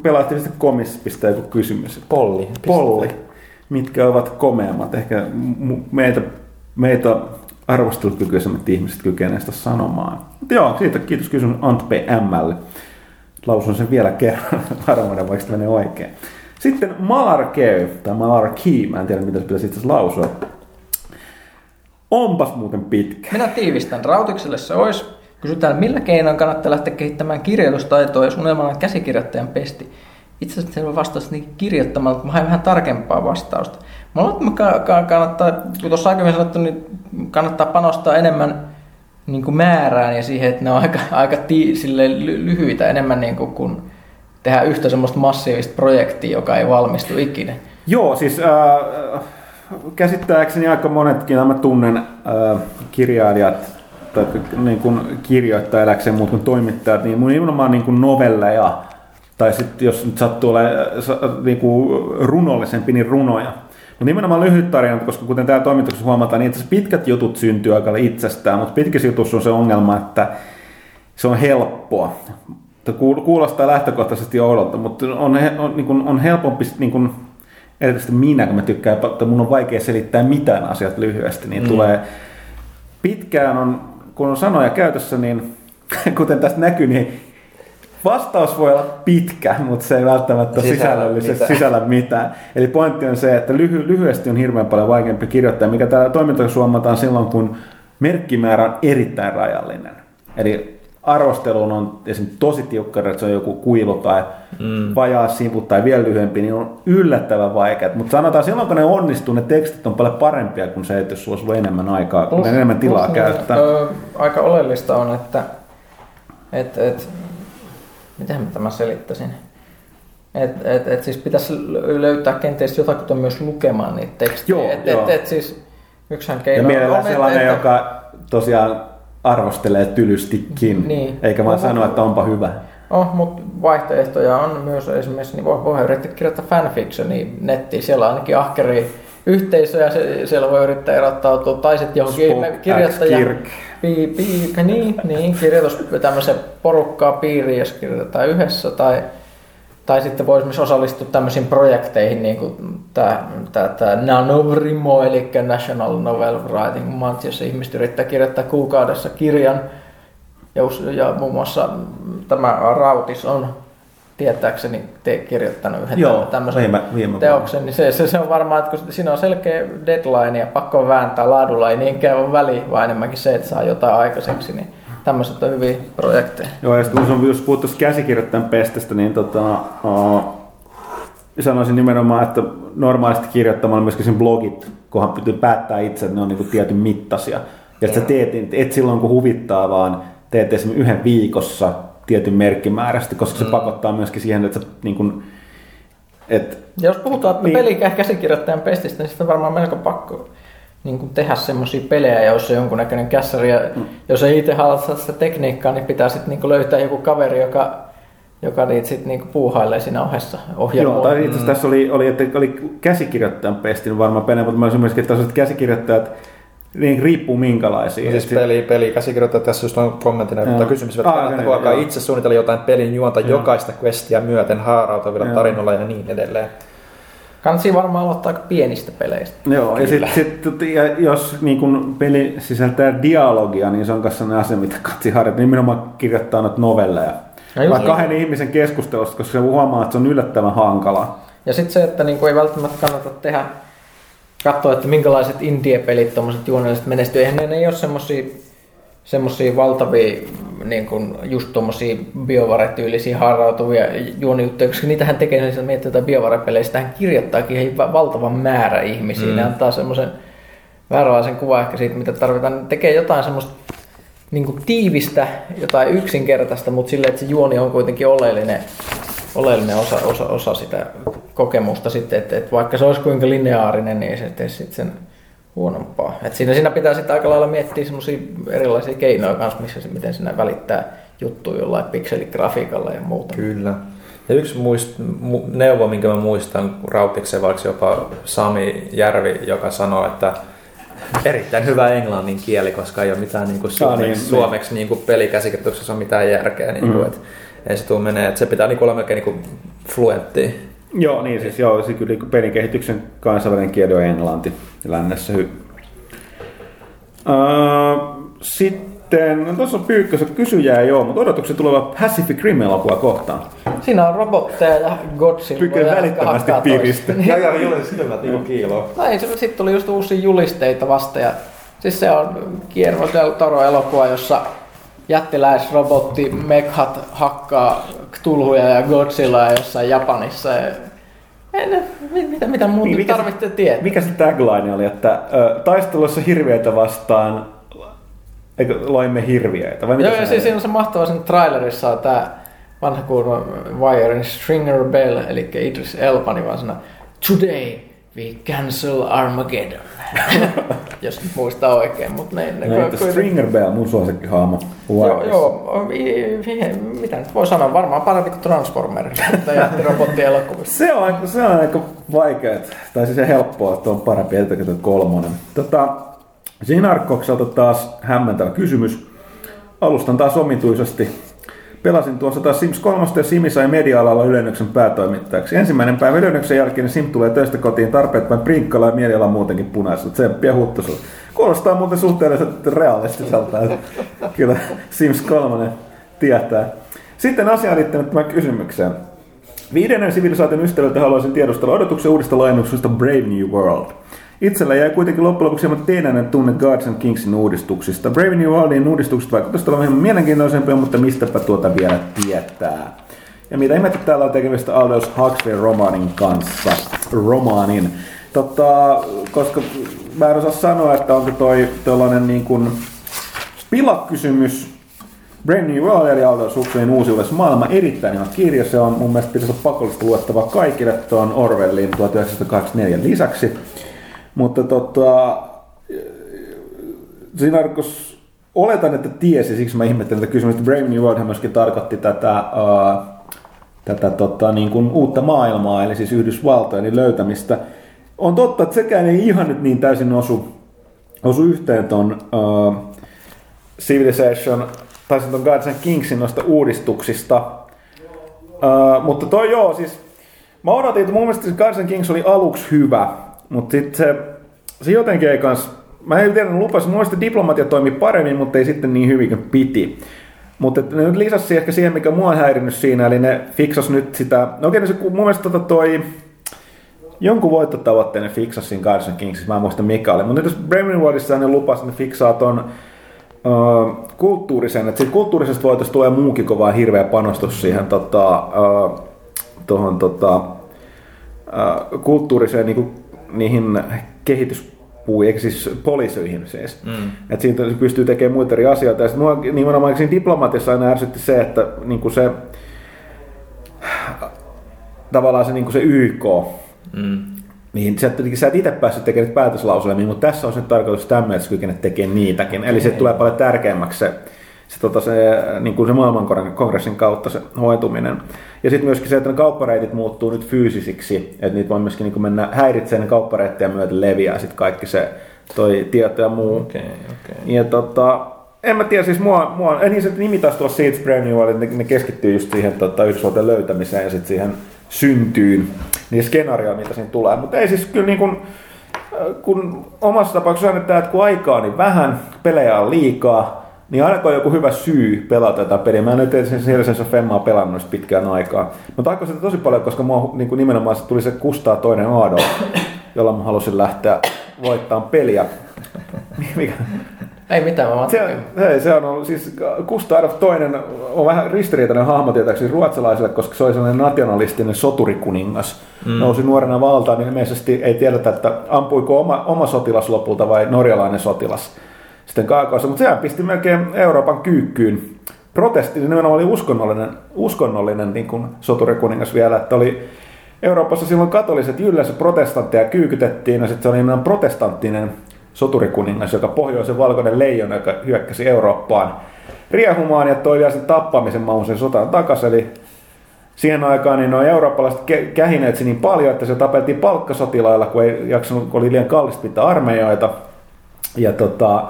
pelaaktiivista komissa pistää joku kysymys. Polli. Polli. Mitkä ovat komeammat? Ehkä meitä, meitä arvostelukykyisemmät ihmiset kykenevät sitä sanomaan. Mutta joo, siitä kiitos kysyn Ant P. Mlle. Lausun sen vielä kerran varmuuden, vaikka se menee oikein. Sitten Malarkey, tai Malarkey, mä en tiedä mitä se pitäisi itse asiassa lausua. Onpas muuten pitkä. Minä tiivistän. Rautikselle se olisi. Kysytään, millä keinoin kannattaa lähteä kehittämään kirjoitustaitoa, jos unelmana on käsikirjoittajan pesti. Itse asiassa selvä vastaus niin kirjoittamalla, mutta mä hain vähän tarkempaa vastausta. Mä luulen, että kannattaa, kun tuossa aikaisemmin sanottu, niin kannattaa panostaa enemmän niin kuin määrään ja siihen, että ne on aika, aika tii, ly- lyhyitä enemmän niin kuin, kun tehdään yhtä semmoista massiivista projektia, joka ei valmistu ikinä. Joo, siis äh, käsittääkseni aika monetkin, mä tunnen äh, kirjailijat tai niin kuin kirjoittajaläkseen muut kuin toimittajat, niin mun nimenomaan niin kuin novelleja, tai sitten jos nyt sattuu olemaan niin kuin runollisempi, niin runoja. Mutta nimenomaan lyhyt tarina, koska kuten täällä toimituksessa huomataan, niin itse pitkät jutut syntyy aika itsestään, mutta pitkissä jutussa on se ongelma, että se on helppoa. Tämä kuul- Kuulostaa lähtökohtaisesti oudolta, mutta on, on, niin kuin, on helpompi, niin kuin, erityisesti minä, kun mä tykkään, että mun on vaikea selittää mitään asiat lyhyesti, niin mm. tulee pitkään on, kun on sanoja käytössä, niin kuten tästä näkyy, niin vastaus voi olla pitkä, mutta se ei välttämättä Sisällä sisällöllisesti mitään. sisällä mitään. Eli pointti on se, että lyhy- lyhyesti on hirveän paljon vaikeampi kirjoittaa, mikä täällä toimintaksi huomataan silloin, kun merkkimäärä on erittäin rajallinen. Eli arvosteluun on esimerkiksi tosi tiukka, että se on joku kuilu tai mm. vajaa sivu tai vielä lyhyempi, niin on yllättävän vaikeat. Mutta sanotaan, silloin kun ne onnistuu, ne tekstit on paljon parempia kuin se, että jos sulla olisi ollut enemmän aikaa, kun enemmän tilaa plus, käyttää. Ö, aika oleellista on, että et, et, miten mä tämän selittäisin? Et, et, et siis pitäisi lö- löytää kenties jotakuta myös lukemaan niitä tekstejä. Joo, et, joo. et, et, siis yksihän Ja keino mielellään on, sellainen, että- joka tosiaan arvostelee tylystikin, Niin. eikä vaan No, sano, että onpa hyvä. Oh, mutta vaihtoehtoja on myös esimerkiksi, niin voi, voi yrittää kirjoittaa fanfictionia nettiin, siellä on ainakin ahkeria yhteisöjä, se, siellä voi yrittää erottautua, tai sitten johonkin Spock X kirjoittaja, Kirk. pi, pi, niin, niin, kirjoitus tämmöisen porukkaa piiriin, jos kirjoitetaan yhdessä, tai, tai sitten voisi myös osallistua tämmöisiin projekteihin, niin kuin tämä, tämä, tämä NaNoWriMo, eli National Novel Writing Month, jossa ihmiset yrittää kirjoittaa kuukaudessa kirjan, ja, ja muun muassa tämä Rautis on tietääkseni te kirjoittanut yhden Joo, tämmöisen viime- viime teoksen, niin se, se, se, on varmaan, että kun siinä on selkeä deadline ja pakko vääntää laadulla, ei niinkään ole väli, vaan enemmänkin se, että saa jotain aikaiseksi, niin tämmöiset on hyviä projekteja. Joo, ja sitten kun on just puhuttu käsikirjoittajan pestestä, niin tota, uh, sanoisin nimenomaan, että normaalisti kirjoittamalla myöskin sen blogit kunhan pystyy päättää itse, että ne on niin kuin tietyn mittaisia. Ja että sä teet, et silloin kun huvittaa, vaan teet esimerkiksi yhden viikossa tietyn merkkimäärästi, koska se mm. pakottaa myöskin siihen, että sä niin kuin, et, Jos puhutaan niin. pelikäsikirjoittajan pestistä, niin sitten on varmaan melko pakko niin kuin tehdä semmoisia pelejä, joissa on jonkunnäköinen kässäri. Ja mm. jos ei itse halua sitä tekniikkaa, niin pitää sitten niin löytää joku kaveri, joka, joka niitä sitten niin puuhailee siinä ohessa Joo, tai itse asiassa mm. tässä oli, oli, että oli käsikirjoittajan pestin varmaan pene, mutta mä olisin myöskin, että käsikirjoittajat niin riippuu minkälaisia. Siis peli, peli käsikirjoittaa tässä just on kommenttina, mutta kysymys, että kannattaako alkaa itse suunnitella jotain pelin juonta joo. jokaista questia myöten haarautuvilla tarinoilla ja niin edelleen. Kannattaa varmaan aloittaa aika pienistä peleistä. Joo, Kyllä. ja, sit, sit, ja jos niin kun peli sisältää dialogia, niin se on kanssa sellainen asia, mitä katsi harjoittaa. Nimenomaan kirjoittaa noita novelleja. No Vaikka kahden ihmisen keskustelusta, koska se huomaa, että se on yllättävän hankalaa. Ja sitten se, että niinku ei välttämättä kannata tehdä katsoa, että minkälaiset indie-pelit, tuommoiset juonelliset menestyy. Eihän ne, ne ei ole semmosia, semmosia valtavia, niin kuin just tuommoisia biovaretyylisiä harrautuvia juonijuttuja, koska niitähän tekee, niin miettii jotain biovarepeleistä, hän kirjoittaakin valtavan määrä ihmisiä. Mm. Ne antaa semmoisen vääränlaisen kuvan ehkä siitä, mitä tarvitaan. Ne tekee jotain semmoista niin kuin tiivistä, jotain yksinkertaista, mutta silleen, että se juoni on kuitenkin oleellinen oleellinen osa, osa, osa sitä kokemusta sitten, että, että vaikka se olisi kuinka lineaarinen, niin se sitten sen huonompaa. Et siinä, siinä pitää sitten aika lailla miettiä semmoisia erilaisia keinoja kanssa, missä se, miten sinä välittää juttuja jollain pikseligrafiikalla ja muuta. Kyllä. Ja yksi muist, mu, neuvo, minkä mä muistan Rautiksen, vaikka jopa Sami Järvi, joka sanoo, että erittäin hyvä englannin kieli, koska ei ole mitään niin kuin suomeksi, niin, suomeksi niin kuin pelikäsikirjoituksessa on mitään järkeä. Niin kuin, mm. että ei se tule menee, että se pitää niinku olla melkein niinku fluentti. Joo, niin siis joo, se kyllä pelin kehityksen kansainvälinen kieli on englanti lännessä. Hy- uh, sitten, no tuossa on pyykkössä kysyjää joo, mutta odotukset tulevat Pacific Rim-elokuva kohtaan. Siinä on robotteja ja Godzilla. Pyykkä välittömästi piristä. ja, ja, joo, silmät niinku kiiloa. No ei, sitten tuli just uusia julisteita vasta ja siis se on Guillermo del Toro elokuva, jossa jättiläisrobotti Mekhat hakkaa Cthulhuja ja Godzillaa jossain Japanissa. Ja en, mitä, mitä muuta niin, mikä tarvitsee tietää? Mikä se tagline oli, että ö, taistelussa hirviöitä vastaan eikö, loimme hirviöitä? Vai Joo, ja siis siinä on se mahtava sen trailerissa on tämä vanha kuulma Wirein Stringer Bell, eli Idris Elba, niin vaan sana, Today we cancel Armageddon. jos muistaa oikein. Mutta ne, ne, no, kuin, Stringer Bell, mun suosikkihahmo. Joo, joo, mitä nyt voi sanoa, varmaan parempi kuin Transformer, mutta jätti elokuvissa. se, on, se on aika vaikea, tai siis se helppoa, että on parempi etukäteen kolmonen. Tota, Sinarkokselta taas hämmentävä kysymys. Alustan taas omituisesti Pelasin tuossa taas Sims 3 ja Simi sai media-alalla ylennyksen päätoimittajaksi. Ensimmäinen päivä ylennyksen jälkeen niin Sim tulee töistä kotiin tarpeet vain prinkkala ja mieliala muutenkin punaisella. Tsemppiä huttusulla. Kuulostaa muuten suhteellisesti realistiselta. Kyllä Sims 3 tietää. Sitten asiaan liittyen kysymykseen. Viidennen sivilisaation ystävältä haluaisin tiedustella odotuksen uudesta lainuksesta Brave New World. Itsellä jäi kuitenkin loppujen lopuksi hieman teinäinen tunne Guards and Kingsin uudistuksista. Brave New Worldin uudistukset vaikuttaisivat olevan hieman mielenkiintoisempia, mutta mistäpä tuota vielä tietää. Ja mitä ihmettä täällä on tekemistä Aldous Huxley romaanin kanssa. Romaanin. Tota, koska mä en osaa sanoa, että onko toi tällainen niin kuin pilakysymys Brave New World eli Aldous Huxleyin uusi maailma erittäin ihan kirja. Se on mun mielestä pitäisi olla pakollista luettava kaikille tuon Orwellin 1984 lisäksi. Mutta tota, Sinarkos, oletan, että tiesi, siksi mä ihmettelen tätä kysymystä. Brave New World myöskin tarkoitti tätä, uh, tätä tota, niin kuin uutta maailmaa, eli siis Yhdysvaltojen löytämistä. On totta, että sekään ei ihan nyt niin täysin osu, osu yhteen ton uh, Civilization, tai ton Gods and Kingsin noista uudistuksista. Uh, mutta toi joo, siis mä odotin, että mun mielestä Gods and Kings oli aluksi hyvä, mutta sitten se, se jotenkin ei kans, mä en tiedä, lupas, mielestä diplomatia toimi paremmin, mutta ei sitten niin hyvin kuin piti. Mutta ne nyt lisäsi ehkä siihen, mikä mua on häirinnyt siinä, eli ne fiksas nyt sitä, no okei, se mun mielestä tota toi, jonkun voittotavoitteen fiksas siinä Carson Kingsissa, mä en muista mikä oli, mutta nyt jos Bremen Wardissa ne lupas, ne fiksaa ton uh, kulttuurisen, että siitä kulttuurisesta voitosta tulee muukin kova hirveä panostus siihen tota, uh, tohon, tota, kulttuuriseen niin kuin niihin kehitys puu, eikä siis poliiseihin siis. Mm. Että siitä pystyy tekemään muita eri asioita. Ja sitten mua nimenomaan siinä diplomatiassa aina ärsytti se, että niin kuin se tavallaan se, niin kuin se YK, Mm. niin sä, sä et itse päässyt tekemään niitä päätöslauselmia, mutta tässä on se tarkoitus tämmöinen, että sä kykenet tekemään niitäkin. Eli se tulee paljon tärkeämmäksi se, se, tota, se, niin kuin se maailmankongressin kautta se hoituminen. Ja sitten myöskin se, että ne kauppareitit muuttuu nyt fyysisiksi, että niitä voi myöskin niin kuin mennä häiritseen ne kauppareittejä myöten leviää sitten kaikki se toi tieto ja muu. Okei, okei. Ja tota, en mä tiedä, siis mua, mua en niin se nimi taas tuossa Seeds Brand New, että ne, ne keskittyy just siihen tota, Yhdysvaltojen löytämiseen ja sitten siihen syntyyn, niin skenaarioon, mitä siinä tulee. Mutta ei siis kyllä niin kuin, äh, kun omassa tapauksessa on, että että kun aikaa niin vähän, pelejä on liikaa, niin aina kun on joku hyvä syy pelata tätä peliä. Mä en nyt sen Heroes of Femmaa pelannut pitkään aikaa. Mutta aikoin sitä tosi paljon, koska mua niin kuin nimenomaan se tuli se kustaa toinen Aado, jolla mä halusin lähteä voittamaan peliä. Mikä? Ei mitään, mä Se, hei, se on ollut, siis Gustav toinen on vähän ristiriitainen hahmo tietääkseni ruotsalaisille, koska se oli sellainen nationalistinen soturikuningas. Mm. Nousi nuorena valtaan, niin ilmeisesti ei tiedetä, että ampuiko oma, oma sotilas lopulta vai norjalainen sotilas sitten kaakoissa. Mutta sehän pisti melkein Euroopan kyykkyyn. Protesti, nimenomaan oli uskonnollinen, uskonnollinen niin kuin soturikuningas vielä, että oli Euroopassa silloin katoliset jyllässä protestantteja kyykytettiin, ja sitten se oli nimenomaan protestanttinen soturikuningas, joka pohjoisen valkoinen leijona, joka hyökkäsi Eurooppaan riehumaan ja toi vielä sen tappamisen maun sen sotaan takaisin. Eli siihen aikaan niin nuo eurooppalaiset kä- kähineet niin paljon, että se tapeltiin palkkasotilailla, kun ei jaksanut, kun oli liian kallista pitää armeijoita. Ja tota,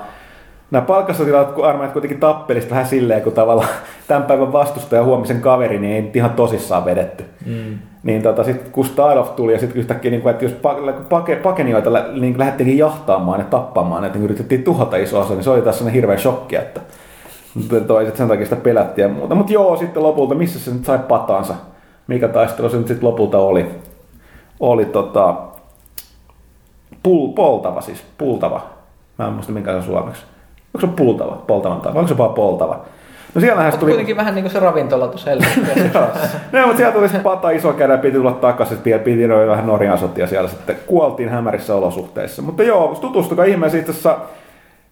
nämä palkkasotilaat kun armeijat kuitenkin tappelisivat vähän silleen, kun tavallaan tämän päivän vastustaja huomisen kaveri, niin ei ihan tosissaan vedetty. Mm. Niin tota, sitten kun Stylov tuli ja sitten yhtäkkiä, niin kuin, että jos pa- pake, pakenijoita niin lähdettiinkin jahtaamaan ja tappamaan, että niin yritettiin tuhota iso osa, niin se oli taas sellainen hirveä shokki, että toiset sen takia sitä pelättiin ja muuta. Mutta joo, sitten lopulta, missä se nyt sai patansa? Mikä taistelu se nyt sitten lopulta oli? Oli tota, pul, poltava siis, pultava. Mä en muista minkä se on suomeksi. Onko se pultava, poltavan tava, onko se vaan poltava? No siellähän tuli... kuitenkin vähän niin kuin se ravintola tuossa Helsingissä. No, mutta sieltä tuli sitten pata iso kädä, piti tulla takaisin, piti, piti noin vähän Norjan sotia siellä sitten. Kuoltiin hämärissä olosuhteissa. Mutta joo, tutustukaa ihmeessä itse asiassa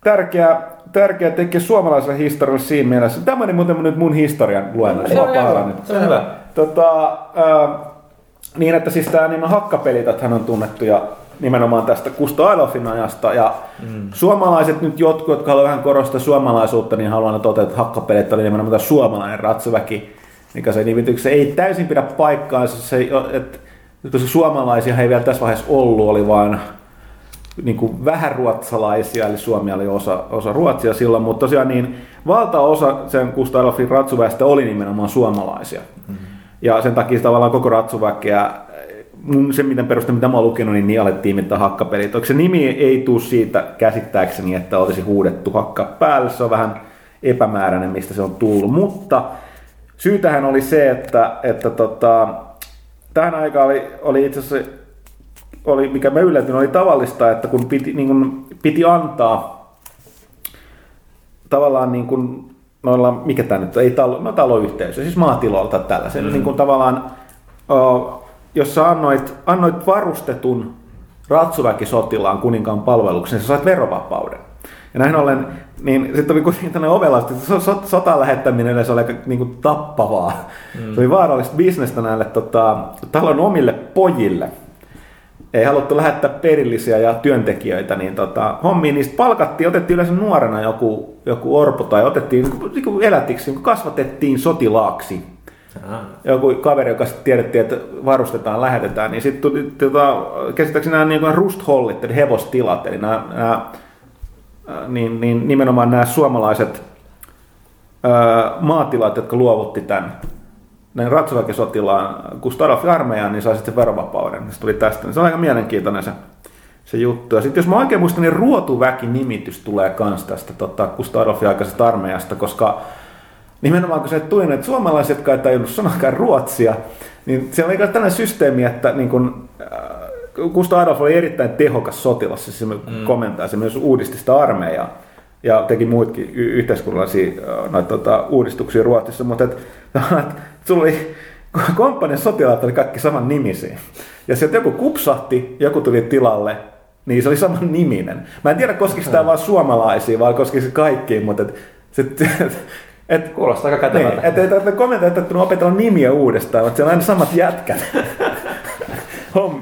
tärkeä, tärkeä tekee suomalaiselle historialle siinä mielessä. Tämä on muuten nyt mun historian luennos. Se on hyvä. Se on hyvä. Tota, äh, niin, että siis tämä niin hakkapelit, hän on tunnettuja nimenomaan tästä Kusto Ailofin ajasta. Ja mm. suomalaiset nyt jotkut, jotka haluavat vähän korostaa suomalaisuutta, niin haluan todeta, että hakkapelit oli nimenomaan tämä suomalainen ratsuväki, mikä se nimityksessä se ei täysin pidä paikkaansa. Se, että, koska suomalaisia ei vielä tässä vaiheessa ollut, oli vain niin kuin vähän ruotsalaisia, eli Suomi oli osa, osa Ruotsia silloin, mutta tosiaan niin valtaosa sen Kustavofin ratsuväestä oli nimenomaan suomalaisia. Mm-hmm. Ja sen takia tavallaan koko ratsuväkeä, se miten peruste, mitä mä oon lukenut, niin, niin alettiin mitään hakkapelit. Onko se nimi ei tuu siitä käsittääkseni, että olisi huudettu hakka päälle, se on vähän epämääräinen, mistä se on tullut, mutta syytähän oli se, että, että tota, tähän aikaan oli, oli itse asiassa oli, mikä mä yllätyin, oli tavallista, että kun piti, niin kun piti antaa tavallaan niin kuin noilla, mikä tämä nyt ei talo, no taloyhteisö, siis maatiloilta tällaisen, mm. niin kuin tavallaan, o, jos sä annoit, annoit varustetun ratsuväkisotilaan kuninkaan palveluksen, sä sait verovapauden. Ja näin ollen, niin sitten oli kuitenkin tämmöinen ovela, että so- so- sotaan lähettäminen se oli aika niin kuin tappavaa. Mm. Se oli vaarallista bisnestä näille tota, talon omille pojille ei haluttu lähettää perillisiä ja työntekijöitä, niin tota, hommiin niistä palkattiin, otettiin yleensä nuorena joku, joku orpo tai otettiin niin kuin elätiksi, niin kasvatettiin sotilaaksi. Ah. Joku kaveri, joka sitten tiedettiin, että varustetaan, lähetetään, niin sitten tuli tota, käsittääkseni nämä niin rusthollit, eli hevostilat, eli nämä, nämä niin, niin nimenomaan nämä suomalaiset ää, maatilat, jotka luovutti tämän näin ratsuväkisotilaan Kustarovin armeijaan, niin sai sitten verovapauden. Se tuli tästä. Se on aika mielenkiintoinen se, se juttu. Ja sitten jos mä oikein muistan, niin ruotuväki-nimitys tulee kans tästä tota, Kustarovin aikaisesta armeijasta, koska nimenomaan kun se tuli, että suomalaiset, jotka ei tajunnut sanakaan ruotsia, niin se oli tällainen systeemi, että niin kun, äh, Gustav Adolf oli erittäin tehokas sotilas, siis se mm. komentaa, se myös uudisti sitä armeijaa ja teki muutkin y- yhteiskunnallisia äh, noita, tota, uudistuksia Ruotsissa, mutta et, et, sulla oli komppanian sotilaat oli kaikki saman nimisiä. Ja sieltä joku kupsahti, joku tuli tilalle, Niin se oli saman niminen. Mä en tiedä, koskiko tämä vaan suomalaisia, vai koskiko se kaikkiin, mutta et, se, et, Kuulostaa aika niin, kätevältä. että et, et, kommentoijat että opetella nimiä uudestaan, mutta siellä on aina samat jätkät. Homm,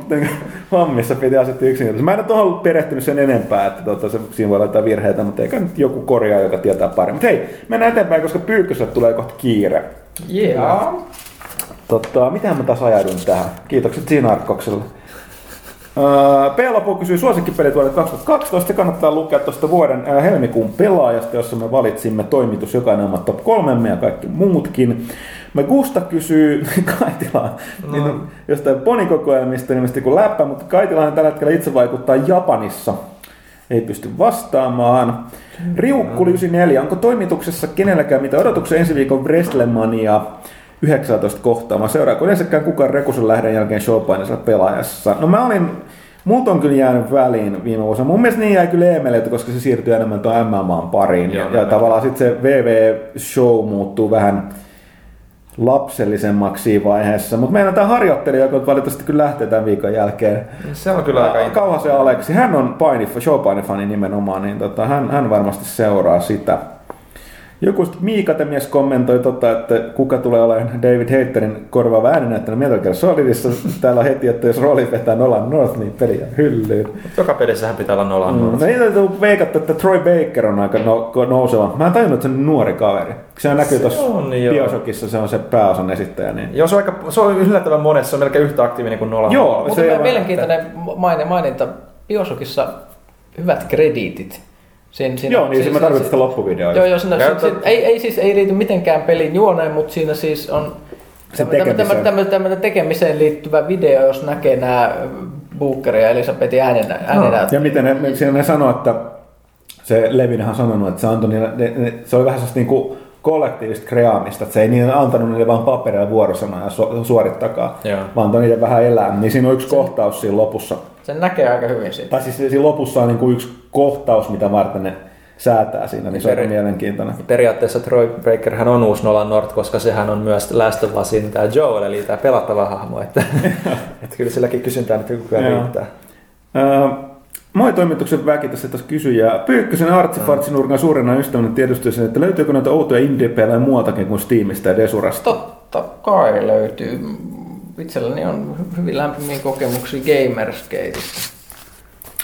hommissa piti asettaa yksinkertaisesti. Mä en ole tuohon perehtynyt sen enempää, että tota, se, siinä voi jotain virheitä, mutta eikä nyt joku korjaa, joka tietää paremmin. Mutta hei, mennään eteenpäin, koska Pyykköselle tulee kohta kiire. Yeah. Tota, mitähän mä taas ajaudun tähän? Kiitokset. Uh, P-Lapu kysyy suosikkipelit vuodelta 2012. Se kannattaa lukea tuosta vuoden helmikuun pelaajasta, jossa me valitsimme toimitus jokainen oma top kolmemme ja kaikki muutkin. Me Gusta kysyy Kaitilaa no. niin, jostain ponikokoelmista nimestä kuin läppä, mutta Kaitilahan tällä hetkellä itse vaikuttaa Japanissa. Ei pysty vastaamaan. Riukku 94, onko toimituksessa kenelläkään mitä odotuksia ensi viikon Wrestlemania 19 kohtaa? Mä seuraan, kun yleensäkään kukaan Rekusen lähden jälkeen showpaineessa pelaajassa. No mä olin, multa on kyllä jäänyt väliin viime vuosina. Mun mielestä niin jäi kyllä Emeliltä, koska se siirtyy enemmän tuon MMAn pariin. Joo, ja, ja tavallaan sitten se VV-show muuttuu vähän lapsellisemmaksi vaiheessa. Mutta meillä on tämä harjoittelija, joka valitettavasti kyllä lähtee tämän viikon jälkeen. Se on kyllä aika Kauhasen Aleksi, hän on paini, showpainifani nimenomaan, niin tota, hän, hän varmasti seuraa sitä. Joku sitten Miikatemies kommentoi, tota, että kuka tulee olemaan David Haterin korvaava ääninäyttäjä Metal Gear Solidissa. Täällä on heti, että jos rooli vetää Nolan North, niin peli on hyllyyn. Joka pelissähän pitää olla nolla Mm. mm. No niitä on veikattu, että Troy Baker on aika no, nouseva. Mä en tajunnut, että se on nuori kaveri. Se näkyy tuossa. Bioshockissa, se on se pääosan esittäjä. Niin. Joo, se on, aika, se on yllättävän monessa, se on melkein yhtä aktiivinen kuin Nolan. Joo, Mutta se on- mielenkiintoinen maine, maininta. Biosokissa hyvät krediitit. Siinä, siinä, Joo, niin siis mä tarkoitan sitä loppuvideoa. Joo, joo, siinä, siinä, siinä, ei, ei, siis ei liity mitenkään pelin juoneen, mutta siinä siis on tämmöinen tekemiseen. tämmöinen- tämmöinen tekemiseen liittyvä video, jos näkee nämä Booker ja Elisabetin äänenä, äänenä Ja miten ne, siinä ne sanoo, että se Levinhän on sanonut, että se, antoi niille, ne, ne, se oli vähän sellaista niin kuin kollektiivista kreaamista, että se ei niille antanut niille vaan paperia vuorosanoja su, suorittakaa, Joo. vaan antoi niille vähän elää. Niin siinä on yksi kohtaus siinä lopussa. Sen näkee aika hyvin siitä. Tai siis siinä lopussa on niin kuin yksi kohtaus, mitä varten ne säätää siinä, niin se on Peri- mielenkiintoinen. Periaatteessa Troy Baker hän on uusi Nolan North, koska sehän on myös Last of Usin tämä Joel, eli tämä pelattava hahmo. Että, että kyllä silläkin kysyntää nyt kyllä riittää. Moi toimituksen väki tässä taas kysyjä. Pyykkösen artsifartsinurkan suurena ystävänä tiedustelisin, että löytyykö noita outoja indie-pelejä muualtakin kuin Steamista ja Desurasta? Totta kai löytyy. Itselläni on hy- hyvin lämpimiä kokemuksia Gamersgateista.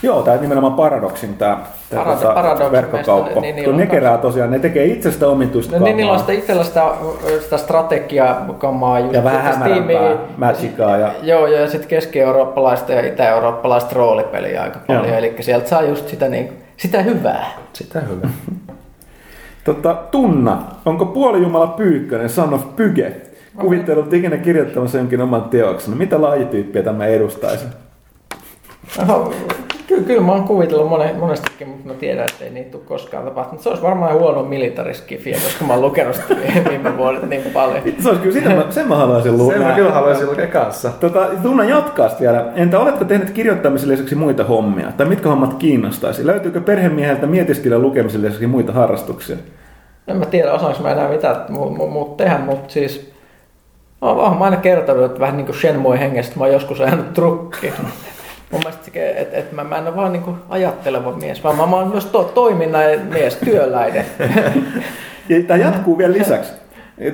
Joo, tämä nimenomaan Paradoxin tämä Parad- Paradoxin verkkokauppa. niin on ne kerää tosiaan, ne tekee itsestä omituista No niin, niillä on kamaa. sitä itsellä sitä, sitä strategiakammaa. just Ja vähän sitten hämärämpää ja- Joo, ja sitten keski-eurooppalaista ja itä-eurooppalaista roolipeliä aika paljon. Joo. Eli sieltä saa just sitä, niin, sitä hyvää. Sitä hyvä. Tota, Tunna, onko puolijumala Pyykkönen, son of Pyge, kuvittelut ikinä kirjoittamassa jonkin oman teoksen? Mitä lajityyppiä tämä edustaisi? Oho, Kyllä, kyllä mä oon kuvitellut monen, monestikin, mutta mä tiedän, että ei niitä tule koskaan tapahtunut. Se olisi varmaan huono militariskifiä, koska mä oon lukenut sitä viime vuodet niin paljon. Se olisi kyllä, sitä mä, sen mä haluaisin lukea. Sen mä kyllä haluaisin lukea kanssa. Tota, Tunna jatkaa vielä. Entä oletko tehnyt kirjoittamisen lisäksi muita hommia? Tai mitkä hommat kiinnostaisi? Löytyykö perhemieheltä mietiskellä lukemisen lisäksi muita harrastuksia? En mä tiedä, osaanko mä enää mitään mu- mu- muuta tehdä, mutta siis oon, oon mä aina kertonut, että vähän niin kuin Shenmue hengestä mä oon joskus ajanut trukkiin. Mun mielestä, että et, mä, mä en ole vaan niin ajatteleva mies, vaan mä, mä oon myös to, toiminnan mies, työläinen. Ja tämä jatkuu vielä lisäksi.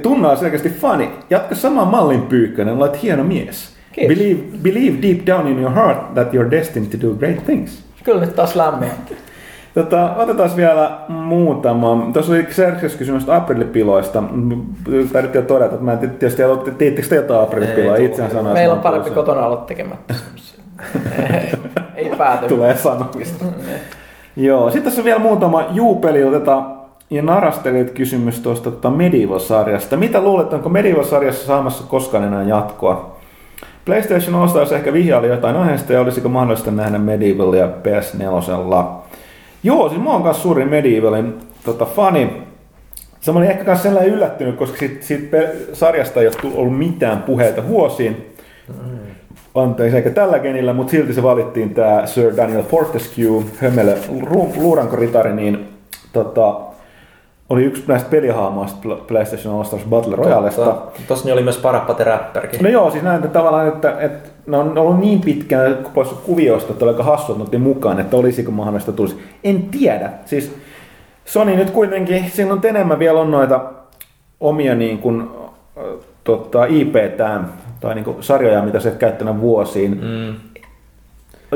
Tunna on selkeästi fani. Jatka saman mallin pyykkönen, olet hieno mies. Kiitos. Believe, believe deep down in your heart that you're destined to do great things. Kyllä nyt taas lämmin. Tota, otetaan vielä muutama. Tuossa oli Xerxes kysymys aprilipiloista. Täytyy todeta, että mä en tietysti aloitte- teittekö te jotain aprilipiloa? Ei Itsehän sanoin. Meillä on parempi kotona olla tekemättä. ei, ei pääty. Tulee sanomista. Joo, sitten tässä on vielä muutama juupeli otetaan ja narastelijat kysymys tuosta tota Medieval-sarjasta. Mitä luulet, onko Medieval-sarjassa saamassa koskaan enää jatkoa? PlayStation All Stars ehkä vihjaili jotain aiheesta ja olisiko mahdollista nähdä Medievalia PS4. Joo, siis mä oon kanssa suuri Medievalin tota, fani. Se mä olin ehkä kanssa sellainen yllättynyt, koska siitä, siitä sarjasta ei ole ollut mitään puheita vuosiin. Anteeksi, eikä tällä genillä, mutta silti se valittiin tämä Sir Daniel Fortescue, hömelö lu- luurankoritari, niin tota, oli yksi näistä pelihaamoista Pl- PlayStation All Stars Battle Royalesta. Niin oli myös Parapate Räppärikin. No joo, siis näin että tavallaan, että, että ne on ollut niin pitkään pois kuvioista, että oli aika hassu, että otti mukaan, että olisiko mahdollista tulisi. En tiedä. Siis Sony nyt kuitenkin, siinä on enemmän vielä on noita omia niin kuin, äh, tota, IP tai niin kuin sarjoja, mitä se käyttänyt vuosiin. Mm.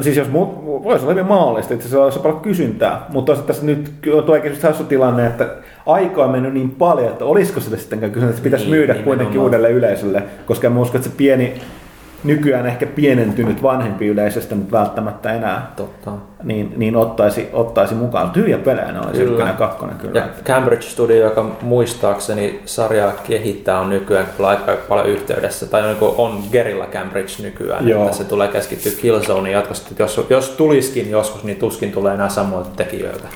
Siis jos muut, voisi olla hyvin mahdollista, että se olisi paljon kysyntää, mutta tässä nyt on oikein hassu tilanne, että aikaa on mennyt niin paljon, että olisiko sitä sittenkään kysyntää, että se pitäisi niin, myydä kuitenkin uudelle yleisölle, koska en usko, että se pieni nykyään ehkä pienentynyt vanhempi yleisöstä nyt välttämättä enää, Totta. Niin, niin ottaisi, ottaisi mukaan. Hyviä pelejä ne olisi ykkönen ja kakkonen kyllä. Ja Cambridge Studio, joka muistaakseni sarjaa kehittää, on nykyään kyllä aika paljon yhteydessä, tai niin on Gerilla Cambridge nykyään, Joo. että se tulee keskittyä Killzoneen jatkossa. Jos, jos tulisikin joskus, niin tuskin tulee enää samoilta tekijöiltä.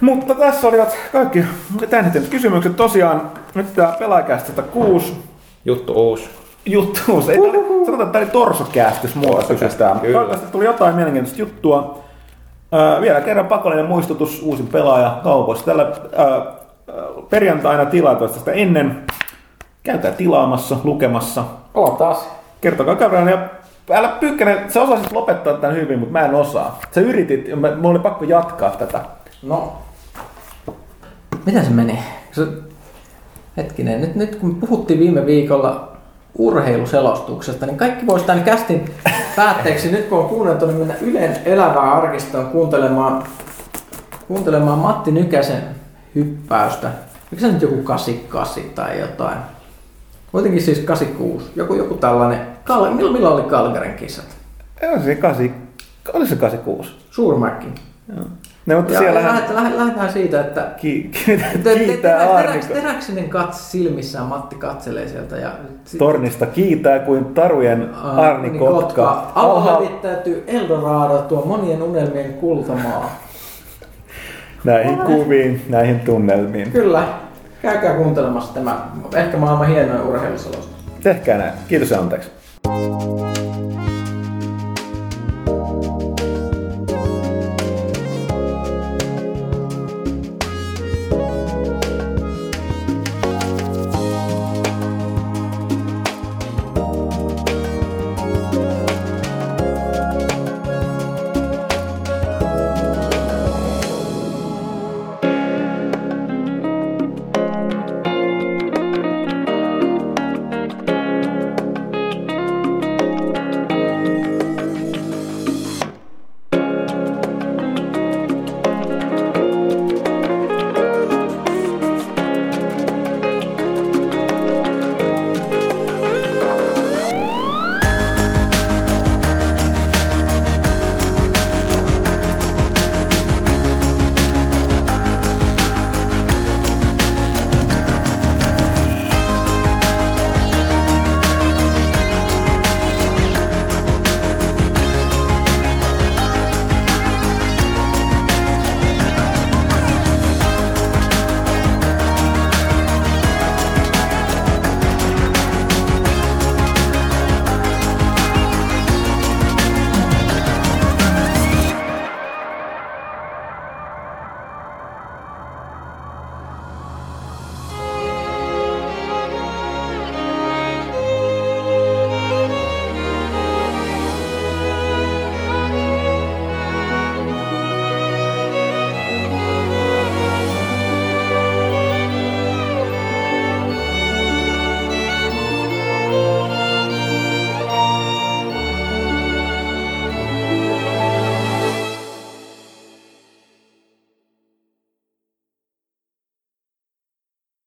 Mutta tässä olivat kaikki tämän kysymykset. Tosiaan nyt tämä pelaajakästä 6. Juttu uusi juttu. Ei, uhuh. sanotaan, että tämä oli torsokäästys muuta kysytään. Toivottavasti tuli jotain mielenkiintoista juttua. Äh, vielä kerran pakollinen muistutus uusin pelaaja kaupoissa. Tällä äh, perjantaina tilatoista ennen. Käykää tilaamassa, lukemassa. Oo taas. Kertokaa kaverin ja älä pyykkäne, sä osasit lopettaa tämän hyvin, mutta mä en osaa. Sä yritit, mulla oli pakko jatkaa tätä. No, miten se meni? Se, hetkinen, nyt, nyt kun puhuttiin viime viikolla urheiluselostuksesta, niin kaikki voisi tämän kästin päätteeksi, nyt kun on kuunneltu, niin mennä Ylen elävää arkistoon kuuntelemaan, kuuntelemaan Matti Nykäsen hyppäystä. Mikä se nyt joku 88 tai jotain? Kuitenkin siis 86. Joku, joku tällainen. Kal- milloin, milloin oli Kalgarin kisat? Ei se 8, oli se 86. Suurmäkin. Joo. Ne, mutta ja, siellä lähdetään, lähdetään siitä, että ki, ki, kiitää teräks, teräksinen katse silmissään Matti katselee sieltä. Ja sit, Tornista kiitää kuin tarujen Arni niin Kotka. Kotka. Eldorado, tuo monien unelmien kultamaa. näihin kuviin, näihin tunnelmiin. Kyllä. Käykää kuuntelemassa tämä ehkä maailman hienoin urheiluselosta. Tehkää näin. Kiitos ja anteeksi.